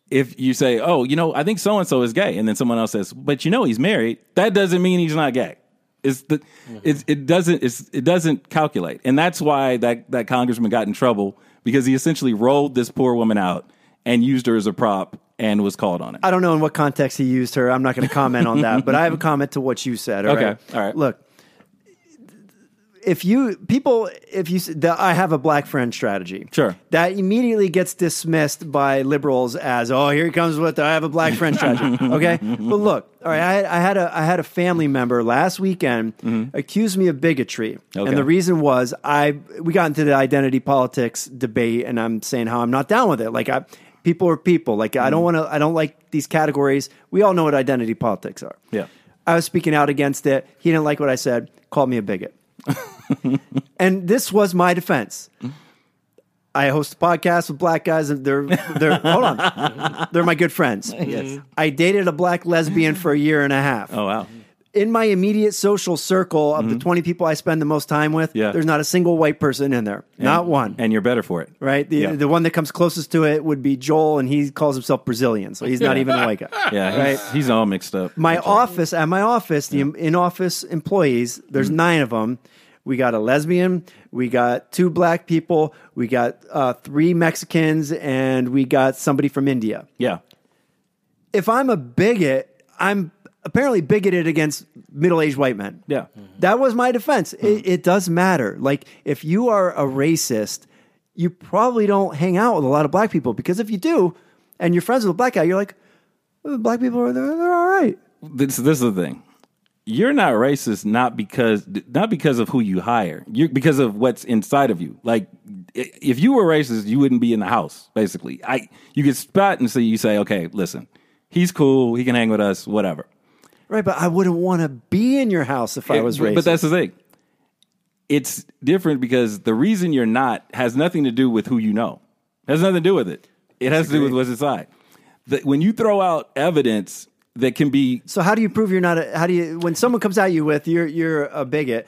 if you say, "Oh, you know, I think so and so is gay," and then someone else says, "But you know, he's married." That doesn't mean he's not gay. It's the mm-hmm. it's, it doesn't it's, it doesn't calculate, and that's why that that congressman got in trouble because he essentially rolled this poor woman out and used her as a prop and was called on it. I don't know in what context he used her. I'm not going to comment on that, but I have a comment to what you said. all Okay, right? all right. Look, if you people, if you, the, I have a black friend strategy. Sure. That immediately gets dismissed by liberals as, oh, here he comes with the, I have a black friend strategy. Okay, but look, all right, I had, I had a I had a family member last weekend accuse me of bigotry, Mm-hmm. Okay. and the reason was I we got into the identity politics debate, and I'm saying how I'm not down with it. Like I. People are people. Like Mm-hmm. I don't want to. I don't like these categories. We all know what identity politics are. Yeah. I was speaking out against it. He didn't like what I said. Called me a bigot. and this was my defense. I host a podcast with black guys, and they're they're hold on, they're my good friends. Yes. I dated a black lesbian for a year and a half. Oh wow, In my immediate social circle of the mm-hmm. twenty people I spend the most time with, Yeah. there's not a single white person in there, not one. and you're better for it, right, the Yeah. the one that comes closest to it would be Joel, and he calls himself Brazilian, so he's not even a white guy. Yeah, he's, Right. he's all mixed up. my office at my office the in office employees there's mm-hmm. nine of them we got a lesbian we got two black people we got uh, three mexicans and we got somebody from india. Yeah, if i'm a bigot i'm apparently bigoted against middle-aged white men. Yeah. that was my defense. It, it does matter. Like if you are a racist you probably don't hang out with a lot of black people because if you do and you're friends with a black guy you're like "Oh, black people are they're, they're all right. This this is the thing. You're not racist not because not because of who you hire. You because of what's inside of you. Like if you were racist, you wouldn't be in the house. Basically, I you get spot and so you say, okay, listen, he's cool, he can hang with us, whatever. Right, but I wouldn't want to be in your house if I was racist. But that's the thing. It's different because the reason you're not has nothing to do with who you know. It has nothing to do with it. It has to do with what's inside. The, when you throw out evidence that can be so how do you prove you're not? A, how do you when someone comes at you with you're you're a bigot?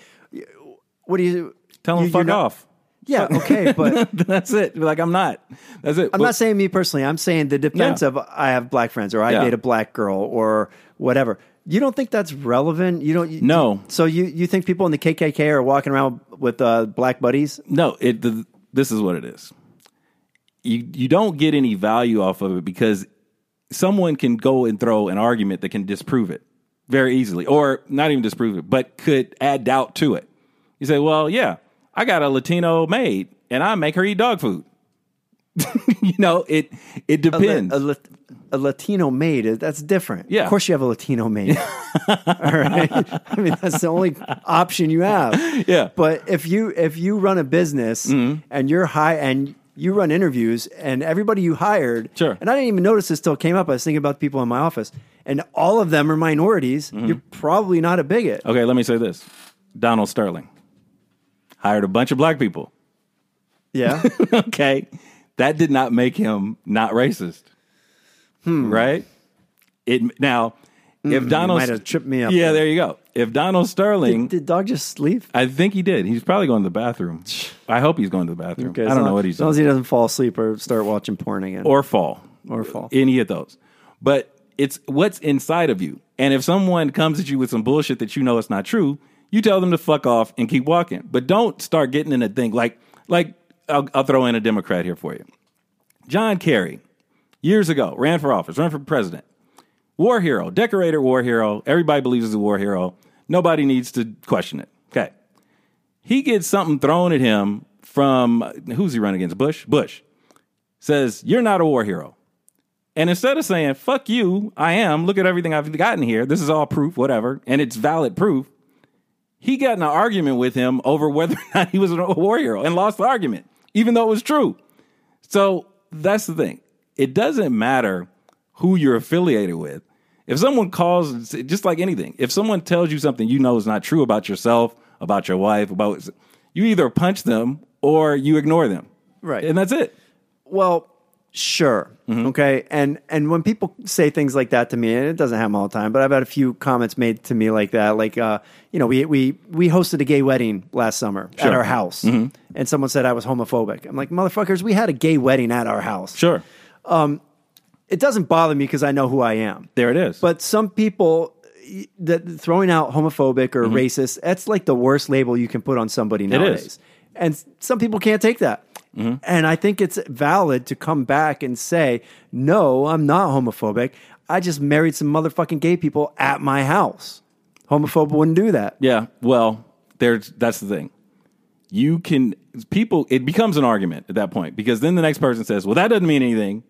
What do you tell them you- fuck not- off. Yeah, okay, but That's it. Like I'm not. That's it. I'm But- not saying me personally. I'm saying the defense Yeah. of I have black friends or I Yeah. date a black girl or whatever. You don't think that's relevant? You don't? You, No. So you you think people in the KKK are walking around with uh, black buddies? No, it. The, this is what it is. You you don't get any value off of it because someone can go and throw an argument that can disprove it very easily, or not even disprove it, but could add doubt to it. You say, "Well, yeah, I got a Latino maid, and I make her eat dog food." you know, it it A, la- depends. a, lat- a Latino maid that's different. Yeah. of course you have a Latino maid. All right, I mean that's the only option you have. Yeah. Mm-hmm. but if you if you run a business and you're high and you run interviews and everybody you hired, Sure. And I didn't even notice this till it came up. I was thinking about the people in my office, and all of them are minorities. Mm-hmm. You're probably not a bigot. okay, let me say this: Donald Sterling hired a bunch of black people. Yeah, okay, that did not make him not racist, right? It now, if Donald might have tripped me up yeah, there you go. If Donald Sterling, did dog just leave? I think he did. He's probably going to the bathroom. I hope he's going to the bathroom. Okay, I don't know what he's as long as doing he doesn't fall asleep or start watching porn again. or fall Or fall. any of those. But it's what's inside of you. And if someone comes at you with some bullshit that you know is not true, you tell them to fuck off and keep walking. But don't start getting in a thing like like I'll, I'll throw in a Democrat here for you. John Kerry, years ago, ran for office, ran for president. War hero, decorated war hero. Everybody believes he's a war hero. Nobody needs to question it. Okay. He gets something thrown at him from who's he running against? Bush? Bush. Says, You're not a war hero. And instead of saying, fuck you, I am, look at everything I've gotten here, this is all proof, whatever, and it's valid proof, he got in an argument with him over whether or not he was a war hero and lost the argument, even though it was true. So that's the thing. It doesn't matter who you're affiliated with. If someone calls, just like anything, if someone tells you something you know is not true about yourself, about your wife, about you either punch them or you ignore them. Right. And that's it. Well, sure. Mm-hmm. Okay. And and when people say things like that to me, and it doesn't happen all the time, but I've had a few comments made to me like that. Like uh, you know, we we we hosted a gay wedding last summer at Sure. Mm-hmm. our house. And someone said I was homophobic. I'm like, motherfuckers, we had a gay wedding at our house. Sure. It doesn't bother me because I know who I am. There it is. But some people that throwing out homophobic or racist, that's like the worst label you can put on somebody Mm-hmm. nowadays. And some people can't take that. Mm-hmm. And I think it's valid to come back and say, no, I'm not homophobic. I just married some motherfucking gay people at my house. Homophobe wouldn't do that. Yeah, well, there's that's the thing. You can people it becomes an argument at that point because then the next person says, "Well, that doesn't mean anything."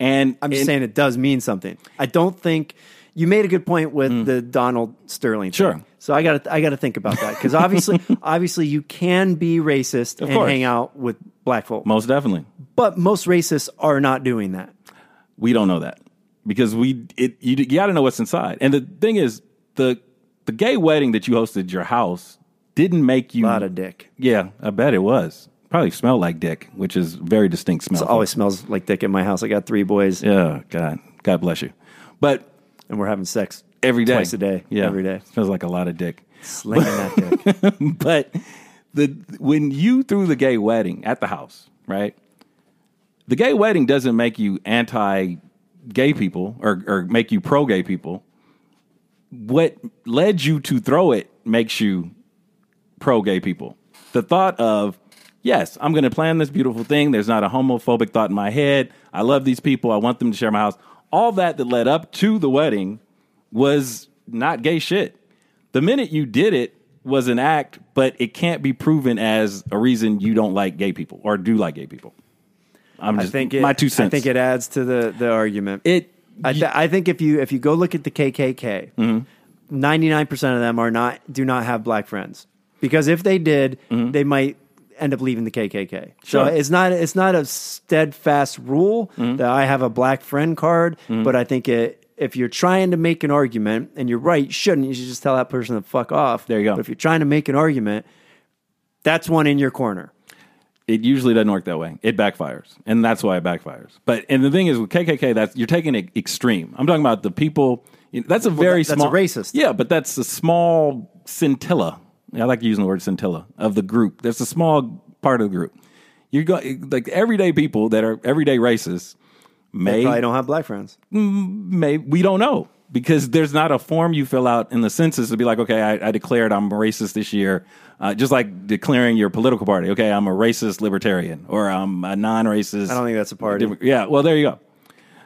And I'm just and- saying it does mean something. I don't think you made a good point with the Donald Sterling. Thing. Mm. Sure. So I got to I got to think about that because obviously obviously you can be racist Of and course. hang out with black folk, most definitely. but most racists are not doing that. We don't know that because we it you, you got to know what's inside. And the thing is the the gay wedding that you hosted at your house didn't make you A lot of dick. Yeah, I bet it was. Probably smelled like dick, which is very distinct smell. It always smells like dick in my house. I got three boys, Yeah, God. God bless you. But and we're having sex every day. twice a day. Yeah. every day, Smells like a lot of dick. slinging that dick. but the when you threw the gay wedding at the house, right? The gay wedding doesn't make you anti gay people or, or make you pro gay people. What led you to throw it makes you pro gay people. The thought of, yes, I'm going to plan this beautiful thing. There's not a homophobic thought in my head. I love these people. I want them to share my house. All that that led up to the wedding was not gay shit. The minute you did it was an act, but it can't be proven as a reason you don't like gay people or do like gay people. I'm I just think it, my two cents. I think it adds to the the argument. it I, th- I think if you if you go look at the KKK, Mm-hmm. 99% of them are not do not have black friends because if they did they might end up leaving the KKK. So Mm-hmm. Sure. Mm-hmm. it's not it's not a steadfast rule that I have a black friend card, but I think it if you're trying to make an argument and you're right, you shouldn't you should just tell that person to fuck off. There you go. But if you're trying to make an argument, that's one in your corner. it usually doesn't work that way. It backfires, and that's why it backfires. But and the thing is with KKK, that's you're taking it extreme. I'm talking about the people. That's a very that- that's small a racist. Yeah, but that's a small scintilla. I like using the word scintilla of the group. There's a small part of the group. You go like everyday people that are everyday racists. They May probably don't have black friends. may we don't know because there's not a form you fill out in the census to be like, okay, I, I declared I'm racist this year, uh, just like declaring your political party. Okay, I'm a racist libertarian or I'm a non-racist. I don't think that's a party. Yeah, well, there you go.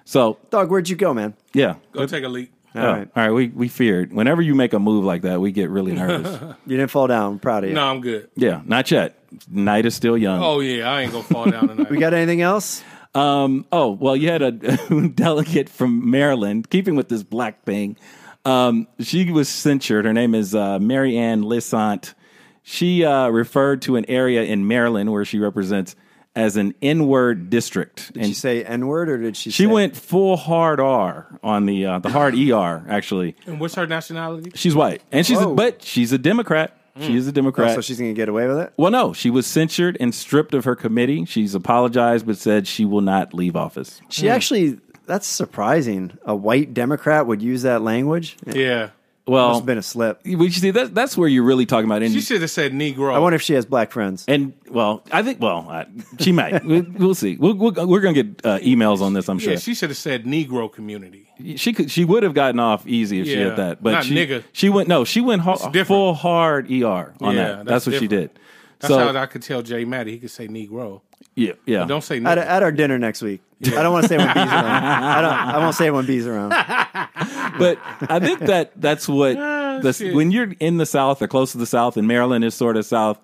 So Dog, where'd you go, man? yeah, Go take a leak. All right. all right. We we feared whenever you make a move like that, we get really nervous. You didn't fall down. I'm proud of you. No, I'm good. yeah, not yet. Night is still young. Oh yeah, I ain't gonna fall down tonight. We got anything else? Um, oh, well, you had a delegate from Maryland, keeping with this black thing. Um, she was censured. Her name is uh, Mary Ann Lisanti. She uh, referred to an area in Maryland where she represents as an N-word district. Did she say N word or did she? she say, went full hard R on the uh, the hard ER. Actually, and what's her nationality? she's white, and she's a, Whoa. but she's a Democrat. She is a Oh, Democrat. so she's gonna get away with it. well, no, she was censured and stripped of her committee. She's apologized, but said she will not leave office. She actually. That's surprising. A white Democrat would use that language. Yeah, Well, must have been a slip. We see that that's where you're really talking about. And, she should have said Negro. I wonder if she has black friends. and well, I think well, uh, she might. we, we'll see. We'll, we'll, we're going to get uh, emails on this. I'm sure yeah, she should have said Negro community. she could. She would have gotten off easy if she Yeah, had that. But not she, nigga. She went no. She went ho- different. full hard ER on Yeah, that. That's, that's what she different. did. That's so how I could tell Jay Maddie He could say Negro. yeah, yeah. Don't say At, nigga. at our dinner next week. I don't want to say when bees around. I don't. I won't say when bees around. but I think that that's what the, when you're in the South or close to the South, and Maryland is sort of South.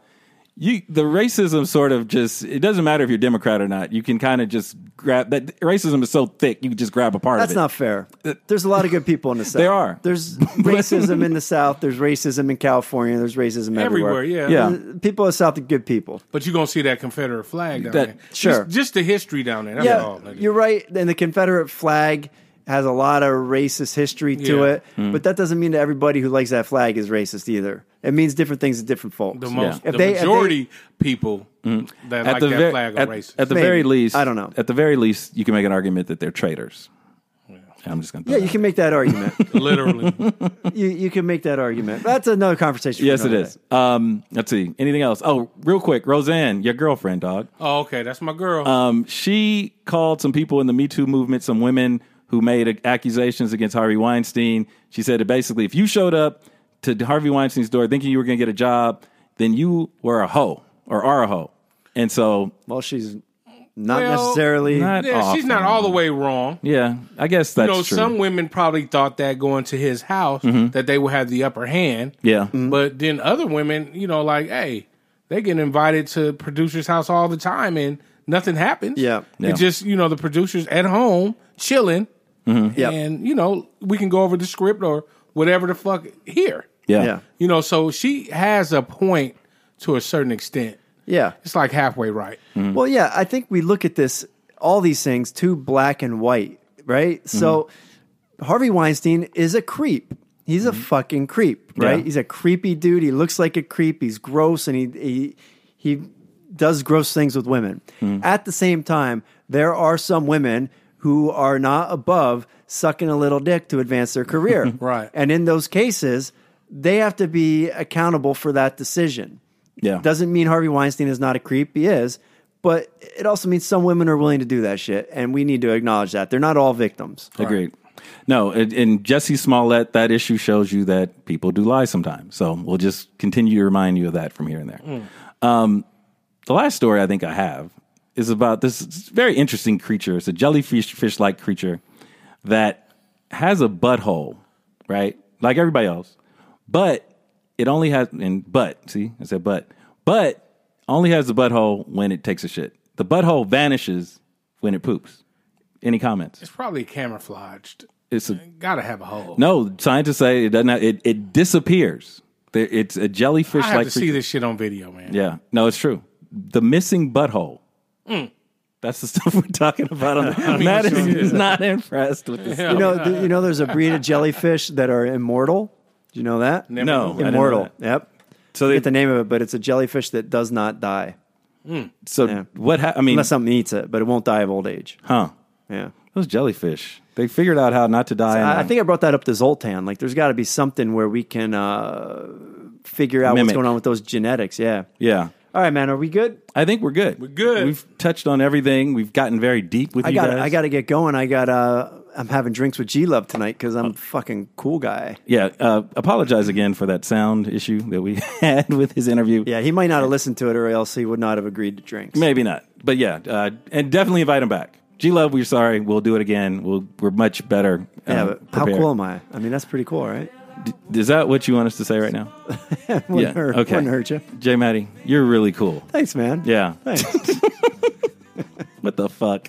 You the racism sort of just it doesn't matter if you're Democrat or not. You can kind of just grab that racism is so thick you can just grab a part That's of it. That's not fair. There's a lot of good people in the South. There are. There's racism in the South. There's racism in California. There's racism everywhere. Everywhere, yeah. Yeah. Uh, People in the South are good people. But you're gonna see that Confederate flag down That- there. sure. Just, just the history down there. That's yeah, all. nigga. you're right. And the Confederate flag has a lot of racist history to Yeah. it, but that doesn't mean that everybody who likes that flag is racist either. It means different things to different folks. The most, If the they- if they- majority people that like that ver- flag are at, racist. at the Maybe. very least, I don't know. At the very least, you can make an argument that they're traitors. I'm just going to. yeah, you can make that argument. Literally. you you can make that argument. That's another conversation. For Yes, it another is. day. Um, let's see. Anything else? Oh, real quick, Roseanne, your girlfriend, dog. oh, okay, that's my girl. Um, she called some people in the Me Too movement, some women who made accusations against Harvey Weinstein. She said that basically, if you showed up to Harvey Weinstein's door thinking you were going to get a job, then you were a hoe or are a hoe. And so, Well, she's not Well, necessarily. not yeah, she's not all the way wrong. yeah, I guess that's you know, true. some women probably thought that going to his house mm-hmm. that they would have the upper hand. yeah, mm-hmm. But then other women, you know, like, hey, they get invited to producer's house all the time and nothing happens. Yeah. Yeah. It's just, you know, the producer's at home chilling. Mm-hmm. Yep. And, you know, we can go over the script or whatever the fuck here. yeah, yeah, You know, so she has a point to a certain extent. yeah. It's like halfway right. Mm-hmm. Well, yeah, I think we look at this, all these things, too black and white, right? Mm-hmm. So Harvey Weinstein is a creep. He's a fucking creep, right? Yeah. He's a creepy dude. He looks like a creep. He's gross and he he he does gross things with women. At the same time, there are some women who are not above sucking a little dick to advance their career. Right. And in those cases, they have to be accountable for that decision. yeah. Doesn't mean Harvey Weinstein is not a creep. He is. But it also means some women are willing to do that shit. And we need to acknowledge that. They're not all victims. Agreed. No, and, and Jussie Smollett, that issue shows you that people do lie sometimes. So we'll just continue to remind you of that from here and there. Um, the last story I think I have is about this very interesting creature. It's a jellyfish fish like creature that has a butthole, right? Like everybody else. But it only has and but, see, I said but, but only has the butthole when it takes a shit. The butthole vanishes when it poops. Any comments? It's probably camouflaged. It's a Gotta have a hole. no. Scientists say it doesn't. Have, it it disappears. It's a jellyfish I have like to see this shit on video, man. Yeah, no, it's true. The missing butthole. That's the stuff we're talking about. On the, Matt is not impressed with this. You know, th- you know, there's a breed of jellyfish that are immortal. Do you know that? Never No, knew. I didn't know Immortal. that. Yep. So they, get the name of it, but it's a jellyfish that does not die so yeah. what? Ha- I mean, unless something eats it, but it won't die of old age. huh? Yeah. Those jellyfish. They figured out how not to die. in I, I think I brought that up to Zoltan. Like, there's got to be something where we can uh, figure out Mimic. what's going on with those genetics. Yeah. Yeah, All right, man. Are we good? I think we're good. We're good. We've touched on everything. We've gotten very deep with I you got. guys. I got to get going. I got. Uh, I'm having drinks with G Love tonight because I'm a fucking cool guy. Yeah, uh, apologize again for that sound issue that we had with his interview. Yeah, he might not have listened to it, or else he would not have agreed to drinks. Maybe not, but yeah, uh, and definitely invite him back. G Love, we're sorry. We'll do it again. We'll, we're much better. Yeah, uh, but how prepared. cool am I? I mean, that's pretty cool, right? D- Is that what you want us to say right now? Wouldn't yeah. hurt, okay. Wouldn't hurt you. J Maddie, you're really cool. Thanks, man. Yeah. Thanks. What the fuck?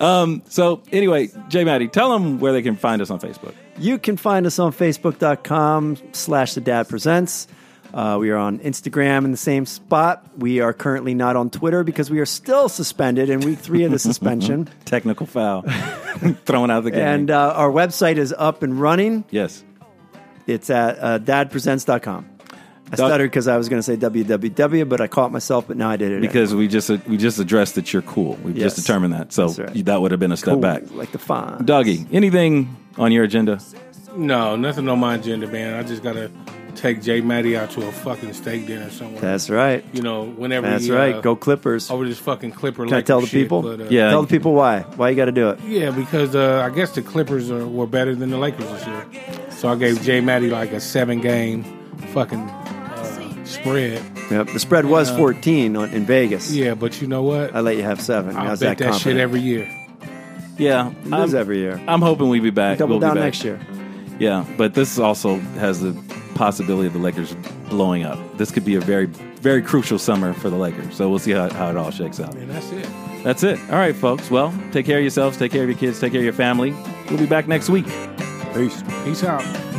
Um, so anyway, J Maddie, tell them where they can find us on Facebook. You can find us on Facebook.com slash The Dad Presents. Uh, we are on Instagram in the same spot. We are currently not on Twitter because we are still suspended in week three of the suspension. Technical foul. Throwing out the game. and uh, our website is up and running. yes. It's at uh, dadpresents.com. I Doug- stuttered because I was going to say www, but I caught myself, but now I did it. Because we just we just addressed that you're cool. We've Yes. just determined that. So That's right. that would have been a step Cool, back. like the font. Doggy, anything on your agenda? No, nothing on my agenda, man. I just gotta take Jay Matty out to a fucking steak dinner somewhere. That's right. you know, whenever That's he, right. uh, Go Clippers. over this fucking Clipper. Can I tell the shit, people? But, uh, Yeah. Tell the people why. Why you got to do it. yeah, because uh, I guess the Clippers are, were better than the Lakers this year. So I gave Jay Matty like a seven game fucking uh, spread. Yep. The spread was 14 on, in Vegas. Yeah, but you know what? I let you have seven. I'll How's bet that that, shit confident? every year. Yeah, He lose I'm, every year. I'm hoping we be back. Double We'll be down back. next year. Yeah, but this also has the possibility of the Lakers blowing up. This could be a very, very crucial summer for the Lakers. So we'll see how, how it all shakes out. And that's it. That's it. All right, folks. Well, take care of yourselves, take care of your kids, take care of your family. We'll be back next week. Peace. Peace out.